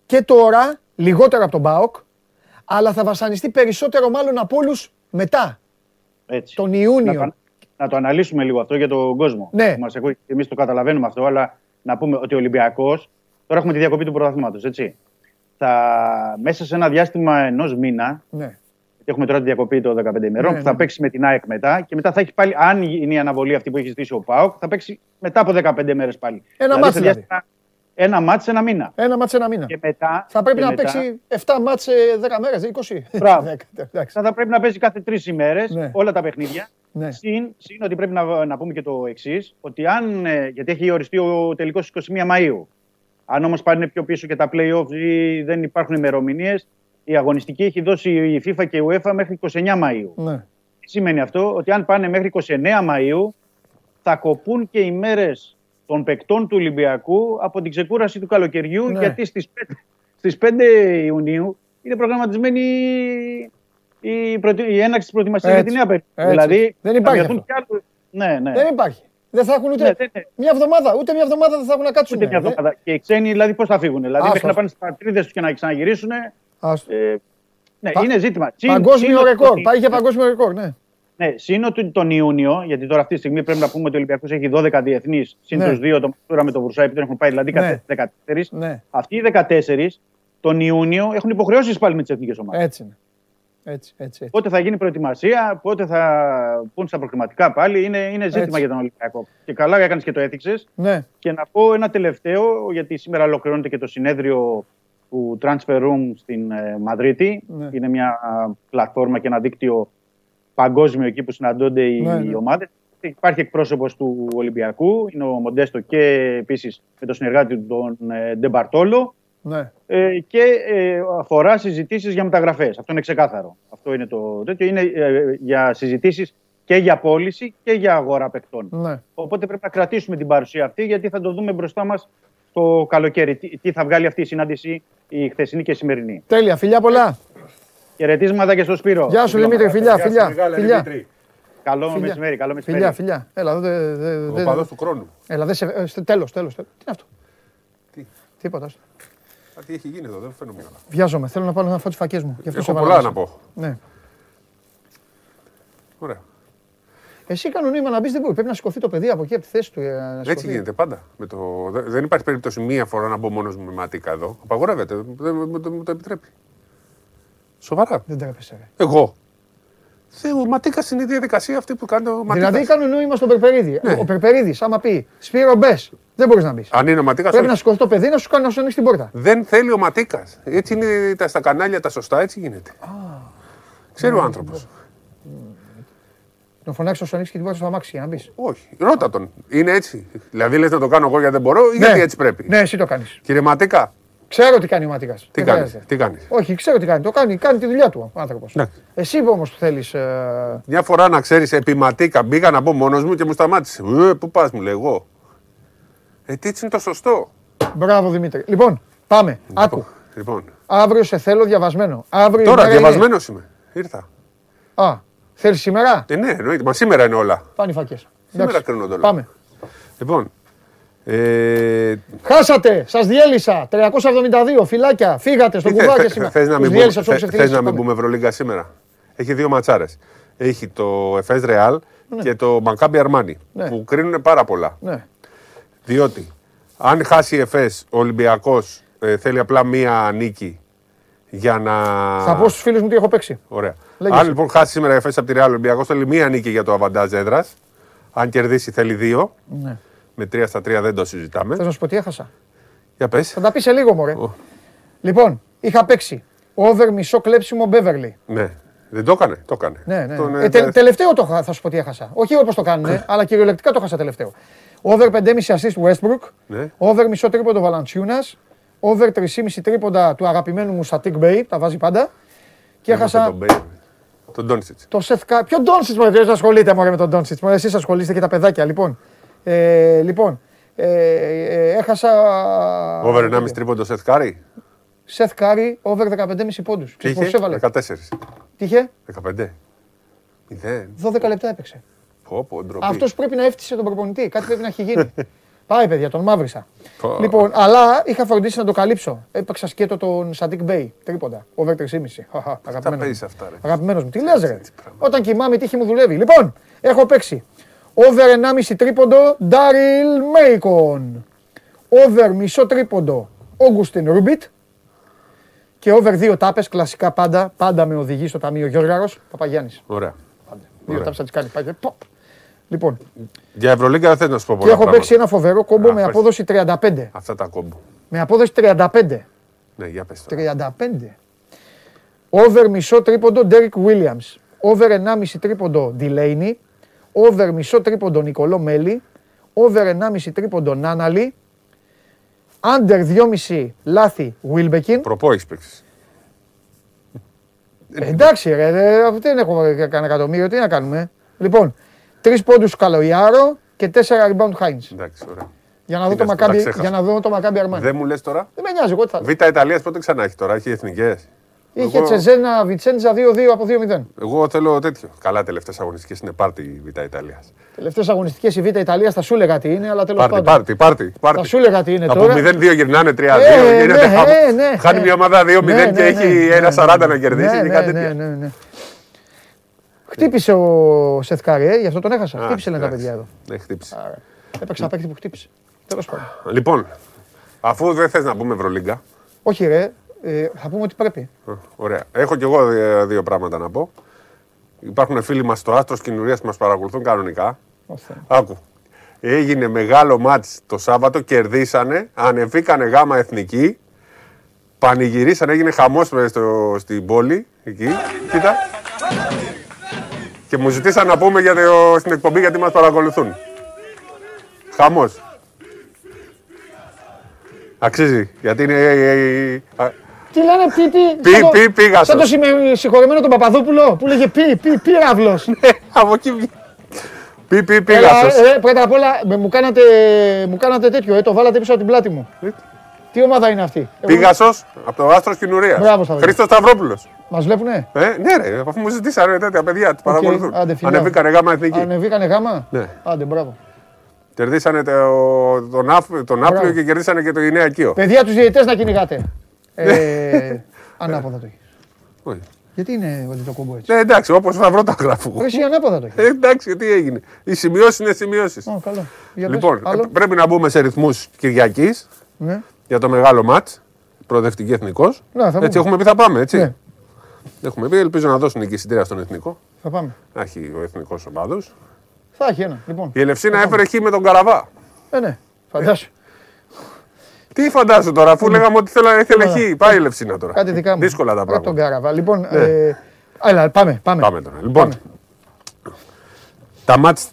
και τώρα, λιγότερο από τον ΠΑΟΚ, αλλά θα βασανιστεί περισσότερο μάλλον από όλους μετά, Έτσι. τον να, Ιούνιο. το, να το αναλύσουμε λίγο αυτό για τον κόσμο. Ναι. Που Μας ακούει, εμείς το καταλαβαίνουμε αυτό, αλλά να πούμε ότι ο Ολυμπιακός, τώρα έχουμε τη διακοπή του πρωταθλήματος, έτσι. Θα, μέσα σε ένα διάστημα ενός μήνα, Ναι. γιατί έχουμε τώρα τη διακοπή των 15 ημερών, Ναι, που θα ναι. παίξει με την ΑΕΚ μετά και μετά θα έχει πάλι, αν είναι η αναβολή αυτή που έχει ζητήσει ο ΠΑΟΚ, θα παίξει μετά από 15 μέρες πάλι. Ένα μάτς σε δηλαδή. Διάστημα- Ένα μάτς ένα μήνα. Ένα μάτς ένα μήνα. Και μετά, Θα πρέπει και να μετά παίξει 7 μάτς σε 10 μέρες, 20. Μπράβο. 10, εντάξει. Θα, θα πρέπει να παίζει κάθε τρεις ημέρες Ναι. όλα τα παιχνίδια. Ναι. Συν, συν ότι πρέπει να, να πούμε και το εξής, ότι αν. ε, Γιατί έχει οριστεί ο τελικός 21 Μαου. Αν όμως πάνε πιο πίσω και τα playoffs ή δεν υπάρχουν ημερομηνίες, η αγωνιστική έχει δώσει η FIFA και η UEFA μέχρι 29 Μαου. Ναι. Τι σημαίνει αυτό, ότι αν πάνε μέχρι 29 Μαου, θα κοπούν και οι μέρες των παικτών του Ολυμπιακού από την ξεκούραση του καλοκαιριού, Ναι. γιατί στις 5, στις 5 Ιουνίου είναι προγραμματισμένη η, προετοι- η έναρξη της προετοιμασίας για Έτσι. τη νέα περίοδο. Έτσι. Δηλαδή, Δεν θα υπάρχει μειωθούν αυτό. κι άλλο- Ναι, ναι. Δεν υπάρχει. Δεν θα έχουν ούτε Ναι, δεν είναι. μια εβδομάδα, ούτε μια εβδομάδα δεν θα έχουν να κάτσουν. Ούτε μια Δεν- εβδομάδα. Και οι ξένοι, δηλαδή, πώς θα φύγουν. Δηλαδή, Άστο, μέχρι να άστο. πάνε στις πατρίδες τους και να ξαναγυρίσουν. Άστο. Ε, ναι, Πα- είναι ζήτημα. Συν- Παγκόσμιο συν ότι- ρεκόρ. Πάει για παγκόσμιο ρεκόρ, ναι. Ναι, σύν ότι τον Ιούνιο, γιατί τώρα αυτή τη στιγμή πρέπει να πούμε ότι ο Ολυμπιακός έχει 12 διεθνείς, συν Ναι. τους δύο, το Μαστούρα με τον Βρουσάη που δεν έχουν πάει, δηλαδή Ναι. 14. ναι. Αυτοί οι 14 τον Ιούνιο έχουν υποχρεώσεις πάλι με τις εθνικές ομάδες. Έτσι είναι. Έτσι, έτσι, έτσι. Πότε θα γίνει προετοιμασία, πότε θα πούν στα προκριματικά πάλι, είναι, είναι ζήτημα Έτσι. για τον Ολυμπιακό. Και καλά έκανες και το έθιξες. Ναι. Και να πω ένα τελευταίο, γιατί σήμερα ολοκληρώνεται και το συνέδριο του Transfer Room στην ε, Μαδρίτη. Ναι. Είναι μια α, πλατφόρμα και ένα δίκτυο παγκόσμιο εκεί που συναντώνται οι, Ναι, ναι. ομάδες. Υπάρχει εκπρόσωπος του Ολυμπιακού, είναι ο Μοντέστο και επίσης με τον συνεργάτη του τον ε, Ντεμπαρτόλο ναι. ε, και ε, αφορά συζητήσεις για μεταγραφές. Αυτό είναι ξεκάθαρο. Αυτό είναι το τέτοιο. Είναι ε, για συζητήσεις και για πώληση και για αγορά παικτών. ναι. Οπότε πρέπει να κρατήσουμε την παρουσία αυτή γιατί θα το δούμε μπροστά μας το καλοκαίρι. Τι, τι θα βγάλει αυτή η συνάντηση η χθεσινή και η σημερινή. Τέλεια, φιλιά πολλά. Χαιρετίσματα και στο Σπύρο. Γεια σου Δημήτρη, φιλιά, φιλιά. φιλιά. Καλό Φιλιά. μεσημέρι, καλό μεσημέρι. Φιλιά, φιλιά. Έλα, εδώ δεν. δε, Ο δε- παδός του χρόνου. Έλα, δεν σε. ε, στε- Τέλος, τέλος. τέλος. Τι είναι αυτό; Τι; Τίποτα. άστο. Α, Τι έχει γίνει εδώ, δεν φαίνομαι καλά. Βιάζομαι. Θέλω να πάρω να φάω τις φακές μου. Γι' αυτό σε Έχω έβαλα πολλά μέσα. να πω. Ναι. Ωραία. Εσύ κάνω νόημα να μπεις δεν μπορεί. Πρέπει να σηκωθεί το παιδί από εκεί από τη θέση του. ε, να Έτσι σηκωθεί. γίνεται πάντα. Με το... δε- Δεν υπάρχει περίπτωση μία φορά να μπω μόνος μου με ματίκα εδώ. Απαγορεύεται. Δεν μου το, μου το επιτρέπει. Σοβαρά. Δεν τρέπεσαι. ρε. Εγώ. Θε, ο ματίκα είναι η διαδικασία αυτή που κάνει ο ματίκα. Δηλαδή κάνω νόημα στον Περπερίδη. Ναι. Ο Περπερίδης, άμα πει Σπύρο μπες, δεν μπορείς να μπεις. Αν είναι ο ματίκας. Πρέπει να σηκωθεί το παιδί να σου κάνει να σου ανοίξει την πόρτα. Δεν θέλει ο ματίκας. Έτσι είναι τα, στα κανάλια τα σωστά, έτσι γίνεται. Ξέρει ο άνθρωπος. Να φωνάξεις να σου ανοίξεις και την πόρτα στο αμάξι για να μπεις. Όχι. Ρώτα τον. Είναι έτσι. Δηλαδή λες να το κάνω εγώ γιατί δεν μπορώ ή γιατί έτσι πρέπει. Ναι, εσύ το κάνεις. Κύριε Ματίκα, Ξέρω τι κάνει ο Ματίκα. τι κάνει. Τι κάνεις. Όχι, ξέρω τι κάνει. Το κάνει, κάνει τη δουλειά του ο άνθρωπος. Εντάξει. Εσύ όμως που θέλεις. Μια φορά να ξέρεις, επί Ματίκα μπήκα να μπω μόνος μου και μου σταμάτησε. Ε, πού πας, μου λέει εγώ. Ε, τι έτσι είναι το σωστό. Μπράβο Δημήτρη. Λοιπόν, πάμε. Άκου. Λοιπόν, Αύριο σε θέλω διαβασμένο. Αύριο η τώρα μέρα είναι- διαβασμένος είμαι. Ήρθα. Α, θέλεις σήμερα; Ε, ναι, εννοείται. Μα σήμερα είναι όλα. Πάνε οι φακές. Σήμερα κρίνονται όλα. Πάμε. Λοιπόν. Ε, Χάσατε, σας διέλυσα. 372 φυλάκια. Φύγατε στον τι θε- κουβάκι θε- σήμερα. θες να Τους μην διέλυσα πούμε- τους όλους θε- θες να ευθυνείς. μην πούμε Ευρωλίγκα σήμερα; Έχει δύο ματσάρες. Έχει το Εφές Ρεάλ και το Μακάμπι Αρμάνι. Ναι. Που κρίνουν πάρα πολλά. Ναι. Διότι αν χάσει η ΕΦΕΣ, ο Ολυμπιακός θέλει απλά μία νίκη για να. Θα πω στους φίλους μου τι έχω παίξει. Ωραία. Λέγε αν εσύ. λοιπόν χάσει σήμερα η ΕΦΕΣ από τη Ρεάλ, ο Ολυμπιακός θέλει μία νίκη για το αβαντάζ έδρας. Αν κερδίσει θέλει δύο. Ναι. Με τρία στα τρία δεν το συζητάμε. Θες να σου πω τι έχασα; Για πες. Θα τα πεις σε λίγο, μωρέ. Ω. Λοιπόν, είχα παίξει. Over μισό κλέψιμο Beverley. Ναι. Δεν το έκανε; Το έκανε. Ναι, ναι. Τον, Ε, ε, τε- τελευταίο το είχα, θα σου πω τι έχασα. Όχι όπως το κάνουν, αλλά κυριολεκτικά το έχασα τελευταίο. Over 5,5 assist Westbrook. Ναι. Over μισό τρίποντο Βαλαντσιούνα. Over 3,5 τρίποντα του αγαπημένου μου Σαντίκ Μπέι. Τα βάζει πάντα. Και Έμαθε έχασα Τον Μπέι. Τον Ντόντσιτς. το Seth Curry. Ποιο Ντόντσιτς μου δεν ασχολείται μωρέ, με τον Ντόντσιτς. Εσείς ασχολείστε και τα παιδάκια. Λοιπόν, ε, λοιπόν ε, ε, έχασα. Over 1,5 τρίποντο Seth Curry. Seth Curry over 15,5 πόντους. Τι Ξέρεις πόσους είχε. έβαλε. 14. Τι είχε; 15. 0. 12 λεπτά έπαιξε. Πω, πω, ντροπή. Αυτός πρέπει να έφτιασε τον προπονητή. Κάτι πρέπει να έχει γίνει. Πάει, παιδιά, τον μαύρισα. Πω. Λοιπόν, αλλά είχα φροντίσει να το καλύψω. Έπαιξα σκέτο τον Σαντίκ Μπέι. Τρίποντα. Over 3,5. Χαχα, Τα Αγαπημένος μου. παίζει αυτά, ρε. Αγαπημένος μου. Τι λες ρε. Όταν κοιμάμαι η τύχη μου δουλεύει. Λοιπόν, έχω παίξει. Over 1,5 τρίποντο Ντάριλ Μέικον. Over μισό τρίποντο Όγκουστιν Ρούμπιτ. Και over δύο τάπες, κλασικά πάντα, πάντα με οδηγεί στο ταμείο Γιώργαρος Παπαγιάννης. Ωραία. Δύο τάπες θα τις κάνει. Πάει, ποπ. Λοιπόν, Για Ευρωλίγκα δεν θέλω να σου πω και πολλά έχω πράγματα. παίξει ένα φοβερό κόμπο Α, με πες. απόδοση 35. Αυτά τα κόμπο. Με απόδοση 35. Ναι, για πες τώρα. 35. Over μισό τρίποντο Derek Williams. Over 1,5 τρίποντο Delaney. Over μισό τρίποντο Νικολό Μέλι. Over 1,5 τρίποντο Νάναλι. Under 2,5 λάθη Wilbekin. Προπό έχεις παίξεις. Ε, εντάξει ρε, ρε, δεν έχω κανένα εκατομμύριο, τι να κάνουμε. Λοιπόν, τρεις πόντους Καλοϊάρο και 4 rebound Hines. Εντάξει, ωραία. Για να δω Τι το να σου πω, τα Maccabi- ξέχασα. για να δω το Maccabi Armani. Δεν μου λες τώρα; Δεν με νοιάζει, εγώ τι θα Β' Ιταλίας πότε ξανά έχει τώρα, έχει εθνικές; Είχε Εγώ- Τσεζένα Βιτσέντζα 2-2 από 2-0. Εγώ θέλω τέτοιο. Καλά, τελευταίες αγωνιστικές είναι πάρτι η Β' Ιταλίας. Τελευταίες αγωνιστικές η Β' Ιταλίας θα σου έλεγα τι είναι, αλλά τέλος Πάρτι, πάντων. πάρτι, πάρτι. πάρτι. Θα σου έλεγα τι είναι Από τώρα. 0-2 γυρνάνε 3-2. Ε, γίνεται ναι, χαμό. ε, ναι, Χάνει ε. μια ομάδα 2-0 Ναι, και ναι, έχει ναι, ένα ναι, 40 ναι. να κερδίσει Ναι, και ναι, κάτι ναι, τέτοια. ναι, ναι. Χτύπησε ο Σεθκάρη, ε, γι' αυτό τον έχασα. Α, Χτύπησε λένε τα εντάξει. παιδιά εδώ. Ναι, χτύπησε. Έπαιξα παίκτη που χτύπησε. Τέλος πάντων. Λοιπόν, αφού δεν θες να πούμε Ευρωλίγκα, Όχι, ρε, ε, θα πούμε ότι πρέπει. ε, ωραία. Έχω κι εγώ δύο, δύο πράγματα να πω. Υπάρχουν φίλοι μας στο Άστρος Κοινουρίας που μας παρακολουθούν κανονικά. Ω Θεέ. Άκου. Έγινε μεγάλο μάτς το Σάββατο, κερδίσανε, ανεβήκανε γάμα εθνική, πανηγυρίσανε, έγινε χαμός μες στο, στην πόλη, εκεί, κοίτα. Και μου ζητήσαν να πούμε για το, στην εκπομπή γιατί μας παρακολουθούν. Χαμός. Αξίζει, γιατί είναι... ε, ε, ε, Τι λένε, πι, πι, Πι, σαν το- πι, πήγασος. Σαν το συμμε- συγχωρεμένο τον Παπαδόπουλο που λέγε πι, πι, πύραυλος. Από εκεί βγει. Πι, πι, Έλα, πήγασος. ε, πρώτα απ' όλα με- μου κάνατε, μου κάνατε τέτοιο, ε, το βάλατε πίσω από την πλάτη μου. Τι ομάδα είναι αυτή; Πήγασος από το Άστρος Κοινουρίας. Μπράβο, Σταύρο. Χρήστος Σταυρόπουλος. Μας βλέπουνε; Ε, ναι, ρε, αφού μου ζητήσανε τέτοια παιδιά, του παρακολουθούν. άντε, φιλιά. Ανεβήκανε γάμα εθνική. Ανεβήκανε γάμα; Ναι. Άντε, μπράβο. Κερδίσανε το, τον, Αφ, τον Άπλιο Μπράβο. και κερδίσανε και το Ινέα Κίο. Παιδιά, τους διαιτητές να κυνηγάτε. Ε, ανάποδα το έχεις. Όχι. Γιατί είναι ότι το κόμπο έτσι; Ναι, εντάξει, όπως θα βρω τα γράφω. Ρε, Εσύ ανάποδα το Ε, εντάξει, τι έγινε. Οι σημειώσεις είναι σημειώσεις. έχεις. Ω, καλό. Για πες, Λοιπόν, άλλο. ε, πρέπει να μπούμε σε ρυθμούς Κυριακής Ναι. για το μεγάλο ματ. Προοδευτική εθνικός. Ναι, θα Έτσι πούμε. έχουμε πει θα πάμε, έτσι. Ναι. Έχουμε πει, ελπίζω να δώσουν και εισιτήρια στον εθνικό. Θα πάμε. Να έχει ο εθνικός ομάδο. Θα έχει ένα. Λοιπόν. Η Ελευσίνα έφερε χ με τον Καραβά. Ε, ναι. Φαντάσου. Τι φαντάζεσαι τώρα, αφού λέγαμε ότι θέλα, ήθελε Ωραία. χ. Πάει η Ελευσίνα τώρα. Κάτι δικά μου. Δύσκολα τα Από τον πράγματα. Καραβά. Λοιπόν, ε, έλα, πάμε. Πάμε. Πάμε τώρα. Λοιπόν, τα μάτς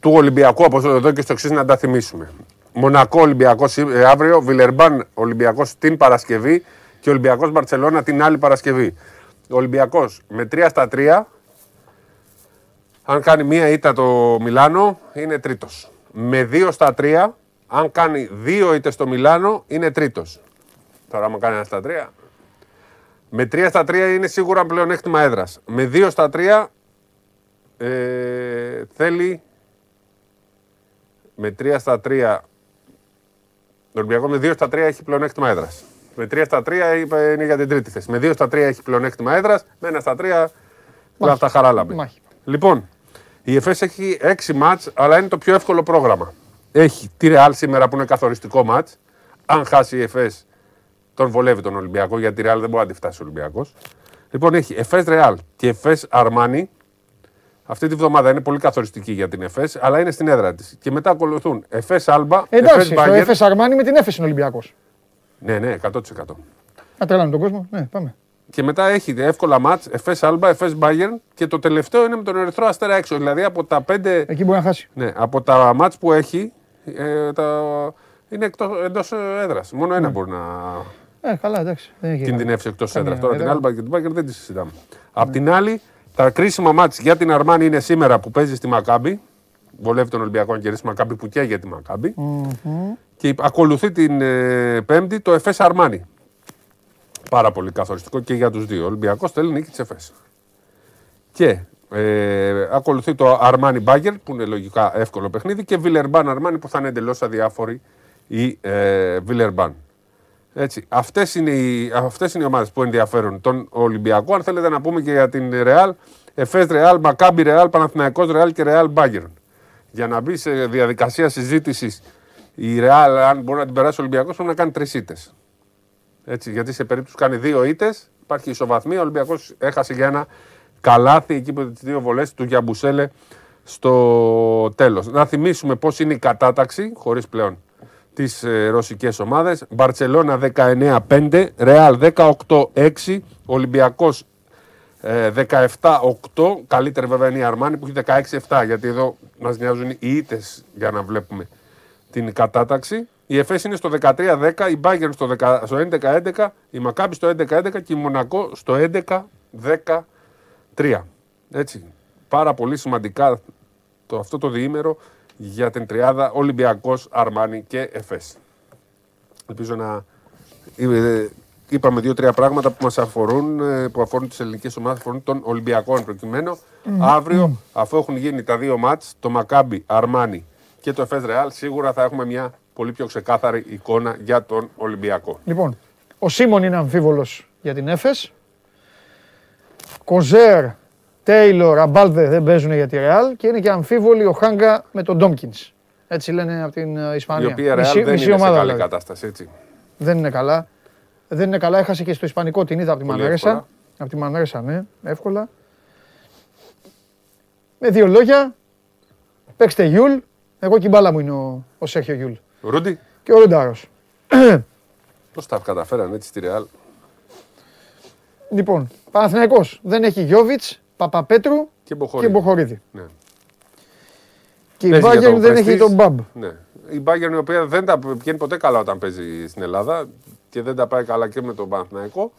του Ολυμπιακού από εδώ και στο εξής να τα θυμίσουμε. Μονακό Ολυμπιακός αύριο, Βιλερμπάν Ολυμπιακός την Παρασκευή και Ολυμπιακός Μπαρσελόνα την άλλη Παρασκευή. Ο Ολυμπιακός με 3 στα 3, αν κάνει μία ήττα το Μιλάνο, είναι τρίτος. Με 2 στα 3, αν κάνει δύο ήττες στο Μιλάνο, είναι τρίτος. Τώρα, άμα κάνει ένα στα 3, με 3 στα 3 είναι σίγουρα πλεονέκτημα έδρας. Με 2 στα 3 ε, θέλει. Με 3 στα 3. Το Ολυμπιακό με 2 στα 3 έχει πλεονέκτημα έδρας. Με 3 στα 3 είπε, είναι για την τρίτη θέση. Με 2 στα 3 έχει πλεονέκτημα έδρας. Με 1 στα 3 όλα αυτά χαράλαμπε. Μάχη. Λοιπόν, η ΕΦΕΣ έχει 6 μάτς, αλλά είναι το πιο εύκολο πρόγραμμα. Έχει τη Ρεάλ σήμερα που είναι καθοριστικό μάτς. Αν χάσει η ΕΦΕΣ, τον βολεύει τον Ολυμπιακό, γιατί η Ρεάλ δεν μπορεί να τη φτάσει ο Ολυμπιακός. Λοιπόν, έχει ΕΦΕΣ Ρεάλ και ΕΦΕΣ Αρμάνι. Αυτή τη βδομάδα είναι πολύ καθοριστική για την ΕΦΕΣ, αλλά είναι στην έδρα της. Και μετά ακολουθούν ΕΦΕΣ Άλμπα, Εντάξει, ΕΦΕΣ το Μπάγκερ. Εφes Αρμάνι με την Εφes είναι Ολυμπιακός. Ναι, ναι, 100%. Να τρελάνε τον κόσμο. Ναι, πάμε. Και μετά έχει εύκολα μάτς, ΕΦΕΣ Άλμπα, ΕΦΕΣ Μπάγκερ και το τελευταίο είναι με τον Ερυθρό Αστέρα έξω. Δηλαδή από τα πέντε. Εκεί μπορεί να χάσει. Ναι, από τα μάτς που έχει, ε, τα... είναι εντός έδρας. Μόνο ένα μπορεί να Ε, καλά, εντάξει. Δεν έχει κινδυνεύσει εκτός καμία έδρας. Τώρα την έδρα. Άλμπα και την Μπάγκερ δεν τη συζητάμε. Απ' την άλλη, τα κρίσιμα μάτς για την Αρμάνη είναι σήμερα που παίζει στη Μακάμπη. Βολεύει τον Ολυμπιακό να κερδίσει Μακάμπη που και για τη μακαμπη Και ακολουθεί την ε, Πέμπτη το Εφές Αρμάνη. Πάρα πολύ καθοριστικό και για τους δύο. Ο Ολυμπιακός θέλει νίκη της Εφές. Και ε, ακολουθεί το Αρμάνι Μπάγκερ που είναι λογικά εύκολο παιχνίδι και Βιλερμπάν Αρμάνι που θα είναι εντελώς αδιάφορη η ε, Βιλερμπάν. Έτσι. Αυτές είναι οι, αυτές είναι οι ομάδες που ενδιαφέρουν τον Ολυμπιακό. Αν θέλετε να πούμε και για την Ρεάλ, Εφές Ρεάλ, Μακάμπι Ρεάλ, Παναθηναϊκός Ρεάλ και Ρεάλ Μπάγκερν. Για να μπει σε διαδικασία συζήτησης η Ρεάλ, αν μπορεί να την περάσει ο Ολυμπιακός, πρέπει να κάνει τρεις ήττες. Έτσι, γιατί σε περίπτωση που κάνει δύο ήττες, υπάρχει ισοβαθμία. Ο Ολυμπιακός έχασε για ένα καλάθι εκεί που τις δύο βολές του Γιαμπουσέλε στο τέλος. Να θυμίσουμε πώς είναι η κατάταξη, χωρίς πλέον τις ε, ρωσικές ομάδες. Μπαρσελόνα 19-5, Ρεάλ 18-6, Ολυμπιακός 17-8. Καλύτερη βέβαια είναι η Αρμάνη που έχει 16-7, γιατί εδώ μας νοιάζουν οι ήττες για να βλέπουμε την κατάταξη. Η ΕΦΕΣ είναι στο 13-10, η Μπάγκερ στο 10 στο 11-11, η Μακάμπη στο 11-11 και η Μονακό στο 11-13. Έτσι. Πάρα πολύ σημαντικά το, αυτό το διήμερο για την τριάδα Ολυμπιακός, Αρμάνι και ΕΦΕΣ. Ελπίζω να ε, είπαμε δύο-τρία πράγματα που μας αφορούν, ε, που αφορούν τις ελληνικές ομάδες, αφορούν τον Ολυμπιακό εν προκειμένου. Αύριο, αφού έχουν γίνει τα δύο μάτς, το Μακάμπι, Αρμάνι και το ΕΦΕΣ Ρεάλ, σίγουρα θα έχουμε μια πολύ πιο ξεκάθαρη εικόνα για τον Ολυμπιακό. Λοιπόν, ο Σίμων είναι αμφίβολος για την Έφες. Κοζέρ, Τέιλορ, Αμπάλδε δεν παίζουν για τη Ρεάλ και είναι και αμφίβολοι ο Χάγκα με τον Ντόμκινς. Έτσι λένε από την ε, Η Ισπανία. οποία Ρεάλ Μισή- δεν μισή είναι σε ομάδα, καλή δηλαδή. κατάσταση, έτσι. Δεν είναι καλά. Δεν είναι καλά. Έχασε και στο Ισπανικό την είδα από τη Πολύ Μανρέσα. εύκολα. Από τη Μανρέσα, ναι, εύκολα. Με δύο λόγια, παίξτε Γιούλ. Εγώ και η μπάλα μου είναι ο, ο Σέρχιο Γιούλ. Ρούντι, Και ο Ρουντάρος. πώς τα καταφέραν έτσι στη Ρεάλ; Λοιπόν, Παναθηναϊκός δεν έχει Γιώβιτς, Παπαπέτρου Και Μποχορίδη. και Μποχορίδη. Ναι. Και η Παίζει για Μπάγκερ το δεν έχει Prestige. τον Μπαμπ. Ναι. Η Bayern η οποία δεν τα πηγαίνει ποτέ καλά όταν παίζει στην Ελλάδα και δεν τα πάει καλά και με τον Παναθηναϊκό.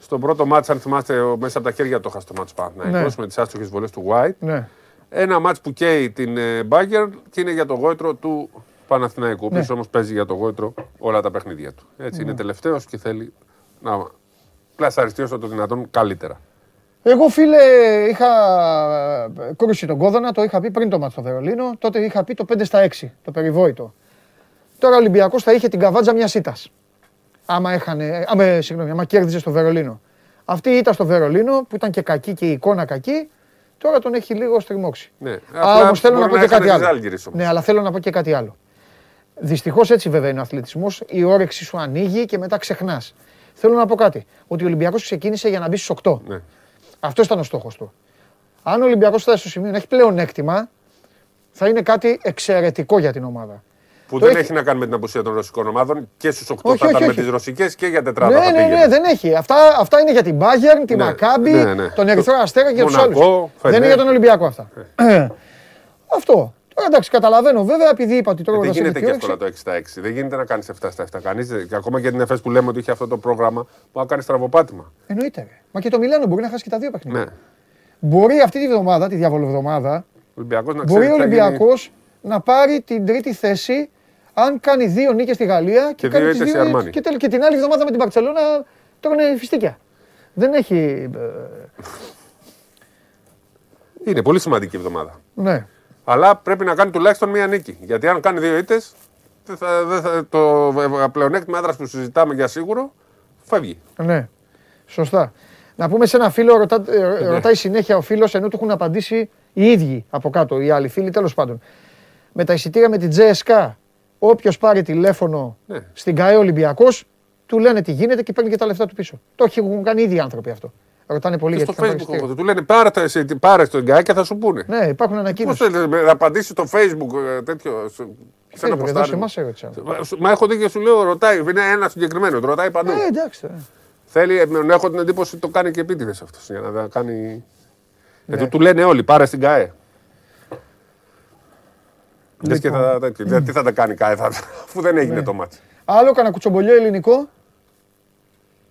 Στον πρώτο μάτς, αν θυμάστε, ο- μέσα από τα χέρια το έχασε το μάτς Παναθηναϊκός Ναι. με τις άστοχες βολές του White. Ναι. Ένα μάτς που καίει την ε, Bayern και είναι για το γόητρο του Παναθηναϊκού. Ο Ναι. οποίος όμως παίζει για το γόητρο όλα τα παιχνίδια του. Έτσι είναι τελευταίος και θέλει να πλασαριστεί όσο το δυνατόν καλύτερα. Εγώ φίλε είχα ε, κρούσει τον κόδωνα, το είχα πει πριν το μάτς στο Βερολίνο, τότε είχα πει το 5 στα 6, το περιβόητο. Τώρα ο Ολυμπιακός θα είχε την καβάτζα μιας ήττας. Άμα, έχανε, άμα, συγγνώμη, άμα κέρδιζε στο Βερολίνο. Αυτή η ήττα στο Βερολίνο που ήταν και κακή και η εικόνα κακή, τώρα τον έχει λίγο στριμώξει. Ναι. Α, Απλά όμως θέλω να μπορεί πω και έχανε κάτι τη άλλο. Ζάλγκιρις όμως. Ναι, αλλά θέλω να πω και κάτι άλλο. Δυστυχώς έτσι βέβαια είναι ο αθλητισμός. Η όρεξη σου ανοίγει και μετά ξεχνάς. Θέλω να πω κάτι. Ότι ο Ολυμπιακός ξεκίνησε για να μπει στους 8. Ναι. Αυτός ήταν ο στόχος του. Αν ο Ολυμπιακός φτάσει στο σημείο να έχει πλέον έκτημα, θα είναι κάτι εξαιρετικό για την ομάδα. Που Το δεν έχει- έχει να κάνει με την απουσία των ρωσικών ομάδων και στους 8 Όχι, θα όχι, ήταν με όχι. τις ρωσικές και για τετράδα. Ναι, θα ναι, πήγαινε. ναι, δεν έχει. Αυτά, αυτά είναι για την Bayern, τη Ναι, Μακάμπη, ναι, ναι. τον Ερυθρό Αστέρα και τους Μονακό, άλλους. Δεν Φενέρ. είναι για τον Ολυμπιακό αυτά. Αυτό. Τώρα εντάξει, καταλαβαίνω βέβαια, επειδή είπα ότι τώρα Δεν θα σε γίνεται έχει και όρεξη. εύκολα το 6 στα 6. Δεν γίνεται να κάνεις 7 στα 7. Κανείς, δεν- και ακόμα και την ΕΦΕΣ που λέμε ότι είχε αυτό το πρόγραμμα που να κάνει στραβοπάτημα. Εννοείται. Ρε. Μα και το Μιλάνο μπορεί να χάσει και τα δύο παιχνίδια. Ναι. Μπορεί αυτή τη βδομάδα, τη διαβολοβδομάδα, Ο Ολυμπιακός να μπορεί ξέρει ο τι θα γίνει. Ολυμπιακός να πάρει την τρίτη θέση αν κάνει δύο νίκες στη Γαλλία και, Και κάνει δύο τις ήττες η Αρμάνι. και, τελ- και την άλλη εβδομάδα με την Παρσελόνα τρώνε φιστίκια. Δεν έχει. ε, Είναι πολύ σημαντική εβδομάδα. ναι. Αλλά πρέπει να κάνει τουλάχιστον μία νίκη. Γιατί αν κάνει δύο ήττες, το πλεονέκτημα έδρα που συζητάμε για σίγουρο φεύγει. Ναι. Σωστά. Να πούμε σε ένα φίλο, ρωτά, ε, Ναι. ρωτάει συνέχεια ο φίλος ενώ του έχουν απαντήσει οι ίδιοι από κάτω, οι άλλοι φίλοι, τέλος πάντων. Με τα εισιτήρια με την JSK, όποιος πάρει τηλέφωνο Ναι. στην ΚΑΕ Ολυμπιακός, του λένε τι γίνεται και παίρνει και τα λεφτά του πίσω. Το έχουν κάνει οι ίδιοι άνθρωποι αυτό. Ρωτάνε πολύ Και γιατί στο θα πάρει Facebook εισιτήριο. του λένε πάρε, τα εσύ- πάρε στο γκάι και θα σου πούνε. Ναι, υπάρχουν Πώς ανακοίνωση. θέλεις να απαντήσεις στο Facebook ε, τέτοιο. σε- Σε ένα Facebook, εδώ σε ποστάρι. εμάς έρωτησα. Μα έχω δει και σου λέω, ρωτάει. Είναι ένα συγκεκριμένο, το ρωτάει παντού. Ε, εντάξει. ε. Θέλει, ε, να έχω την εντύπωση ότι το κάνει και επίτηδες αυτός. Για να τα κάνει. Ναι. Γιατί του λένε όλοι, πάρε στην ΚΑΕ. Λες και Λοιπόν. θα, τέτοιο. Δηλαδή, τι θα τα κάνει η ΚΑΕ, θα, αφού δεν έγινε Ναι. το μάτι. Άλλο κανένα κουτσομπολιό ελληνικό;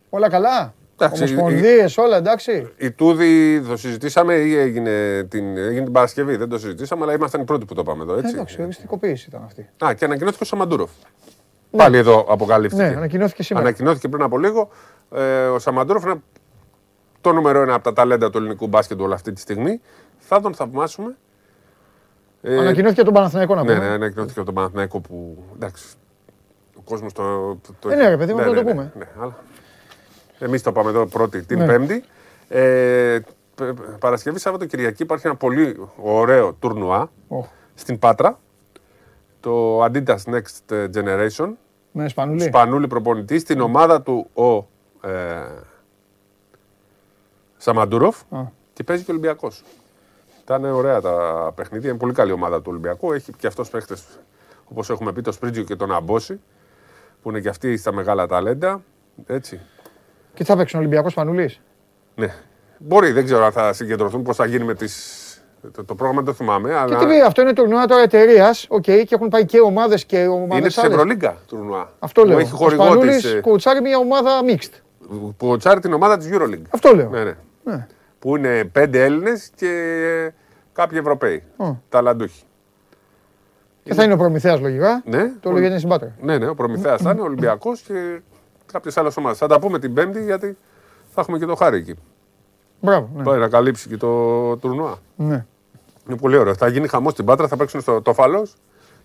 Όλα καλά; Εντάξει, Ομοσπονδίες, όλα εντάξει. Η Τούδη το συζητήσαμε ή έγινε την, έγινε την Παρασκευή. Δεν το συζητήσαμε, αλλά ήμασταν οι πρώτοι που το πάμε εδώ. Ε, Έτσι. Εντάξει, οριστικοποίηση ήταν αυτή. Α, και ανακοινώθηκε ο Σαμαντούροφ. Πάλι εδώ αποκαλύφθηκε. Ναι, ανακοινώθηκε σήμερα. Ανακοινώθηκε πριν από λίγο. Ε, ο Σαμαντούροφ είναι το νούμερο ένα από τα ταλέντα του ελληνικού μπάσκετ όλη αυτή τη στιγμή. Θα τον θαυμάσουμε. Ε, Ανακοινώθηκε τον Παναθηναϊκό να ναι, πούμε. ναι, ανακοινώθηκε από τον Παναθηναϊκό που. Εντάξει. Ο κόσμος το. το, το Ε, ναι, ρε παιδί μου, να το πούμε. Ναι, αλλά... Εμείς το πάμε εδώ πρώτη την Ναι. Πέμπτη. Ε, π- Παρασκευή, Σάββατο, Κυριακή υπάρχει ένα πολύ ωραίο τουρνουά Οχ, στην Πάτρα. Το Adidas Next Generation. Με Σπανούλη. Σπανούλη προπονητή στην ομάδα του ο ε, Σαμαντούροφ Α. και παίζει και ο Ολυμπιακός. Ήταν ωραία τα παιχνίδια. Είναι πολύ καλή ομάδα του Ολυμπιακού. Έχει και αυτός παίχτες όπως έχουμε πει, το Σπρίτζιο και τον Αμπόση που είναι και αυτοί στα μεγάλα ταλέντα. Έτσι. Και τι θα παίξουν Ολυμπιακός Σπανούλη. Ναι. Μπορεί, δεν ξέρω αν θα συγκεντρωθούν, πώς θα γίνει με τις... το, το πρόγραμμα, δεν το θυμάμαι. Και Αλλά τι πει, αυτό είναι τουρνουά τώρα εταιρείας. Οκ, και έχουν πάει και ομάδες και ομάδες. είναι της Ευρωλίγκα τουρνουά. Αυτό Που λέω. Έχει Ο χορηγό Σπανούλης της, ε, κοτσάρει μια ομάδα mixed. που κοτσάρει την ομάδα της Euroleague. Αυτό λέω. Ναι, ναι. Ναι. Που είναι πέντε Έλληνες και κάποιοι Ευρωπαίοι. Ω. Ταλαντούχοι. Και θα είναι ο Προμηθέας λογικά. Ναι, Το λέω γιατί είναι στην Πάτρα. ναι, ναι, ο Προμηθέας θα είναι, ο Ολυμπιακός και κάποιες άλλες ομάδες. Θα τα πούμε την Πέμπτη γιατί θα έχουμε και το χάρη εκεί. Μπράβο. Ναι. Πάει να καλύψει και το τουρνουά. ναι. Είναι πολύ ωραίο. Θα γίνει χαμός στην Πάτρα, θα παίξουν στο Τόφαλο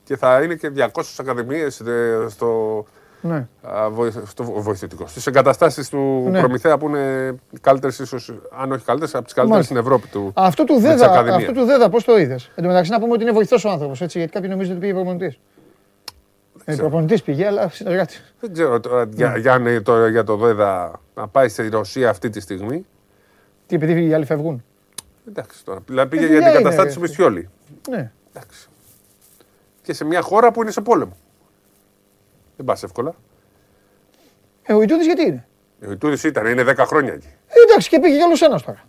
και θα είναι και 200 ακαδημίες στο, ναι. α, βοηθ- στο βοηθητικό. Στις εγκαταστάσεις του Ναι. Προμηθέα που είναι οι καλύτερες, ίσως, αν όχι καλύτερες, από τις καλύτερες Μάλιστα. στην Ευρώπη του. Αυτό του με τις Δέδα, ακαδημίες. αυτό του Δέδα πώς το είδες; Εν τω μεταξύ να πούμε ότι είναι βοηθός ο άνθρωπος, έτσι, γιατί κάποιοι νομίζουν ότι πήγε προπονητής. Ε, προπονητής πήγε, αλλά συνεργάτης. Δεν ξέρω τώρα, Ναι. για, για, αν, τώρα για το Δέδα να πάει στη Ρωσία αυτή τη στιγμή. Τι, επειδή οι άλλοι φεύγουν. Εντάξει τώρα. Δηλαδή πήγε Ε, για δουλειά την είναι, καταστάτηση ρε. Μισιόλη. Ναι. Εντάξει. Και σε μια χώρα που είναι σε πόλεμο. Δεν πας εύκολα. Ε, ο Ιτούδης γιατί είναι; Ο Ιτούδης ήταν, είναι 10 χρόνια εκεί. Ε, εντάξει, και πήγε κι άλλο ένας τώρα.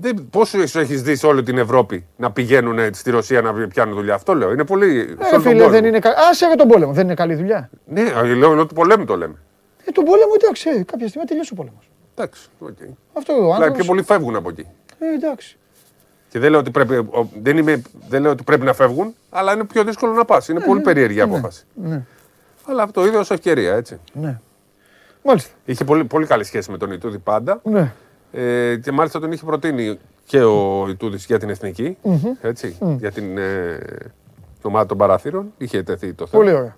Δεν, πόσο έχεις δει σε όλη την Ευρώπη να πηγαίνουν στη Ρωσία να πιάνουν δουλειά; Αυτό λέω. Είναι πολύ. σε Ε, όλο τον φίλε, κόσμο. δεν είναι καλή. Άσε για τον πόλεμο, δεν είναι καλή δουλειά. Ναι, λέω, λέω του πολέμου το λέμε. Ε, τον πόλεμο, εντάξει, ε, κάποια στιγμή τελειώσει ο πόλεμος. Εντάξει. οκ. Αυτό ο Αλλά άνθρωπο. πιο πολλοί φεύγουν από εκεί. Ε, εντάξει. Και δεν λέω, ότι πρέπει, ο- δεν, είμαι, δεν λέω ότι πρέπει να φεύγουν, αλλά είναι πιο δύσκολο να πας. Είναι πολύ περίεργη η απόφαση. ναι. Αλλά αυτό το είδε ω ευκαιρία, έτσι. Ναι. Μάλιστα. Είχε πολύ, πολύ καλή σχέση με τον Ιτούδη πάντα. Ναι. Ε, και μάλιστα τον είχε προτείνει και ο Ιτούδης για την εθνικη έτσι, για την ε, ομάδα των παραθύρων. Είχε τεθεί το θέμα. Πολύ ωραία.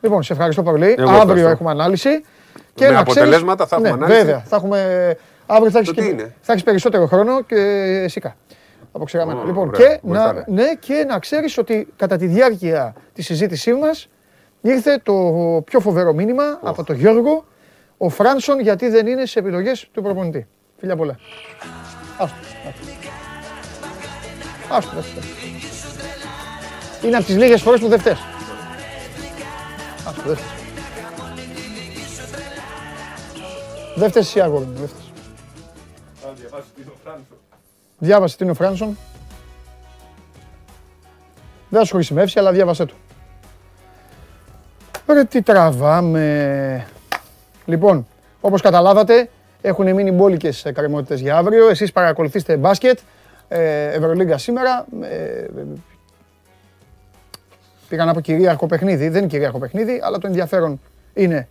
Λοιπόν, σε ευχαριστώ πολύ. Εγώ Αύριο ευχαριστώ. έχουμε ανάλυση. Και Με να ξέρεις- αποτελέσματα θα έχουμε ναι, ανάλυση. Βέβαια, θα έχουμε. Αύριο θα έχεις, Το τι και- είναι; θα έχεις περισσότερο χρόνο και σικά. Από ξεγραμμένα. Ω, λοιπόν, ωραία, και, να, βοηθάνε. ναι, και να ξέρεις ότι κατά τη διάρκεια της συζήτησής μας ήρθε το πιο φοβερό μήνυμα από τον Γιώργο, ο Φράνσον γιατί δεν είναι σε επιλογές του προπονητή. Φιλιά πολλά. Άστο. άστο. Άστο, άστο. Είναι από τις λίγες φορές που δεν φταίς. Άστο, δεν φταίς. Δεν φταίς εσύ αγόρι μου, δεν φταίς. Διάβασε τι είναι ο Φράνσον. Δεν θα σου χρησιμεύσει, αλλά διάβασέ το. Ρε τι τραβάμε. Λοιπόν, όπως καταλάβατε, έχουν μείνει μπόλικες εκκρεμότητες για αύριο. Εσείς παρακολουθήστε μπάσκετ, ε, Ευρωλίγκα σήμερα. Ε, πήγα να πω κυρίαρχο παιχνίδι, δεν είναι κυρίαρχο παιχνίδι, αλλά το ενδιαφέρον είναι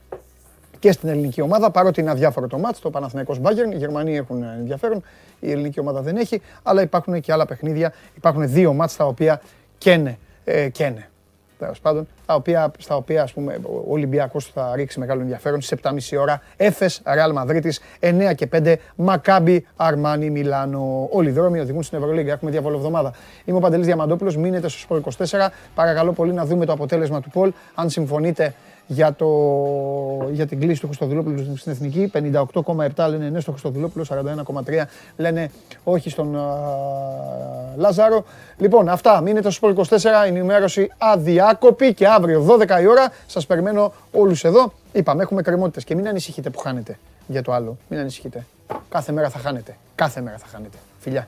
και στην ελληνική ομάδα, παρότι είναι αδιάφορο το μάτς, το Παναθηναϊκός Bayern, οι Γερμανοί έχουν ενδιαφέρον, η ελληνική ομάδα δεν έχει, αλλά υπάρχουν και άλλα παιχνίδια, υπάρχουν δύο μάτς τα οποία καίνε, ε, καίνε. Τέλος πάντων, τα οποία, στα οποία ας πούμε, ο Ολυμπιακός θα ρίξει μεγάλο ενδιαφέρον στις 7.30 ώρα. Έφες, Ρεάλ Μαδρίτης, 9 και 5, Μακάμπι, Αρμάνι, Μιλάνο. Όλοι οι δρόμοι οδηγούν στην Ευρωλίγκα. Έχουμε διαβολο εβδομάδα. Είμαι ο Παντελής Διαμαντόπουλος, μείνετε στο Σπορ 24. Παρακαλώ πολύ να δούμε το αποτέλεσμα του Πολ. Αν συμφωνείτε για, το, για την κλίση του Χρυστοδουλόπουλου στην Εθνική. 58,7 λένε ναι στο Χρυστοδουλόπουλο, 41,3 λένε όχι στον α, Λάζαρο. Λοιπόν, αυτά. Μείνετε στο Σπορ 24, ενημέρωση αδιάκοπη και αύριο 12 η ώρα σας περιμένω όλους εδώ. Είπαμε, έχουμε κρεμότητες και μην ανησυχείτε που χάνετε για το άλλο. Μην ανησυχείτε. Κάθε μέρα θα χάνετε. Κάθε μέρα θα χάνετε. Φιλιά.